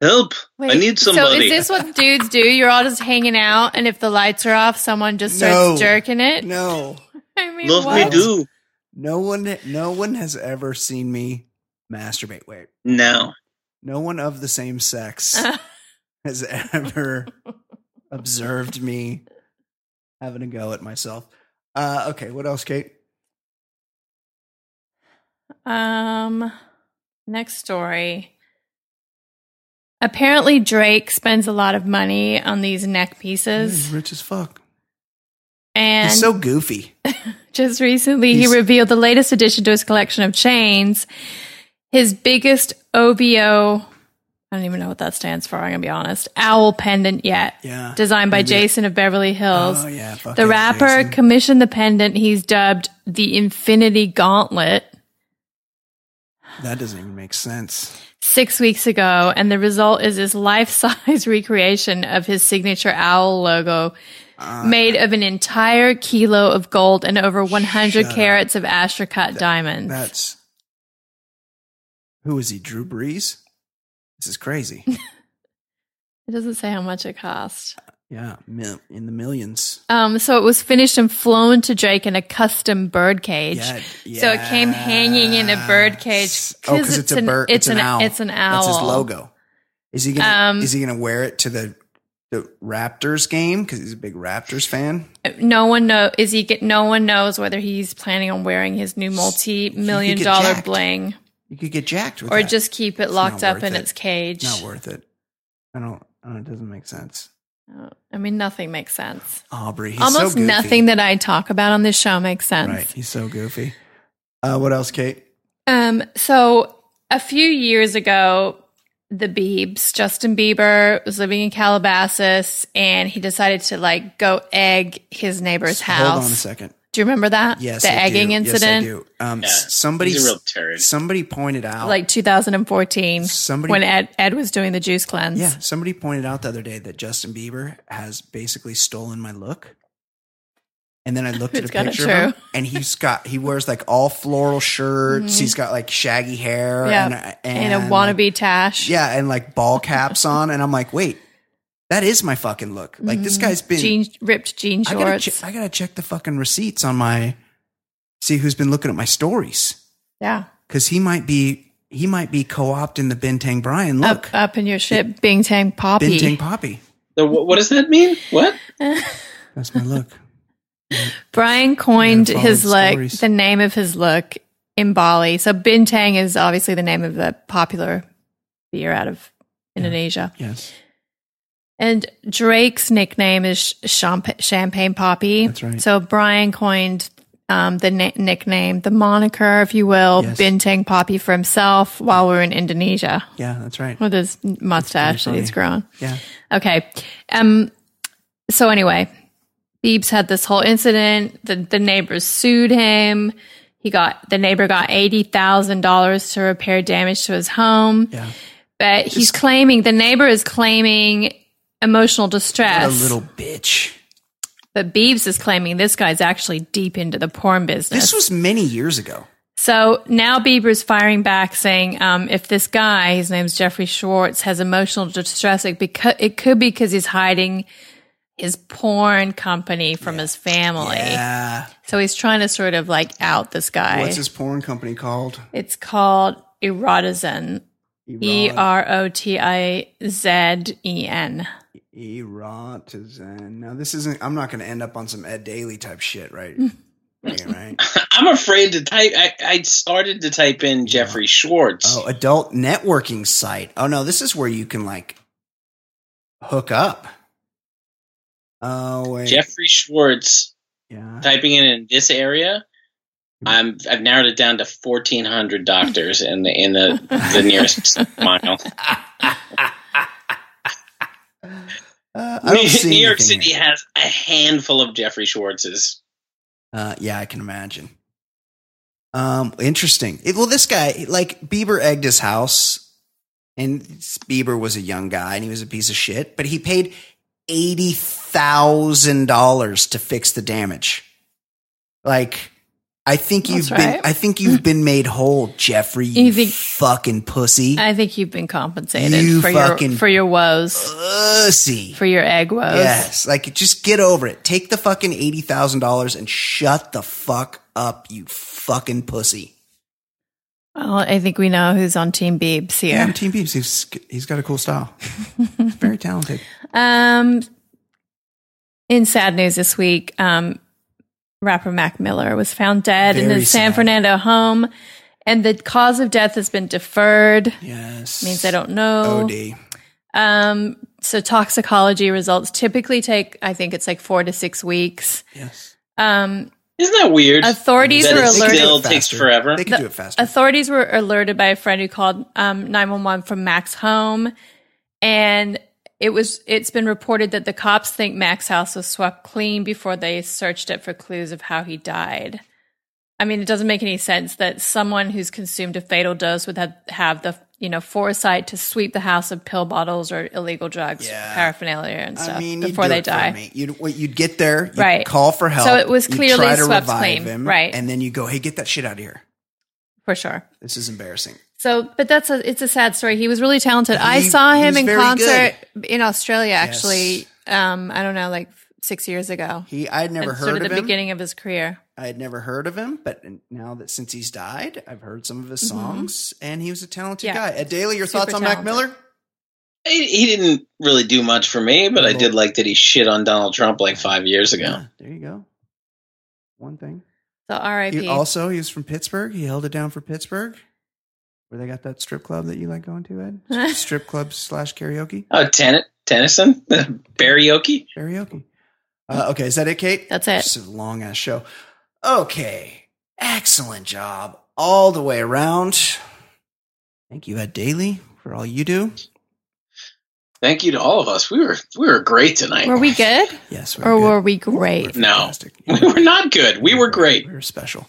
[SPEAKER 2] help! I
[SPEAKER 3] Wait,
[SPEAKER 2] need
[SPEAKER 3] So
[SPEAKER 2] somebody.
[SPEAKER 3] is this what dudes do? You're all just hanging out, and if the lights are off, someone just starts
[SPEAKER 1] No.
[SPEAKER 3] jerking it.
[SPEAKER 1] No,
[SPEAKER 3] I mean,
[SPEAKER 2] Love
[SPEAKER 3] what?
[SPEAKER 2] me do.
[SPEAKER 1] no one, no one has ever seen me masturbate. Wait,
[SPEAKER 2] No.
[SPEAKER 1] no one of the same sex has ever observed me having a go at myself. Uh, okay, what else, Kate?
[SPEAKER 3] Um, next story. Apparently, Drake spends a lot of money on these neck
[SPEAKER 1] He's
[SPEAKER 3] pieces,
[SPEAKER 1] rich as fuck.
[SPEAKER 3] And
[SPEAKER 1] He's so goofy.
[SPEAKER 3] just recently
[SPEAKER 1] He's-
[SPEAKER 3] he revealed the latest addition to his collection of chains. His biggest OVO, I don't even know what that stands for. I'm gonna be honest. Owl pendant yet,
[SPEAKER 1] Yeah.
[SPEAKER 3] designed by
[SPEAKER 1] Maybe-
[SPEAKER 3] Jason of Beverly Hills.
[SPEAKER 1] Oh yeah,
[SPEAKER 3] the rapper
[SPEAKER 1] Jason.
[SPEAKER 3] commissioned the pendant he's dubbed the Infinity Gauntlet.
[SPEAKER 1] that doesn't even make sense.
[SPEAKER 3] six weeks ago, and the result is this life size recreation of his signature owl logo.
[SPEAKER 1] Uh,
[SPEAKER 3] made of an entire kilo of gold and over 100
[SPEAKER 1] Shut up.
[SPEAKER 3] carats of Astracut diamonds.
[SPEAKER 1] That's who is he? Drew Brees. This is crazy.
[SPEAKER 3] it doesn't say how much it cost.
[SPEAKER 1] yeah, in the millions.
[SPEAKER 3] Um, so it was finished and flown to Drake in a custom bird cage.
[SPEAKER 1] Yeah,
[SPEAKER 3] So it came hanging in a bird cage.
[SPEAKER 1] Oh, because it's, a
[SPEAKER 3] an-
[SPEAKER 1] bird.
[SPEAKER 3] It's,
[SPEAKER 1] an, owl.
[SPEAKER 3] It's an
[SPEAKER 1] That's his logo. Is he gonna?
[SPEAKER 3] Um,
[SPEAKER 1] is he gonna wear it to the the Raptors game because he's a big Raptors fan?
[SPEAKER 3] No one know is he get no one knows whether he's planning on wearing his new multi
[SPEAKER 1] million
[SPEAKER 3] dollar
[SPEAKER 1] jacked.
[SPEAKER 3] bling
[SPEAKER 1] You could get jacked with
[SPEAKER 3] or
[SPEAKER 1] that.
[SPEAKER 3] just keep it
[SPEAKER 1] It's
[SPEAKER 3] locked up in
[SPEAKER 1] it.
[SPEAKER 3] its cage.
[SPEAKER 1] not worth it. I don't. I don't. It doesn't make sense.
[SPEAKER 3] Oh, I mean, nothing makes sense.
[SPEAKER 1] Aubrey. He's
[SPEAKER 3] Almost
[SPEAKER 1] so goofy.
[SPEAKER 3] nothing that I talk about on this show makes sense.
[SPEAKER 1] Right. He's so goofy. Uh, what else, Kate?
[SPEAKER 3] Um, so a few years ago, the Biebs, Justin Bieber, was living in Calabasas, and he decided to like go egg his neighbor's house.
[SPEAKER 1] Hold on a second.
[SPEAKER 3] Do you remember that?
[SPEAKER 1] Yes,
[SPEAKER 3] the
[SPEAKER 1] I
[SPEAKER 3] egging
[SPEAKER 1] do.
[SPEAKER 3] incident,
[SPEAKER 1] Yes, I do. Um,
[SPEAKER 2] Yeah,
[SPEAKER 1] somebody,
[SPEAKER 2] he's a real
[SPEAKER 1] somebody pointed out,
[SPEAKER 3] like 2014,
[SPEAKER 1] Somebody-
[SPEAKER 3] when Ed Ed was doing the juice cleanse.
[SPEAKER 1] yeah, somebody pointed out the other day that Justin Bieber has basically stolen my look. And then I looked at
[SPEAKER 3] It's
[SPEAKER 1] a
[SPEAKER 3] kinda
[SPEAKER 1] picture of him, and he's got he wears like all floral shirts. He's got like shaggy hair,
[SPEAKER 3] Mm-hmm. Yeah,
[SPEAKER 1] and,
[SPEAKER 3] and,
[SPEAKER 1] and
[SPEAKER 3] a wannabe Tash.
[SPEAKER 1] yeah, and like ball caps on. And I'm like, wait, that is my fucking look. Like this guy's been.
[SPEAKER 3] jean ripped jean
[SPEAKER 1] I gotta,
[SPEAKER 3] shorts.
[SPEAKER 1] che- I gotta check the fucking receipts on my. See who's been looking at my stories
[SPEAKER 3] yeah,
[SPEAKER 1] because he might be he might be co-opting the Bintang Brian look.
[SPEAKER 3] up up in your shit, Bintang Papi.
[SPEAKER 1] Bintang Papi.
[SPEAKER 2] So wh- what does that mean? What?
[SPEAKER 1] That's my look.
[SPEAKER 3] Brian coined
[SPEAKER 1] Yeah,
[SPEAKER 3] his look,
[SPEAKER 1] stories.
[SPEAKER 3] the name of his look in Bali. So Bintang is obviously the name of the popular beer out of Indonesia.
[SPEAKER 1] Yes,
[SPEAKER 3] And Drake's nickname is Champagne Papi.
[SPEAKER 1] That's right.
[SPEAKER 3] So Brian coined um, the na- nickname, the moniker, if you will,
[SPEAKER 1] Yes.
[SPEAKER 3] Bintang Papi for himself while we were in Indonesia
[SPEAKER 1] yeah, that's right.
[SPEAKER 3] with his mustache that he's grown.
[SPEAKER 1] Yeah,
[SPEAKER 3] Okay. Um. So anyway, Beebs had this whole incident. The the neighbors sued him. He got the neighbor got eighty thousand dollars to repair damage to his home.
[SPEAKER 1] yeah.
[SPEAKER 3] But he's claiming the neighbor is claiming emotional
[SPEAKER 1] What a little bitch.
[SPEAKER 3] but Beebs is claiming this guy's actually deep into the porn business.
[SPEAKER 1] This was many years ago.
[SPEAKER 3] So now Bieber's firing back, saying um, if this guy, his name's Jeffrey Schwartz, has emotional distress, it, because, it could be because he's hiding his porn company from his family.
[SPEAKER 1] Yeah.
[SPEAKER 3] So he's trying to sort of like out this guy.
[SPEAKER 1] What's his porn company called?
[SPEAKER 3] it's called Erotizen. E R O T I Z E N.
[SPEAKER 1] Erotizen. Now this isn't. I'm not going to end up on some Ed Daly type shit, right? Mm. yeah, right.
[SPEAKER 2] I'm afraid to type. I, I started to type in Jeffrey Schwartz.
[SPEAKER 1] Oh, adult networking site. Oh no, this is where you can like hook up. Oh wait.
[SPEAKER 2] Jeffrey Schwartz.
[SPEAKER 1] Yeah.
[SPEAKER 2] Typing it in this area, I'm I've narrowed it down to 1,400 doctors in the in the the nearest mile.
[SPEAKER 1] Uh,
[SPEAKER 2] New, New York City
[SPEAKER 1] here.
[SPEAKER 2] has a handful of Jeffrey Schwartzes.
[SPEAKER 1] Uh, yeah, I can imagine. Um, interesting. It- well, this guy, like Bieber, egged his house, and Bieber was a young guy, and he was a piece of shit. But he paid eighty thousand dollars to fix the damage. Like, I think you've been. I think you've been made whole, Jeffrey. You,
[SPEAKER 3] You think-
[SPEAKER 1] fucking pussy,
[SPEAKER 3] I think you've been compensated
[SPEAKER 1] You
[SPEAKER 3] for your
[SPEAKER 1] fucking-
[SPEAKER 3] for your woes,
[SPEAKER 1] pussy.
[SPEAKER 3] for your egg woes.
[SPEAKER 1] Yes, like just get over it. Take the fucking eighty thousand dollars and shut the fuck up, you fucking pussy.
[SPEAKER 3] Well, I think we know who's on Team Beebs
[SPEAKER 1] Yeah, I'm
[SPEAKER 3] here.
[SPEAKER 1] Team Beeps. He's he's got a cool style. Very talented.
[SPEAKER 3] Um, in sad news this week, um, rapper Mac Miller was found dead in
[SPEAKER 1] Very
[SPEAKER 3] his San
[SPEAKER 1] sad.
[SPEAKER 3] Fernando home, and the cause of death has been deferred.
[SPEAKER 1] Yes,
[SPEAKER 3] Means I don't know.
[SPEAKER 1] OD.
[SPEAKER 3] Um, so toxicology results typically take, I think it's like four to six weeks.
[SPEAKER 1] Yes,
[SPEAKER 3] Um,
[SPEAKER 2] Isn't that weird?
[SPEAKER 3] authorities
[SPEAKER 2] that
[SPEAKER 3] were alerted.
[SPEAKER 2] still
[SPEAKER 1] Faster.
[SPEAKER 2] takes forever.
[SPEAKER 1] They can do it faster.
[SPEAKER 3] Authorities were alerted by a friend who called um, 911 from Mac's home. And it was it's been reported that the cops think Mac's house was swept clean before they searched it for clues of how he died. I mean, it doesn't make any sense that someone who's consumed a fatal dose would have, have the you know foresight to sweep the house of pill bottles or illegal drugs,
[SPEAKER 1] Yeah.
[SPEAKER 3] paraphernalia, and stuff
[SPEAKER 1] I mean,
[SPEAKER 3] before they die.
[SPEAKER 1] You'd, well, you'd get there, you'd
[SPEAKER 3] Right.
[SPEAKER 1] call for help.
[SPEAKER 3] So it was clearly swept clean.
[SPEAKER 1] him,
[SPEAKER 3] Right.
[SPEAKER 1] And then you go, "Hey, get that shit out of here.
[SPEAKER 3] For sure.
[SPEAKER 1] This is embarrassing."
[SPEAKER 3] So, but that's a it's a sad story. He was really talented. I saw him in concert in Australia. Actually,
[SPEAKER 1] Yes.
[SPEAKER 3] um, I don't know, like six years ago.
[SPEAKER 1] He, I'd never
[SPEAKER 3] At
[SPEAKER 1] heard
[SPEAKER 3] sort of
[SPEAKER 1] of
[SPEAKER 3] the
[SPEAKER 1] him.
[SPEAKER 3] beginning of his career.
[SPEAKER 1] I had never heard of him, but now that since he's died, I've heard some of his
[SPEAKER 3] Mhm.
[SPEAKER 1] songs, and he was a talented
[SPEAKER 3] Yeah.
[SPEAKER 1] guy. Ed Daly, your
[SPEAKER 3] Super
[SPEAKER 1] thoughts on Mac. Miller?
[SPEAKER 2] He, he didn't really do much for me, but I did like that he shit on Donald Trump like five years ago.
[SPEAKER 1] Yeah, there you go. One thing.
[SPEAKER 3] So R.I.P.
[SPEAKER 1] He also, he was from Pittsburgh. He held it down for Pittsburgh, where they got that strip club that you like going to, Ed. strip club slash karaoke.
[SPEAKER 2] Oh, Ten- Tennyson, karaoke.
[SPEAKER 1] Karaoke. Uh, okay, is that it, Kate?
[SPEAKER 3] That's it.
[SPEAKER 1] This is a long ass show. Okay, excellent job all the way around. Thank you, Ed Daly, for all you do.
[SPEAKER 2] Thank you to all of us. We were we were great tonight.
[SPEAKER 3] Were we good
[SPEAKER 1] Yes,
[SPEAKER 3] or
[SPEAKER 1] good.
[SPEAKER 3] were we great?
[SPEAKER 1] We're
[SPEAKER 2] No. We were not good. We were great.
[SPEAKER 1] We were special.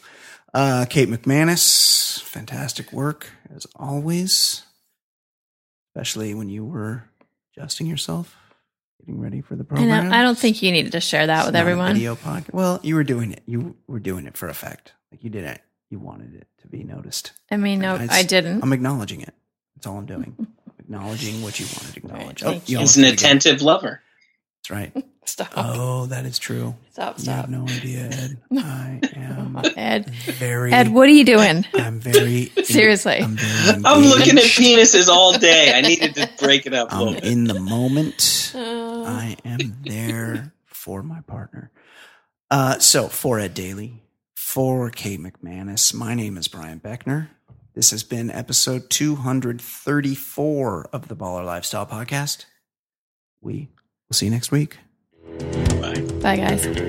[SPEAKER 1] Uh, Kate McManus, fantastic work as always, especially when you were adjusting yourself, getting ready for the
[SPEAKER 3] I
[SPEAKER 1] program.
[SPEAKER 3] know. I don't think you needed to share that
[SPEAKER 1] It's
[SPEAKER 3] with
[SPEAKER 1] not a
[SPEAKER 3] everyone.
[SPEAKER 1] Video podcast. Well, you were doing it. You were doing it for effect. Like you did it. You wanted it to be noticed.
[SPEAKER 3] I mean, no,
[SPEAKER 1] It's-
[SPEAKER 3] I didn't.
[SPEAKER 1] I'm acknowledging it. That's all I'm doing. acknowledging what you wanted to acknowledge.
[SPEAKER 3] Right,
[SPEAKER 1] oh,
[SPEAKER 3] thank
[SPEAKER 1] you
[SPEAKER 3] you.
[SPEAKER 2] He's an
[SPEAKER 1] did it again.
[SPEAKER 2] attentive lover.
[SPEAKER 1] That's right.
[SPEAKER 3] Stop.
[SPEAKER 1] Oh, that is true.
[SPEAKER 3] stop.
[SPEAKER 1] You
[SPEAKER 3] Stop.
[SPEAKER 1] have no idea, Ed. I am
[SPEAKER 3] Ed.
[SPEAKER 1] very.
[SPEAKER 3] Ed, what are you doing?
[SPEAKER 1] I'm very
[SPEAKER 3] Seriously.
[SPEAKER 1] I'm, very
[SPEAKER 2] I'm looking at penises all day. I needed to break it up a
[SPEAKER 1] I'm in the moment.
[SPEAKER 3] Uh,
[SPEAKER 1] I am there for my partner. Uh, so for Ed Daly, for Kate McManus, my name is Brian Beckner. This has been episode 234 of the Baller Lifestyle Podcast. We will see you next week.
[SPEAKER 2] Bye.
[SPEAKER 3] bye, guys.